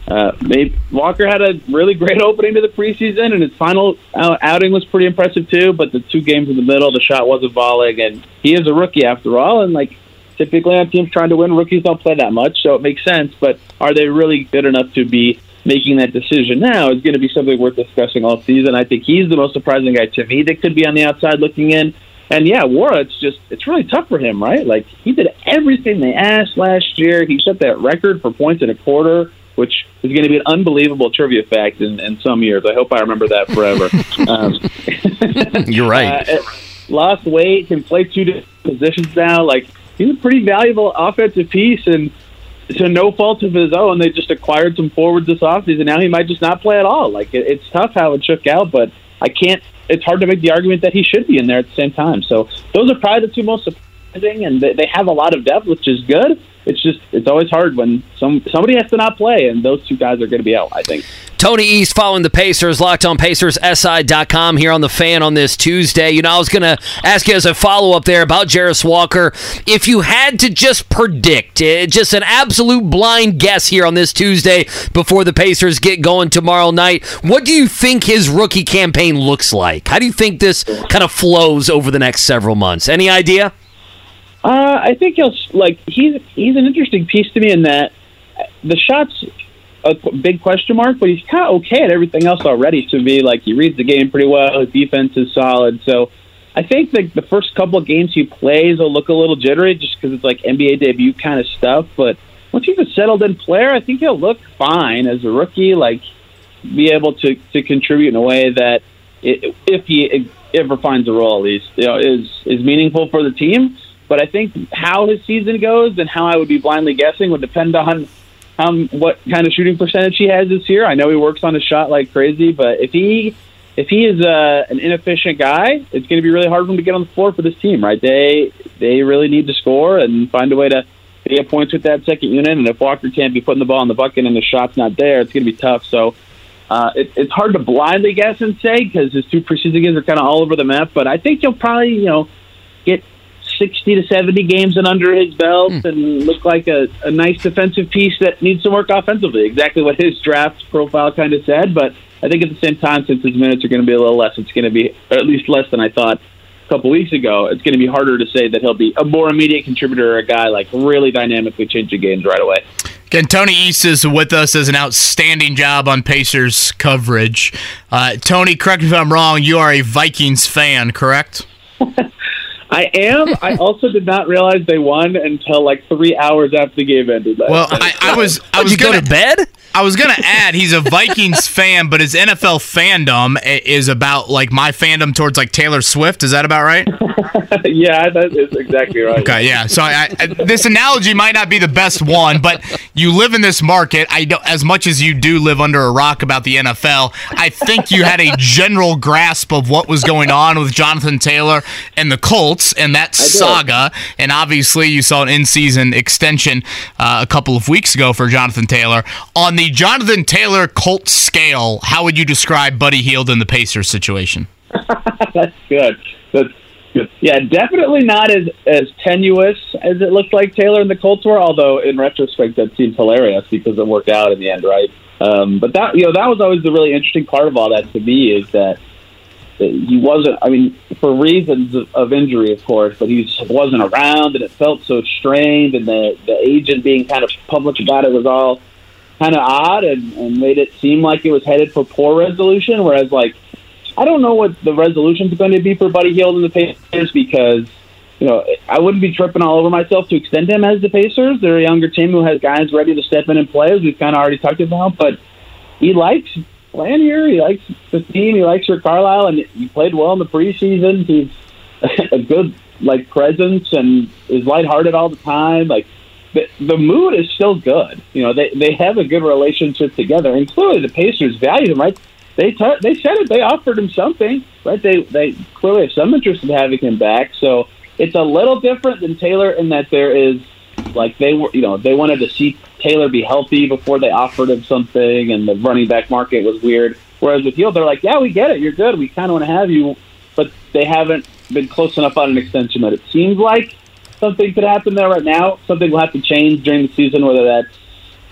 uh, maybe Walker had a really great opening to the preseason, and his final outing was pretty impressive too. But the two games in the middle, the shot wasn't volleying, and he is a rookie after all. And like typically on teams trying to win, rookies don't play that much, so it makes sense. But are they really good enough to be making that decision now is going to be something worth discussing all season. I think he's the most surprising guy to me that could be on the outside looking in. And yeah, Nwora, it's just it's really tough for him, right? Like he did everything they asked last year. He set that record for points in a quarter, which is going to be an unbelievable trivia fact in, in some years. I hope I remember that forever. um, You're right. Uh, lost weight, can play two different positions now. Like he's a pretty valuable offensive piece, and to no fault of his own, they just acquired some forwards this offseason. And now he might just not play at all. Like it, it's tough how it shook out, but I can't. It's hard to make the argument that he should be in there at the same time. So those are probably the two most surprising, and they, they have a lot of depth, which is good it's just it's always hard when some somebody has to not play, and those two guys are going to be out. I think. Tony East following the Pacers, locked on PacersSI.com here on the fan on this Tuesday. You know, I was going to ask you as a follow up there about Jarace Walker. If you had to just predict, just an absolute blind guess here on this Tuesday before the Pacers get going tomorrow night, what do you think his rookie campaign looks like? How do you think this kind of flows over the next several months? Any idea? Uh, I think he'll like he's he's an interesting piece to me in that the shots a big question mark, but he's kind of okay at everything else already. To be like he reads the game pretty well, his defense is solid. So I think that the first couple of games he plays will look a little jittery just because it's like NBA debut kind of stuff. But once he's a settled in player, I think he'll look fine as a rookie. Like be able to to contribute in a way that it, if he ever finds a role, at least you know is is meaningful for the team. But I think how his season goes and how I would be blindly guessing would depend on um, what kind of shooting percentage he has this year. I know he works on his shot like crazy, but if he if he is uh, an inefficient guy, it's going to be really hard for him to get on the floor for this team, right? They they really need to score and find a way to get points with that second unit. And if Walker can't be putting the ball in the bucket and the shot's not there, it's going to be tough. So uh, it, it's hard to blindly guess and say because his two preseason games are kind of all over the map. But I think he'll probably you know get 60 to 70 games and under his belt mm. and look like a, a nice defensive piece that needs some work offensively. Exactly what his draft profile kind of said. But I think at the same time, since his minutes are going to be a little less, it's going to be at least less than I thought a couple weeks ago. It's going to be harder to say that he'll be a more immediate contributor or a guy like really dynamically changing games right away. Again, Tony East is with us as an outstanding job on Pacers coverage. Uh, Tony, correct me if I'm wrong. You are a Vikings fan, correct? I am. I also did not realize they won until like three hours after the game ended. last Well. I, I was. I was you gonna, to bed? I was gonna add he's a Vikings fan, but his NFL fandom is about like my fandom towards like Taylor Swift. Is that about right? yeah, that is exactly right. Okay, yeah. So I, I, this analogy might not be the best one, but you live in this market. I don't, as much as you do live under a rock about the NFL. I think you had a general grasp of what was going on with Jonathan Taylor and the Colts and that saga. And obviously, you saw an in-season extension uh, a couple of weeks ago for Jonathan Taylor. On the Jonathan Taylor Colts scale, how would you describe Buddy Hield in the Pacers situation? That's good. That's good. Yeah, definitely not as as tenuous as it looked like Taylor and the Colts were. Although in retrospect, that seems hilarious because it worked out in the end, right? Um, but that you know that was always the really interesting part of all that to me is that he wasn't. I mean, for reasons of, of injury, of course, but he wasn't around, and it felt so strained. And the the agent being kind of public about it was all kind of odd, and, and made it seem like it was headed for poor resolution. Whereas, like, I don't know what the resolution is going to be for Buddy Hield and the Pacers because. You know, I wouldn't be tripping all over myself to extend him as the Pacers. They're a younger team who has guys ready to step in and play, as we've kind of already talked about. But he likes here. He likes the team. He likes Rick Carlisle, and he played well in the preseason. He's a good like presence and is lighthearted all the time. Like the the mood is still good. You know, they they have a good relationship together, and clearly the Pacers value him. Right? They t- they said it. They offered him something. Right? They they clearly have some interest in having him back. So it's a little different than Taylor in that there is like they were, you know, they wanted to see Taylor be healthy before they offered him something, and the running back market was weird. Whereas with Hield, they're like, yeah, we get it, you're good, we kind of want to have you, but they haven't been close enough on an extension that it seems like something could happen there right now. Something will have to change during the season, whether that's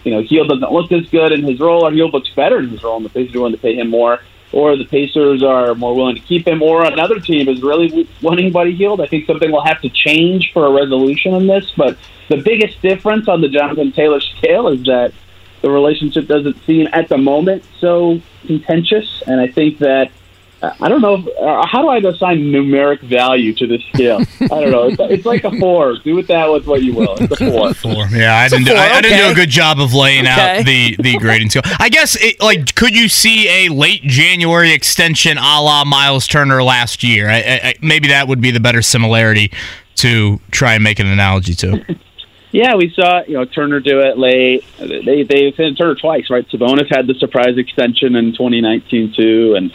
you know Hield doesn't look as good in his role, or Hield looks better in his role, and the Pacers are willing to pay him more, or the Pacers are more willing to keep him, or another team is really wanting Buddy Hield. I think something will have to change for a resolution in this, but the biggest difference on the Jonathan Taylor scale is that the relationship doesn't seem at the moment so contentious, and I think that I don't know uh, how do I assign numeric value to this scale. I don't know. It's, it's like a four. Do with that with what you will. It's a four. Four. Yeah, I It's didn't. Do, I, four, I didn't do a good job of laying Okay. out the the grading scale. I guess, it, like, could you see a late January extension, a la Myles Turner last year? I, I, I- maybe that would be the better similarity to try and make an analogy to. Yeah, we saw you know Turner do it late. They they extended Turner twice, right? Sabonis had the surprise extension in 2019 too, and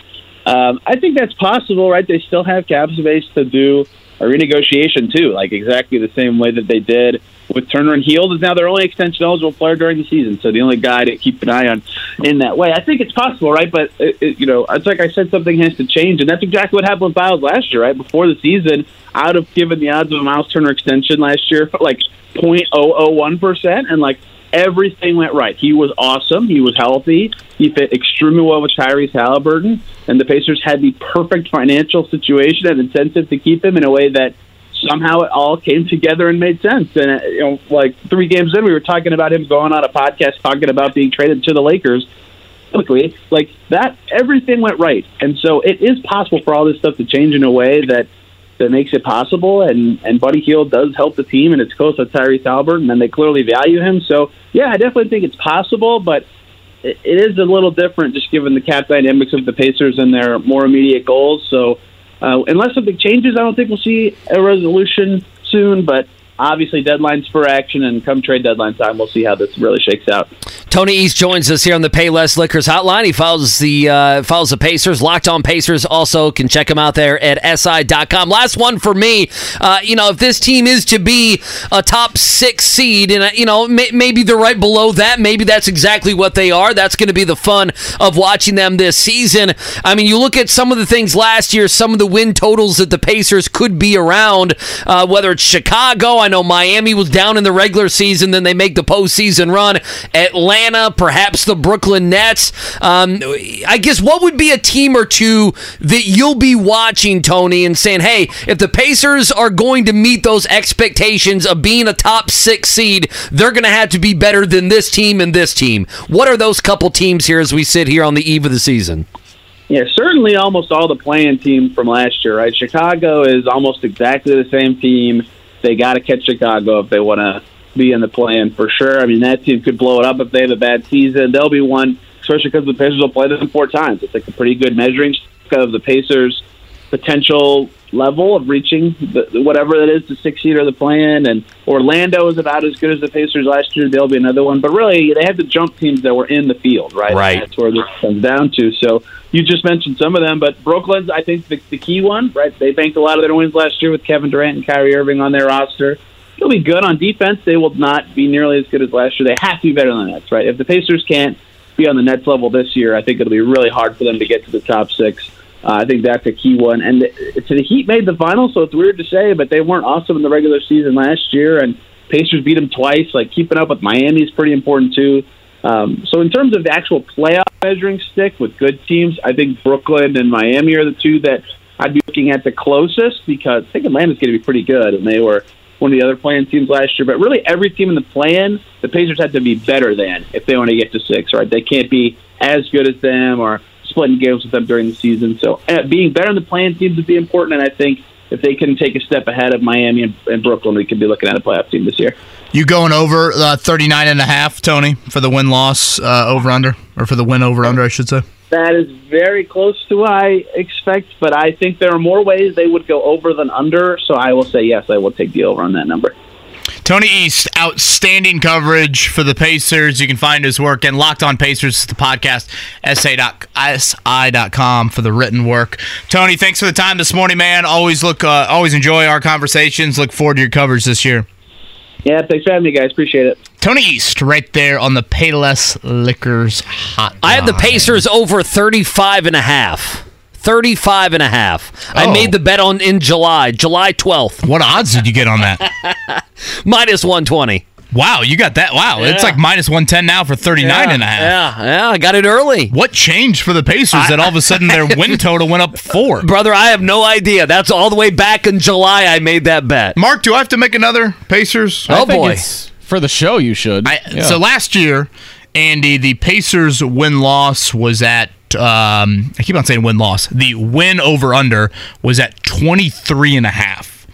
um, I think that's possible, right? They still have cap space to do a renegotiation too, like exactly the same way that they did with Turner and Hield is now their only extension eligible player during the season, so the only guy to keep an eye on in that way. I think it's possible, right? But it, it, you know, it's like I said, something has to change, and that's exactly what happened with Myles last year, right? Before the season, out of given the odds of a Myles Turner extension last year, like 0.001 percent, and like everything went right. He was awesome. He was healthy. He fit extremely well with Tyrese Halliburton, and the Pacers had the perfect financial situation and incentive to keep him in a way that somehow it all came together and made sense. And uh, you know, like three games in, we were talking about him going on a podcast talking about being traded to the Lakers. Quickly, like that, everything went right, and so it is possible for all this stuff to change in a way that that makes it possible. And and Buddy Hield does help the team, and it's close with Tyrese Halliburton, and then they clearly value him. So yeah, I definitely think it's possible, but it, it is a little different just given the cap dynamics of the Pacers and their more immediate goals. So uh, unless something changes, I don't think we'll see a resolution soon. But obviously, deadlines for action, and come trade deadline time, we'll see how this really shakes out. Tony East joins us here on the Payless Liquors Hotline. He follows the uh, follows the Pacers, Locked On Pacers. Also, can check him out there at si.com. Last one for me. Uh, you know, if this team is to be a top six seed, and uh, you know, may, maybe they're right below that. Maybe that's exactly what they are. That's going to be the fun of watching them this season. I mean, you look at some of the things last year, some of the win totals that the Pacers could be around. Uh, whether it's Chicago, I know Miami was down in the regular season, then they make the postseason run. Atlanta, perhaps the Brooklyn Nets. Um, I guess what would be a team or two that you'll be watching, Tony, and saying, hey, if the Pacers are going to meet those expectations of being a top six seed, they're going to have to be better than this team and this team. What are those couple teams here as we sit here on the eve of the season? Yeah, certainly almost all the playing team from last year, right? Chicago is almost exactly the same team. They got to catch Chicago if they want to be in the plan for sure. I mean, that team could blow it up if they have a bad season. They'll be one, especially because the Pacers will play them four times. It's like a pretty good measuring stick of the Pacers' potential level of reaching the, whatever that is, the six seed or the plan. And Orlando is about as good as the Pacers last year. They'll be another one. But really, they had the jump teams that were in the field, right? Right. And that's where this comes down to. So you just mentioned some of them, but Brooklyn's, I think, the, the key one, right? They banked a lot of their wins last year with Kevin Durant and Kyrie Irving on their roster. They'll be good on defense. They will not be nearly as good as last year. They have to be better than the Nets, right? If the Pacers can't be on the Nets level this year, I think it'll be really hard for them to get to the top six. Uh, I think that's a key one. And the, so the Heat made the finals, so it's weird to say, but they weren't awesome in the regular season last year. And Pacers beat them twice. Like keeping up with Miami is pretty important too. Um, so in terms of the actual playoff measuring stick with good teams, I think Brooklyn and Miami are the two that I'd be looking at the closest because I think Atlanta's going to be pretty good, and they were one of the other playing teams last year. But really, every team in the plan, the Pacers have to be better than if they want to get to six. Right? They can't be as good as them or splitting games with them during the season. So uh, being better in the playing teams would be important, and I think if they can take a step ahead of Miami and, and Brooklyn, we could be looking at a playoff team this year. You going over uh, 39 and a half, Tony, for the win loss uh, over under, or for the win over under, I should say? That is very close to what I expect, but I think there are more ways they would go over than under. So I will say yes, I will take the over on that number. Tony East, outstanding coverage for the Pacers. You can find his work and Locked On Pacers, the podcast, sa.si.com for the written work. Tony, thanks for the time this morning, man. Always look, uh, always enjoy our conversations. Look forward to your coverage this year. Yeah, thanks for having me, guys. Appreciate it. Tony East, right there on the Payless Liquors hot. I have the Pacers over 35 and a half. 35 and a half. I Oh. made the bet on in July, July 12th. What odds did you get on that? Minus 120. Wow, you got that. Wow, it's like minus 110 now for 39 and a half. Yeah, yeah, I got it early. What changed for the Pacers that all of a sudden their win total went up four? Brother, I have no idea. That's all the way back in July I made that bet. Mark, do I have to make another Pacers? Oh, I think boy. it's- for the show, you should. I, Yeah. So last year, Andy, the Pacers win loss was at. Um, I keep on saying win loss. The win over under was at 23 and a half.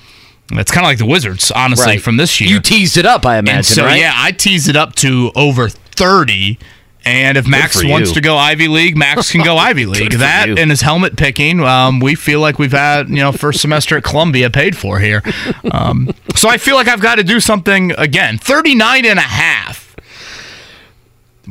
That's kind of like the Wizards, honestly, Right. from this year. You teased it up, I imagine, and so right? yeah, I teased it up to over 30. And if Max wants you. to go Ivy League, Max can go Ivy League. That you. and his helmet picking, um, we feel like we've had you know first semester at Columbia paid for here. Um, so I feel like I've got to do something again. 39 and a half.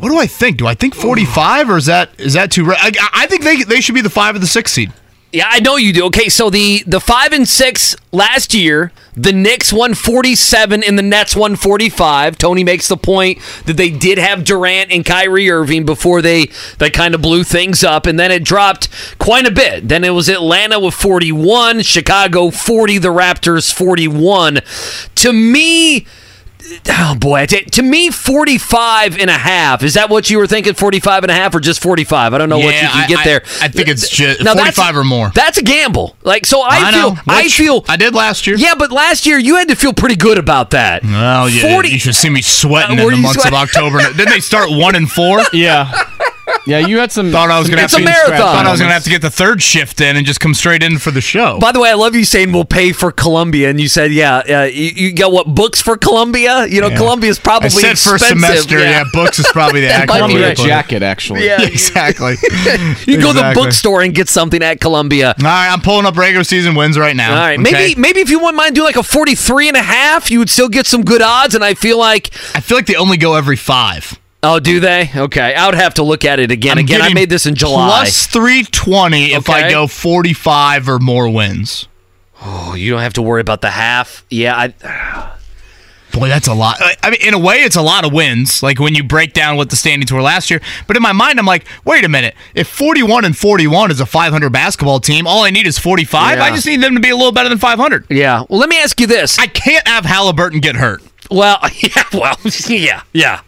What do I think? Do I think 45 or is that is that too? I, I think they they should be the five or the six seed. Yeah, I know you do. Okay, so the the five and six last year, the Knicks won forty seven and the Nets won forty five. Tony makes the point that they did have Durant and Kyrie Irving before they they kind of blew things up, and then it dropped quite a bit. Then it was Atlanta with forty one, Chicago forty, the Raptors forty one. To me. Oh boy, to, to me 45 and a half. Is that what you were thinking 45 and a half or just 45? I don't know what you can I- get I- there. I think it's ju- Now, that's- 45 or more. That's a gamble. Like so, I, I feel. know, I feel. I did last year. Yeah, but last year you had to feel pretty good about that. Well, yeah, 40 you should see me sweating Uh, in the months sweat- of October. Didn't they start one and four? yeah. Yeah, you had some. Thought I was gonna It's a have to marathon. Thought I was gonna have to get the third shift in and just come straight in for the show. By the way, I love you saying we'll pay for Columbia, and you said, yeah, uh, you, you got what books for Columbia? You know, Yeah. Columbia's probably I said first expensive. semester. Yeah. books is probably the That might be way right. jacket, actually. Yeah, exactly. you go to the bookstore and get something at Columbia. All right, I'm pulling up regular season wins right now. All right, okay? maybe maybe if you wouldn't mind doing like a 43 and a half, you would still get some good odds, and I feel like I feel like they only go every five. Oh, do they? Okay, I would have to look at it again. I'm again, I made this in July. Plus 320 if I go 45 or more wins. Oh, you don't have to worry about the half. Yeah, I. Boy, that's a lot. I- I mean, in a way, it's a lot of wins. Like when you break down what the standings were last year. But in my mind, I'm like, wait a minute. If 41 and 41 is a 500 basketball team, all I need is 45. Yeah. I just need them to be a little better than 500. Yeah. Well, let me ask you this. I can't have Halliburton get hurt. well, yeah. Well, yeah. Yeah.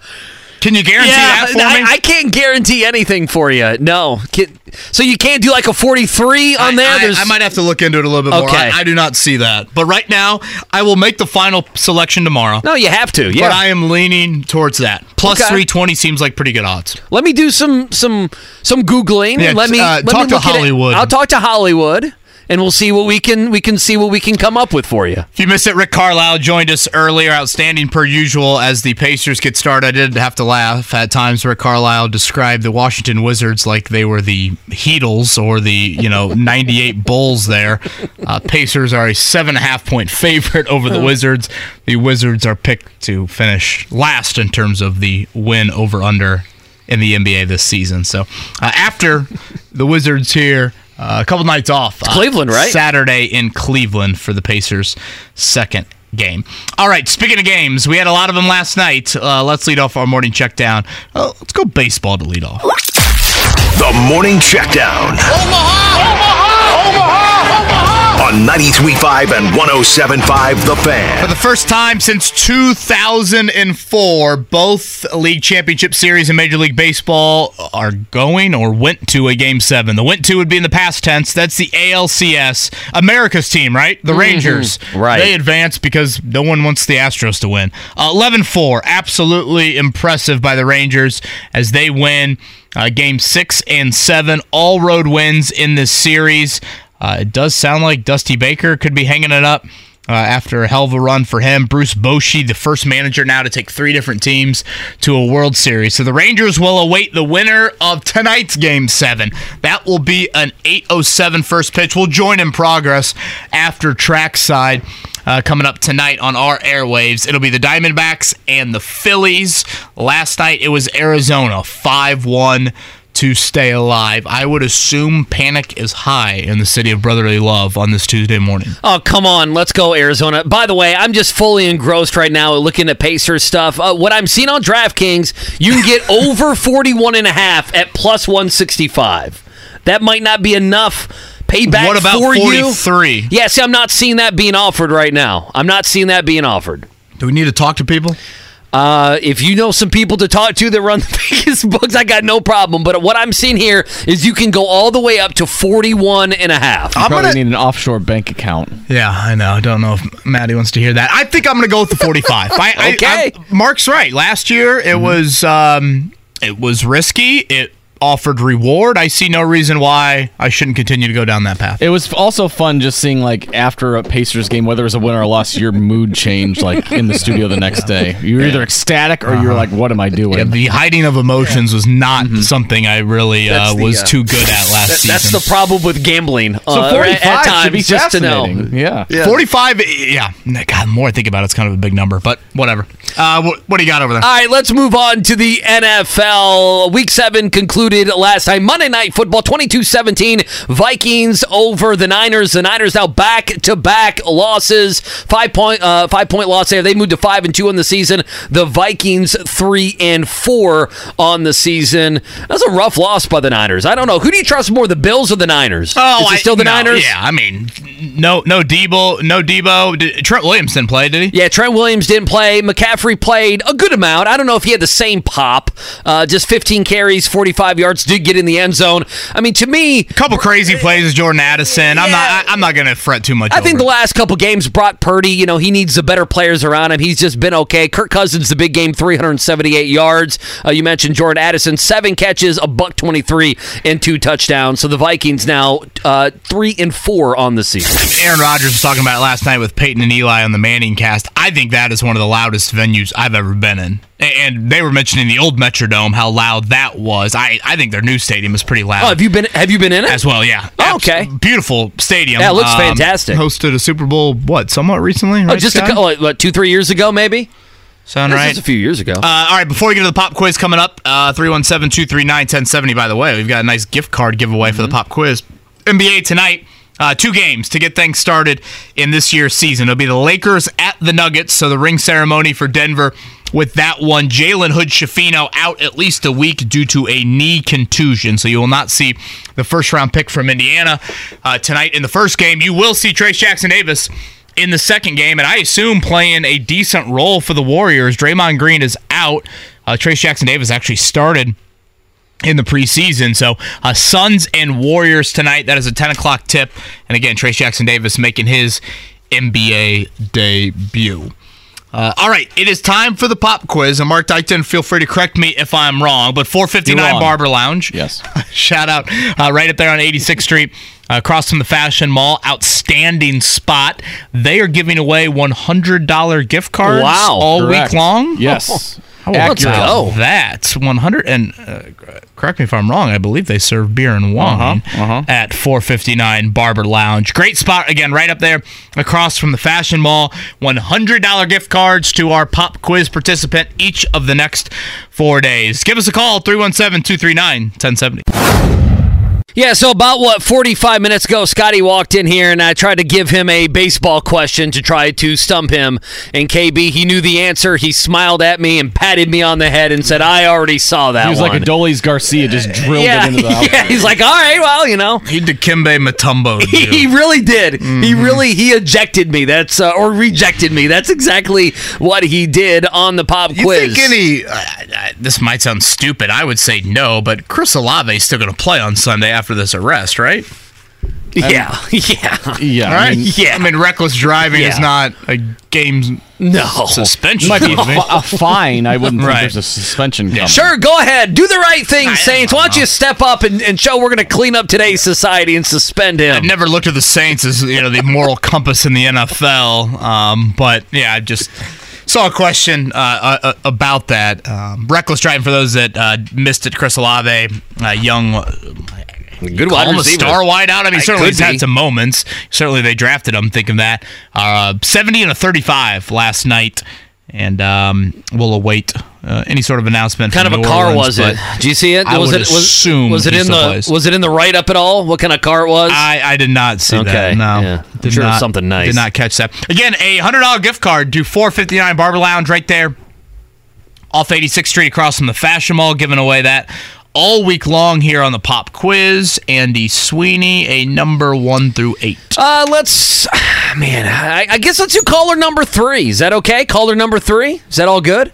Can you guarantee Yeah, that for I, me? I can't guarantee anything for you. No. Can- so you can't do like a 43 on there? I, I might have to look into it a little bit more. Okay. I, I do not see that. But right now, I will make the final selection tomorrow. no, you have to. Yeah. But I am leaning towards that. Plus Okay. 320 seems like pretty good odds. Let me do some some some googling. Yeah, let me uh, let talk me to look at it. Hollywood. I'll talk to Hollywood, and we'll see what we can we can see what we can come up with for you. If you missed it, Rick Carlisle joined us earlier, outstanding per usual as the Pacers get started. I did have to laugh at times. Rick Carlisle described the Washington Wizards like they were the Heatles or the you know '98 Bulls. There, uh, Pacers are a seven and a half point favorite over the Wizards. The Wizards are picked to finish last in terms of the win over under in the NBA this season. So uh, after the Wizards here. Uh, a couple nights off. uh, Cleveland, right? Saturday in Cleveland for the Pacers' second game. All right, speaking of games, we had a lot of them last night. Uh, let's lead off our morning check down. Uh, let's go baseball to lead off. The morning checkdown. On 93.5 and 107.5 The Fan. For the first time since 2004, both league championship series in Major League Baseball are going or went to a game seven. The went to would be in the past tense. That's the ALCS, America's team, right? The Rangers. Right. They advance because no one wants the Astros to win. 11 4. Absolutely impressive by the Rangers as they win uh, game six and seven. All road wins in this series. Uh, it does sound like Dusty Baker could be hanging it up. Uh, after a hell of a run for him, Bruce Bochy, the first manager now to take three different teams to a World Series. So the Rangers will await the winner of tonight's Game Seven. That will be an 8:07 first pitch. We'll join in progress after trackside. Uh, coming up tonight on our airwaves. It'll be the Diamondbacks and the Phillies. Last night it was Arizona 5 1 to stay alive. I would assume panic is high in the city of brotherly love on this Tuesday morning. Oh, come on. Let's go, Arizona. By the way, I'm just fully engrossed right now looking at Pacers stuff. Uh, what I'm seeing on DraftKings, you can get over 41 and a half at plus 165. That might not be enough payback What about for you. 43? Yeah, see, I'm not seeing that being offered right now. I'm not seeing that being offered. Do we need to talk to people? Uh, if you know some people to talk to that run the biggest books, I got no problem. But what I'm seeing here is you can go all the way up to 41 and a half. You probably need an offshore bank account. Yeah, I know. I don't know if Maddie wants to hear that. I think I'm going to go with the 45. I, I- Okay. I- Mark's right. Last year it was um, it was risky. It offered reward. I see no reason why I shouldn't continue to go down that path. It was also fun just seeing like after a Pacers game, whether it was a win or a loss, your mood changed like in the studio the next day. You were either ecstatic or you were like, "What am I doing?" Yeah, the hiding of emotions was not something I really uh, the, was uh, too good at last That- season. that's the problem with gambling. so uh, forty-five at times, should be just to know. fascinating. Yeah. 45, yeah. God, the more I think about it, it's kind of a big number, but whatever. Uh, what, what do you got over there? All right, let's move on to the NFL. Week seven concluded last night. Monday Night Football 22 17. Vikings over the Niners. The Niners now back to back losses. Five point, uh, five point loss there. They moved to five and two on the season. The Vikings three and four on the season. That's a rough loss by the Niners. I don't know. Who do you trust more, the Bills or the Niners? Is it Oh, still the no, Niners? Yeah, I mean, no, no Debo, no Debo. Did, Trent Williams didn't play, did he? Yeah, Trent Williams didn't play. McCaffrey played a good amount. I don't know if he had the same pop. Uh, just 15 carries, 45 yards, did get in the end zone. I mean, to me, A couple crazy plays with Jordan Addison. I'm not. I, I'm not going to fret too much. I think the last couple games, Brock Purdy, you know, he needs the better players around him. He's just been okay. Kirk Cousins, the big game, 378 yards. Uh, you mentioned Jordan Addison, seven catches, a buck 23, and two touchdowns. So the Vikings now uh, three and four on the season. Aaron Rodgers was talking about it last night with Peyton and Eli on the Manningcast. I think that is one of the loudest venues I've ever been in. A- And they were mentioning the old Metrodome, how loud that was. I, I think their new stadium is pretty loud. Oh, have you been? Have you been in it? as well, yeah. Oh, Abs- okay. Beautiful stadium. Um, Yeah, it looks fantastic. Hosted a Super Bowl, what, somewhat recently? Oh, Right, just a Scott? couple, what, what, two, three years ago, maybe. Sound This right? was a few years ago. Uh, all right, before we get to the pop quiz coming up, uh, 317 239 1070, by the way, we've got a nice gift card giveaway for the Mm-hmm. pop quiz. NBA tonight, uh, two games to get things started in this year's season. It'll be the Lakers at the Nuggets, so the ring ceremony for Denver with that one. Jalen Hood Schifino out at least a week due to a knee contusion, so you will not see the first round pick from Indiana uh, tonight in the first game. You will see Trayce Jackson Davis in the second game, and I assume playing a decent role for the Warriors. Draymond Green is out. Uh, Trayce Jackson Davis actually started in the preseason. So, uh, Suns and Warriors tonight. That is a 10 o'clock tip. And again, Trayce Jackson Davis making his NBA debut. Uh, all right, it is time for the pop quiz. And Mark Dykton, feel free to correct me if I'm wrong, but 459 Barber Lounge. Yes. Shout out uh, right up there on 86th Street, uh, across from the Fashion Mall. Outstanding spot. They are giving away $100 gift cards Wow. all Correct. week long. Yes. How Let's go. is That 100 and uh, correct me if I'm wrong. I believe they serve beer and wine Uh-huh, uh-huh. at 459 Barber Lounge. Great spot again, right up there across from the Fashion Mall. $100 gift cards to our pop quiz participant each of the next four days. Give us a call 317-239-1070. Yeah, so about what 45 minutes ago, Scotty walked in here and I tried to give him a baseball question to try to stump him. And KB, he knew the answer. He smiled at me and patted me on the head and said, "I already saw that." He was one. like a Dolly's Garcia, just drilled yeah, it into the yeah. He's like, "All right, well, you know." He Dikembe Mutombo. He really did. He really he ejected me. That's uh, or rejected me. That's exactly what he did on the pop You quiz. think any? Uh, uh, this might sound stupid. I would say no, but Chris Olave is still going to play on Sunday after this arrest, right? yeah, yeah, yeah, All right. I mean, yeah. I mean, reckless driving is not a game no. suspension. might be a, to me. fi- a fine. I wouldn't Right. think there's a suspension coming. Sure, go ahead. Do the right thing, I- Saints. Why don't you step up and, and show we're going to clean up today's society and suspend him? I've never looked at the Saints as you know the moral compass in the NFL, um, but yeah, I just saw a question uh, uh, about that. Um, reckless driving for those that uh, missed it. Chris Olave, uh, young. Good wide him a star wide out. I mean, I certainly he's had some moments. Certainly they drafted him thinking that. Uh, 70 and a 35 last night, and um, we'll await uh, any sort of announcement. kind of from a car Orleans, was it? Do you see it? I was would it was, assume was it in the plays. was it in the write up at all? What kind of car it was? I, I did not see Okay, that. No, yeah. I'm did sure not, something nice. Did not catch that. Again, a hundred dollar gift card to 459 Barber Lounge right there, off 86th Street, across from the Fashion Mall. Giving away that all week long here on the Pop Quiz. Andy Sweeney, a number one through eight. Uh, let's, man, I, I guess let's do caller number three. Is that okay? Caller number three? Is that all good?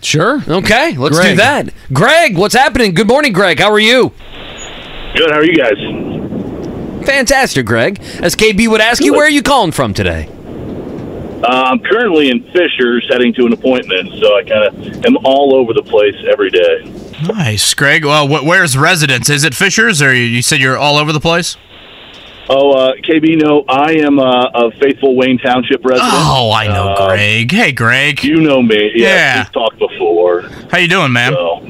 Sure. Okay, let's do that. Greg, what's happening? Good morning, Greg. How are you? Good. How are you guys? Fantastic, Greg. As KB would ask you, where are you calling from today? Uh, I'm currently in Fishers, heading to an appointment, so I kind of am all over the place every day. Nice, Greg. Well, wh- where's residence? Is it Fishers, or you- said you're all over the place? Oh, uh, KB, no, I am uh, a faithful Wayne Township resident. Oh, I know, Uh, Greg. Hey, Greg. You know me. Yeah, Yeah. we've talked before. How you doing, man? So,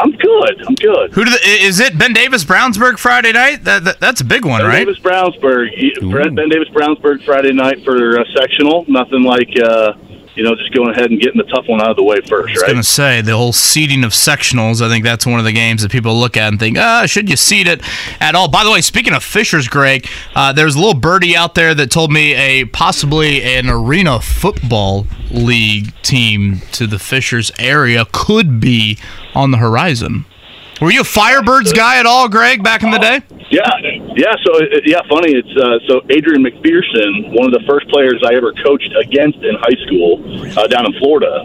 I'm good. I'm good. Who do the, is it? Ben Davis Brownsburg Friday night. That, that that's a big one, right? Ben right? Davis Brownsburg. You- Ben Davis Brownsburg Friday night for uh, sectional. Nothing like uh, you know just going ahead and getting the tough one out of the way first, I was right? gonna say the whole seeding of sectionals. I think that's one of the games that people look at and think, ah, should you seed it at all? By the way, speaking of Fishers, Greg, uh, there's a little birdie out there that told me a possibly an arena football league team to the Fishers area could be on the horizon. Were you a Firebirds guy at all, Greg, back in the day? Yeah, yeah. So yeah, funny. It's uh, so Adrian McPherson, one of the first players I ever coached against in high school uh, down in Florida.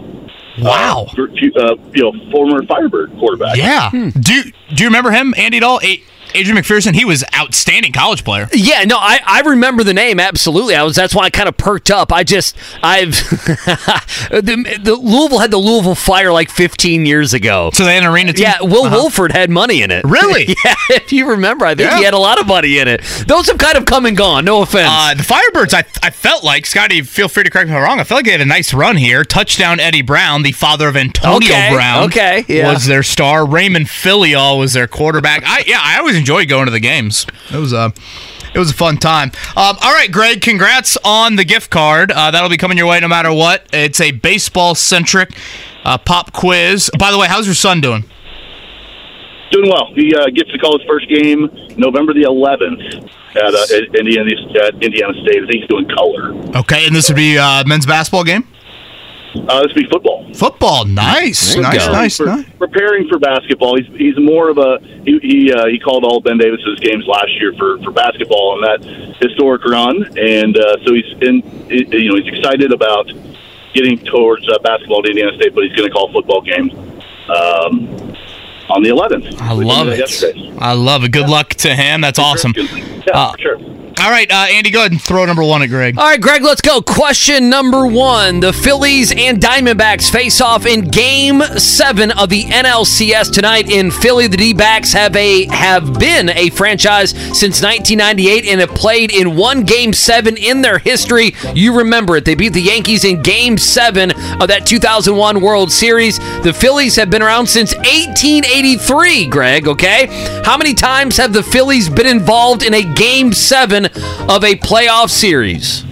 Wow. Uh, uh, you know, former Firebird quarterback. Yeah. Do Do you remember him, Andy? At all? A- Adrian McPherson. He was outstanding college player. Yeah, no, I, I remember the name absolutely. I was that's why I kind of perked up. I just I've the, the Louisville had the Louisville Fire like 15 years ago. So they had an arena team. Yeah, Will Uh-huh. Wolford had money in it. Really? yeah, if you remember, I think he had a lot of money in it. Those have kind of come and gone. No offense. Uh, the Firebirds, I, I felt like, Scotty, feel free to correct me if I'm wrong. I felt like they had a nice run here. Touchdown Eddie Brown, the father of Antonio Okay, Brown, okay, yeah. was their star. Raymond Philyaw was their quarterback. I Yeah, I always enjoyed going to the games. It was a. It was a fun time. Um, all right, Greg, congrats on the gift card. Uh, that'll be coming your way no matter what. It's a baseball centric uh, pop quiz. By the way, how's your son doing? Doing well. He uh, gets to call his first game November the 11th at, uh, at Indiana, at Indiana State. I think he's doing color. Okay, and this would be uh, men's basketball game. Uh, this would be football. Football, nice, nice, nice, For- nice. Preparing for basketball, he's he's more of a he he, uh, he called all Ben Davis's games last year for, for basketball on that historic run, and uh, so he's in you know he's excited about getting towards uh, basketball at Indiana State, but he's going to call football games um, on the 11th. I love it. yesterday. I love it. Good luck to him. That's awesome. Yeah, for sure. All right, uh, Andy, go ahead and throw number one at Greg. All right, Greg, let's go. Question number one. The Phillies and Diamondbacks face off in game seven of the NLCS tonight in Philly. The D backs have a have been a franchise since 1998 and have played in one game seven in their history. You remember it. They beat the Yankees in game seven of that 2001 World Series. The Phillies have been around since 1883, Greg, okay? How many times have the Phillies been involved in a game seven of a playoff series?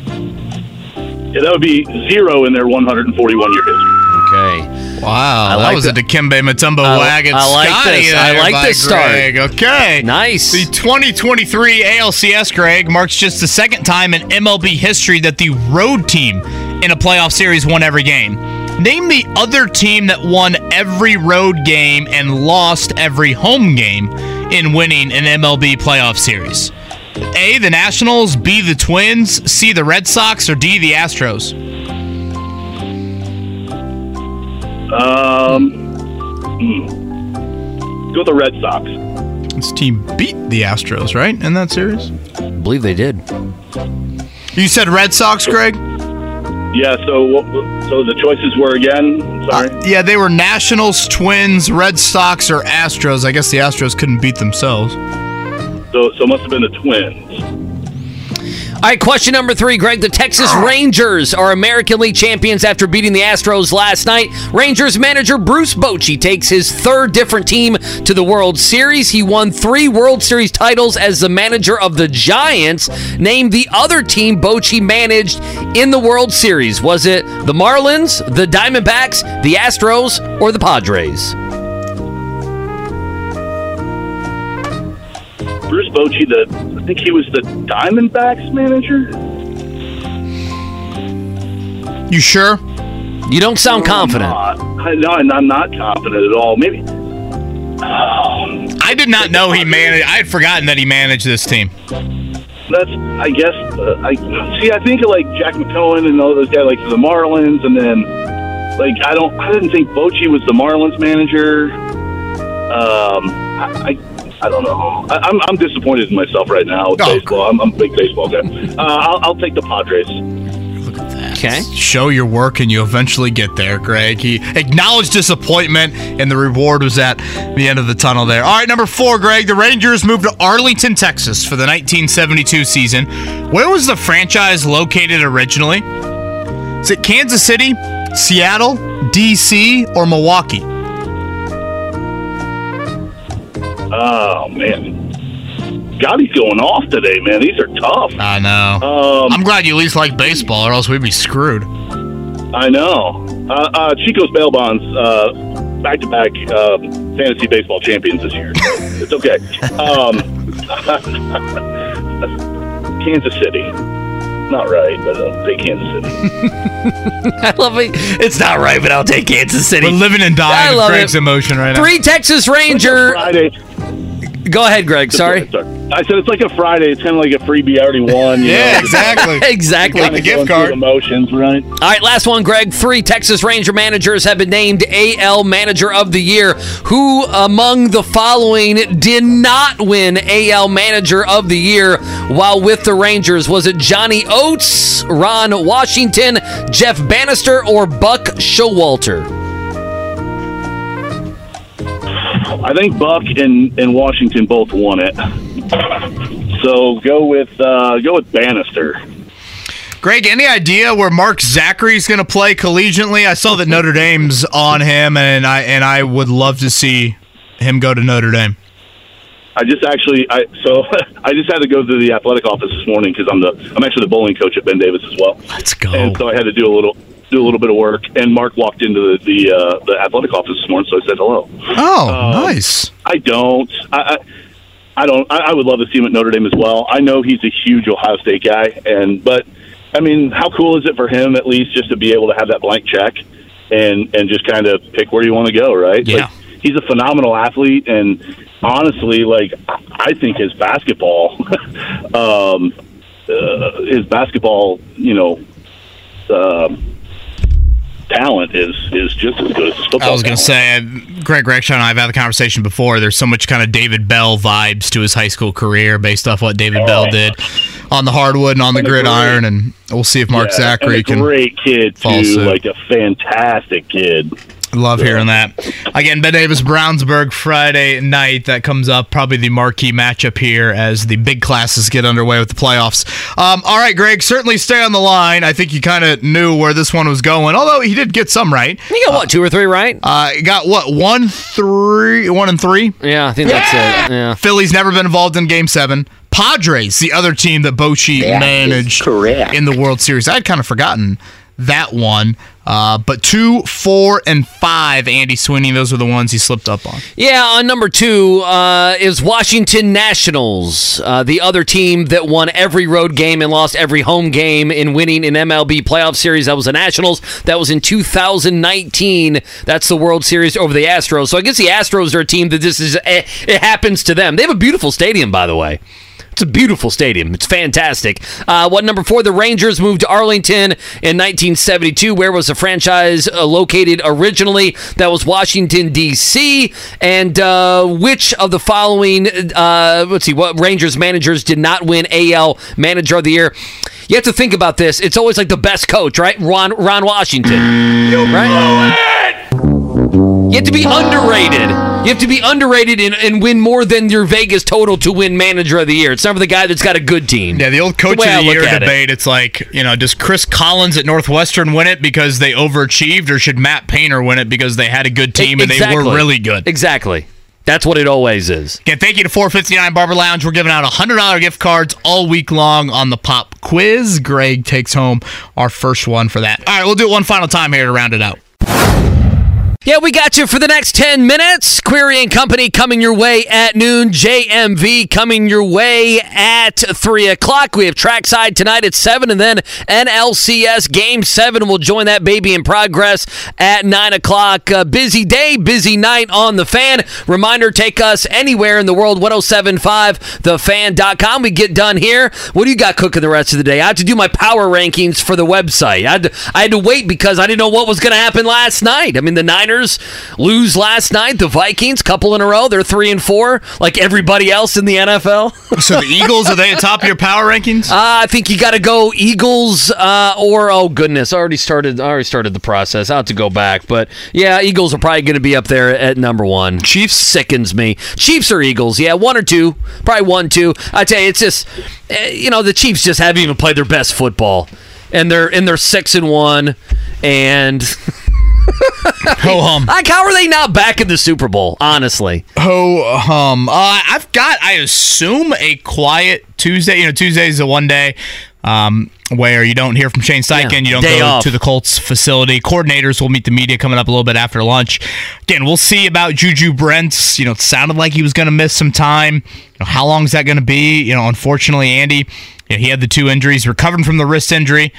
Yeah, that would be zero in their 141 year history. Okay. Wow, that like was the- a Dikembe Mutombo I- wagon. I like Scotty this. I like this start. Greg. Okay. Nice. The 2023 ALCS, Greg, marks just the second time in MLB history that the road team in a playoff series won every game. Name the other team that won every road game and lost every home game in winning an MLB playoff series. A, the Nationals, B, the Twins, C, the Red Sox, or D, the Astros? Um, hmm. Go with the Red Sox. This team beat the Astros, right, in that series? I believe they did. You said Red Sox, Greg? Yeah. So so the choices were again. Sorry. Yeah, they were Nationals, Twins, Red Sox, or Astros. I guess the Astros couldn't beat themselves. So so it must have been the Twins. All right, question number three, Greg. The Texas ah. Rangers are American League champions after beating the Astros last night. Rangers manager Bruce Bochy takes his third different team to the World Series. He won three World Series titles as the manager of the Giants. Name the other team Bochy managed in the World Series. Was it the Marlins, the Diamondbacks, the Astros, or the Padres? Bruce Bochy, the I think he was the Diamondbacks manager. You sure? You don't sound confident. Not. I, no, I'm not confident at all. Maybe. I did not know he managed. I had forgotten that he managed this team. That's, I guess, uh, I see. I think of like Jack McKeon and all those guys, like the Marlins, and then like I don't, I didn't think Bochy was the Marlins manager. Um, I, I, I don't know. I, I'm, I'm disappointed in myself right now with baseball. I'm, I'm a big baseball guy. Uh, I'll, I'll take the Padres. Look at that. Okay. Show your work and you eventually get there, Greg. He acknowledged disappointment, and the reward was at the end of the tunnel there. All right, number four, Greg. The Rangers moved to Arlington, Texas for the 1972 season. Where was the franchise located originally? Is it Kansas City, Seattle, D.C., or Milwaukee? Oh man, God, he's going off today, man. These are tough. I know. Um, I'm glad you at least like baseball, or else we'd be screwed. I know. Uh, uh, Chico's bail bonds, uh, back-to-back uh, fantasy baseball champions this year. it's okay. Um, Kansas City. Not right, but I'll take Kansas City. I love it. It's not right, but I'll take Kansas City. We're living and I dying with love Greg's it. emotion right now. Three Texas Ranger. Friday. Go ahead, Greg. Sorry. I said it's like a Friday. It's kind of like a freebie. I already won. you Yeah, know? exactly. exactly. Kinda going through Emotions, right? All right, last one, Greg. Three Texas Ranger managers have been named AL Manager of the Year. Who among the following did not win AL Manager of the Year while with the Rangers? Was it Johnny Oates, Ron Washington, Jeff Banister, or Buck Showalter? I think Buck and, and Washington both won it. So go with uh, go with Banister. Greg, any idea where Mark Zachary's going to play collegiately? I saw that Notre Dame's on him, and I and I would love to see him go to Notre Dame. I just actually I so I just had to go to the athletic office this morning because I'm the I'm actually the bowling coach at Ben Davis as well. Let's go. And so I had to do a little do a little bit of work, and Mark walked into the the, uh, the athletic office this morning, so I said hello. Oh, Um, nice. I don't. I, I, I don't. I, I would love to see him at Notre Dame as well. I know he's a huge Ohio State guy, and but I mean, how cool is it for him at least just to be able to have that blank check and and just kind of pick where you want to go, right? Yeah. Like, he's a phenomenal athlete, and honestly, like I think his basketball, um, uh, his basketball, you know. Um, talent is is just as good as his football. I was going to say, Greg Rexon and I have had the conversation before. There's so much kind of David Bell vibes to his high school career based off what David oh, Bell did on the hardwood and on the gridiron. And we'll see if Mark Yeah, Zachary and a can. great kid too, suit. like a fantastic kid. Love hearing that. Again, Ben Davis, Brownsburg, Friday night. That comes up, probably the marquee matchup here as the big classes get underway with the playoffs. Um, all right, Greg, certainly stay on the line. I think you kind of knew where this one was going, although he did get some right. You got what, two or three right? Uh, got what, one, three, one and three? Yeah, I think that's it. Yeah. Philly's never been involved in Game Seven. Padres, the other team that Bochy managed in the World Series. I'd kind of forgotten that one. Uh, but two, four, and five, Andy Sweeney, those were the ones he slipped up on. Yeah, on number two uh, is Washington Nationals, uh, the other team that won every road game and lost every home game in winning an MLB playoff series. That was the Nationals. That was in 2019. That's the World Series over the Astros. So I guess the Astros are a team that this is eh, it happens to them. They have a beautiful stadium, by the way. It's a beautiful stadium. It's fantastic. Uh, what number four? The Rangers moved to Arlington in 1972. Where was the franchise uh, located originally? That was Washington D.C. And uh, which of the following? Uh, let's see. What Rangers managers did not win AL Manager of the Year? You have to think about this. It's always like the best coach, right? Ron Ron Washington, right? You have to be underrated. You have to be underrated and, and win more than your Vegas total to win Manager of the Year. It's never the guy that's got a good team. Yeah, the old coach way of the year at it. debate. It's like, you know, does Chris Collins at Northwestern win it because they overachieved, or should Matt Painter win it because they had a good team and they were really good? Exactly. That's what it always is. Again, thank you to 459 Barber Lounge. We're giving out $100 gift cards all week long on the pop quiz. Greg takes home our first one for that. All right, we'll do it one final time here to round it out. Yeah, we got you for the next 10 minutes. Query and Company coming your way at noon. JMV coming your way at 3 o'clock. We have trackside tonight at 7, and then NLCS Game 7 will join that baby in progress at 9 o'clock. Uh, busy day, busy night on The Fan. Reminder take us anywhere in the world 1075thefan.com. We get done here. What do you got cooking the rest of the day? I have to do my power rankings for the website. I had to, I had to wait because I didn't know what was going to happen last night. I mean, the Niners lose last night. The Vikings, couple in a row, they're three and four, like everybody else in the NFL. So the Eagles, are they at top of your power rankings? Uh, I think you got to go Eagles uh, or oh goodness, I already started. I already started the process. I have to go back, but yeah, Eagles are probably going to be up there at number one. Chiefs sickens me. Chiefs or Eagles? Yeah, one or two, probably one, two. I tell you, it's just eh, you know the Chiefs just haven't even played their best football, and they're and they're six and one, and Ho hum. like how are they not back in the Super Bowl? Honestly, Ho hum. Uh, I've got, I assume, a quiet Tuesday. You know, Tuesday is a one day um, where you don't hear from Shane Steichen. Yeah, you don't go off. to the Colts facility. Coordinators will meet the media coming up a little bit after lunch. Again, we'll see about Juju Brents. You know, it sounded like he was going to miss some time. You know, how long is that going to be? You know, unfortunately, Andy, you know, he had the two injuries, recovering from the wrist injury.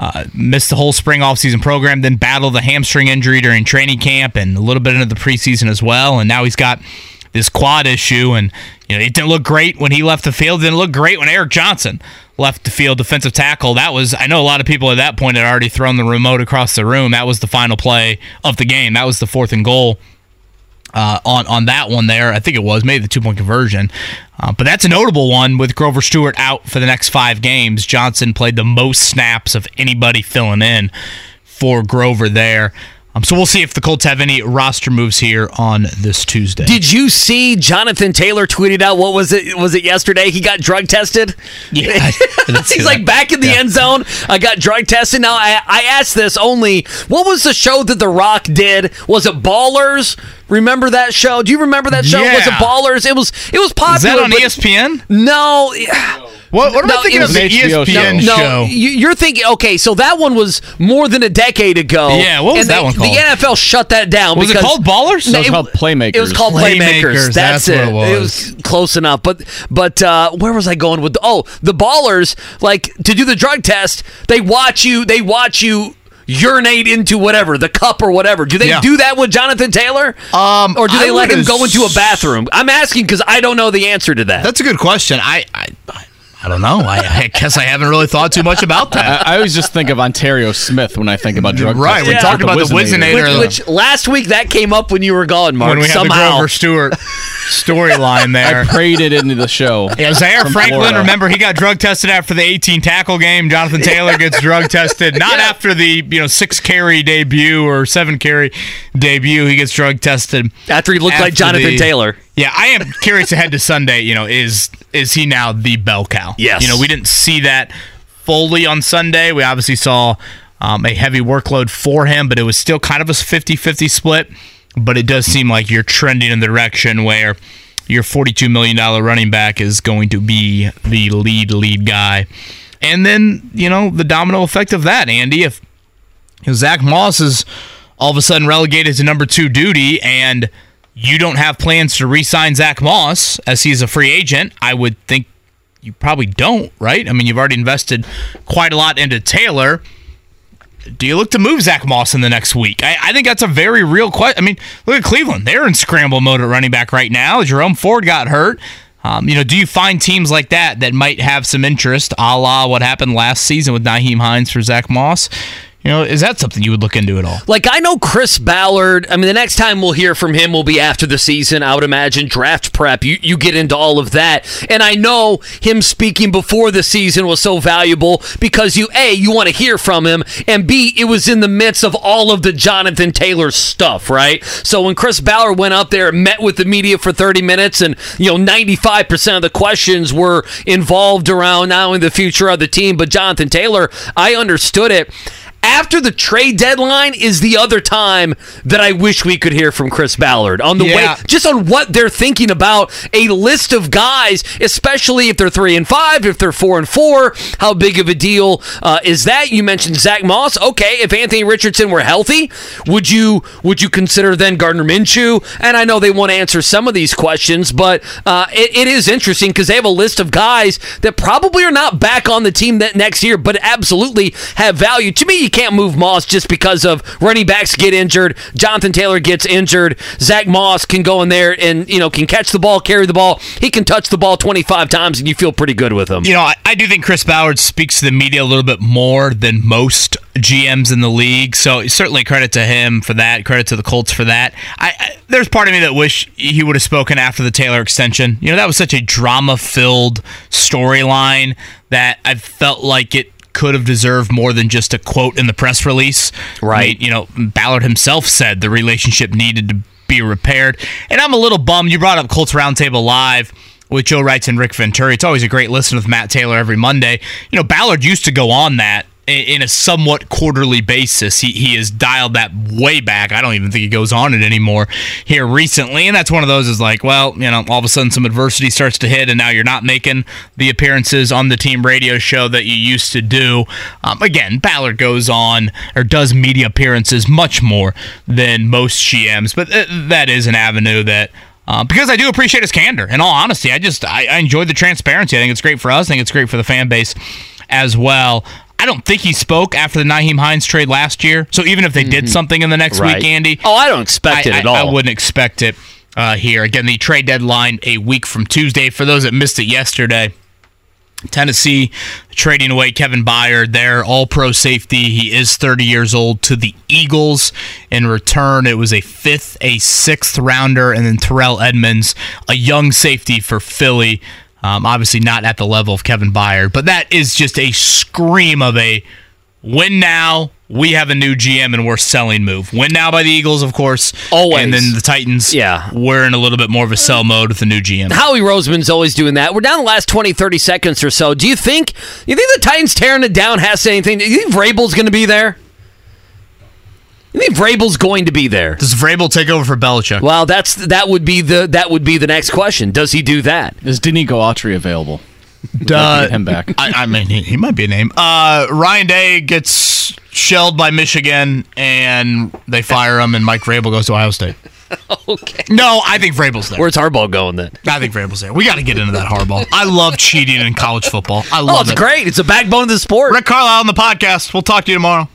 Uh, missed the whole spring offseason program, then battled the hamstring injury during training camp and a little bit into the preseason as well. And now he's got this quad issue, and you know it didn't look great when he left the field. Didn't look great when Eric Johnson left the field, defensive tackle. That was I know a lot of people at that point had already thrown the remote across the room. That was the final play of the game. That was the fourth and goal uh, on on that one there. I think it was maybe the two point conversion, uh, but that's a notable one with Grover Stewart out for the next five games. Johnson played the most snaps of anybody filling in for Grover there. Um, so we'll see if the Colts have any roster moves here on this Tuesday. Did you see Jonathan Taylor tweeted out what was it was it yesterday? He got drug tested. Yeah, He's like back in the end zone. I got drug tested. Now I I asked this only. What was the show that The Rock did? Was it Ballers? Remember that show? Do you remember that show? Was it Ballers? It was. It was popular. Is that on ESPN? No. What, what am No, I thinking of? The an HBO ESPN no, show. you- you're thinking okay. So that one was more than a decade ago. Yeah, what was and that they- one called? The NFL shut that down. Was it called Ballers? No, it was called Playmakers. It was called Playmakers, Playmakers. That's, that's it. what it was. close enough. But but uh, where was I going with? The, oh, the Ballers. Like to do the drug test, they watch you. They watch you. Urinate into whatever the cup or whatever. Do they Yeah. do that with Jonathan Taylor? Um, or do they I let him go into a bathroom? I'm asking because I don't know the answer to that. That's a good question. I I, I don't know. I, I guess I haven't really thought too much about that. I, I always just think of Onterrio Smith when I think about drug Right, testing. we talked about the Whizzinator. which, which last week that came up when you were gone, Mark. when we had the somehow. Grover Stewart storyline there. I prayed it into the show. Yeah, Zaire Franklin, Florida. remember he got drug tested after the 18 tackle game. Jonathan Taylor gets drug tested not after the you know six carry debut or seven carry debut. He gets drug tested After he looked like Jonathan the- Taylor. Yeah, I am curious ahead to Sunday. You know, is is he now the bell cow? Yes. You know, we didn't see that fully on Sunday. We obviously saw um, a heavy workload for him, but it was still kind of a 50-50 split. But it does seem like you're trending in the direction where your $42 million running back is going to be the lead lead guy. And then, you know, the domino effect of that, Andy, if Zach Moss is all of a sudden relegated to number two duty and you don't have plans to re-sign Zach Moss as he's a free agent, I would think you probably don't, right? I mean, you've already invested quite a lot into Taylor. Do you look to move Zach Moss in the next week? I, I think that's a very real question. I mean, look at Cleveland; they're in scramble mode at running back right now. Jerome Ford got hurt. Um, you know, do you find teams like that that might have some interest, a la what happened last season with Nyheim Hines for Zach Moss? You know, is that something you would look into at all? Like I know Chris Ballard. I mean, the next time we'll hear from him will be after the season. I would imagine draft prep. You you get into all of that, and I know him speaking before the season was so valuable because you a you want to hear from him, and b it was in the midst of all of the Jonathan Taylor stuff, right? So when Chris Ballard went up there and met with the media for thirty minutes, and you know ninety five percent of the questions were involved around not only the future of the team but Jonathan Taylor, I understood it after the trade deadline is the other time that I wish we could hear from Chris Ballard on the Yeah. way, just on what they're thinking about a list of guys, especially if they're three and five, if they're four and four. How big of a deal uh, is that? You mentioned Zach Moss. Okay, if Anthony Richardson were healthy, would you would you consider then Gardner Minshew? And I know they want to answer some of these questions, but uh, it, it is interesting because they have a list of guys that probably are not back on the team that next year, but absolutely have value. To me, you can't move Moss just because of running backs get injured. Jonathan Taylor gets injured. Zach Moss can go in there and you know can catch the ball, carry the ball. He can touch the ball 25 times, and you feel pretty good with him. You know, I, I do think Chris Ballard speaks to the media a little bit more than most GMs in the league. So certainly credit to him for that. Credit to the Colts for that. I, I there's part of me that wish he would have spoken after the Taylor extension. You know, that was such a drama-filled storyline that I felt like it could have deserved more than just a quote in the press release. Right. I mean, you know, Ballard himself said the relationship needed to be repaired. And I'm a little bummed. You brought up Colts Roundtable Live with Joe Wrights and Rick Venturi. It's always a great listen with Matt Taylor every Monday. You know, Ballard used to go on that in a somewhat quarterly basis. He, he has dialed that way back. I don't even think he goes on it anymore here recently. And that's one of those is like, well, you know, all of a sudden some adversity starts to hit, and now you're not making the appearances on the team radio show that you used to do. Um, again, Ballard goes on or does media appearances much more than most GMs, but th- that is an avenue that. Uh, because I do appreciate his candor. In all honesty, I just I, I enjoy the transparency. I think it's great for us. I think it's great for the fan base as well. I don't think he spoke after the Nyheim Hines trade last year. So even if they did something in the next Right. week, Andy, Oh, I don't expect it at I- all. I wouldn't expect it uh, here. Again, the trade deadline a week from Tuesday. For those that missed it yesterday, Tennessee trading away Kevin Byard, their all pro safety. He is 30 years old to the Eagles. In return, it was a fifth, a sixth rounder, and then Terrell Edmunds, a young safety for Philly. Um, obviously, not at the level of Kevin Byard, but that is just a scream of a win now. We have a new GM and we're selling move. Win now by the Eagles, of course. Always. And then the Titans. Yeah. We're in a little bit more of a sell mode with the new GM. Howie Roseman's always doing that. We're down the last 20, 30 seconds or so. Do you think you think the Titans tearing it down has anything? Do you think Vrabel's going to be there? I think Vrabel's going to be there. Does Vrabel take over for Belichick? Well, that's that would be the that would be the next question. Does he do that? Is Denico Autry available? Uh, get him back. I, I mean, he, he might be a name. Uh, Ryan Day gets shelled by Michigan, and they fire him, and Mike Vrabel goes to Ohio State. okay. No, I think Vrabel's there. Where's Harbaugh going then? I think Vrabel's there. We got to get into that Harbaugh. I love cheating in college football. I love Oh, it's it. great. It's a backbone of the sport. Rick Carlisle on the podcast. We'll talk to you tomorrow.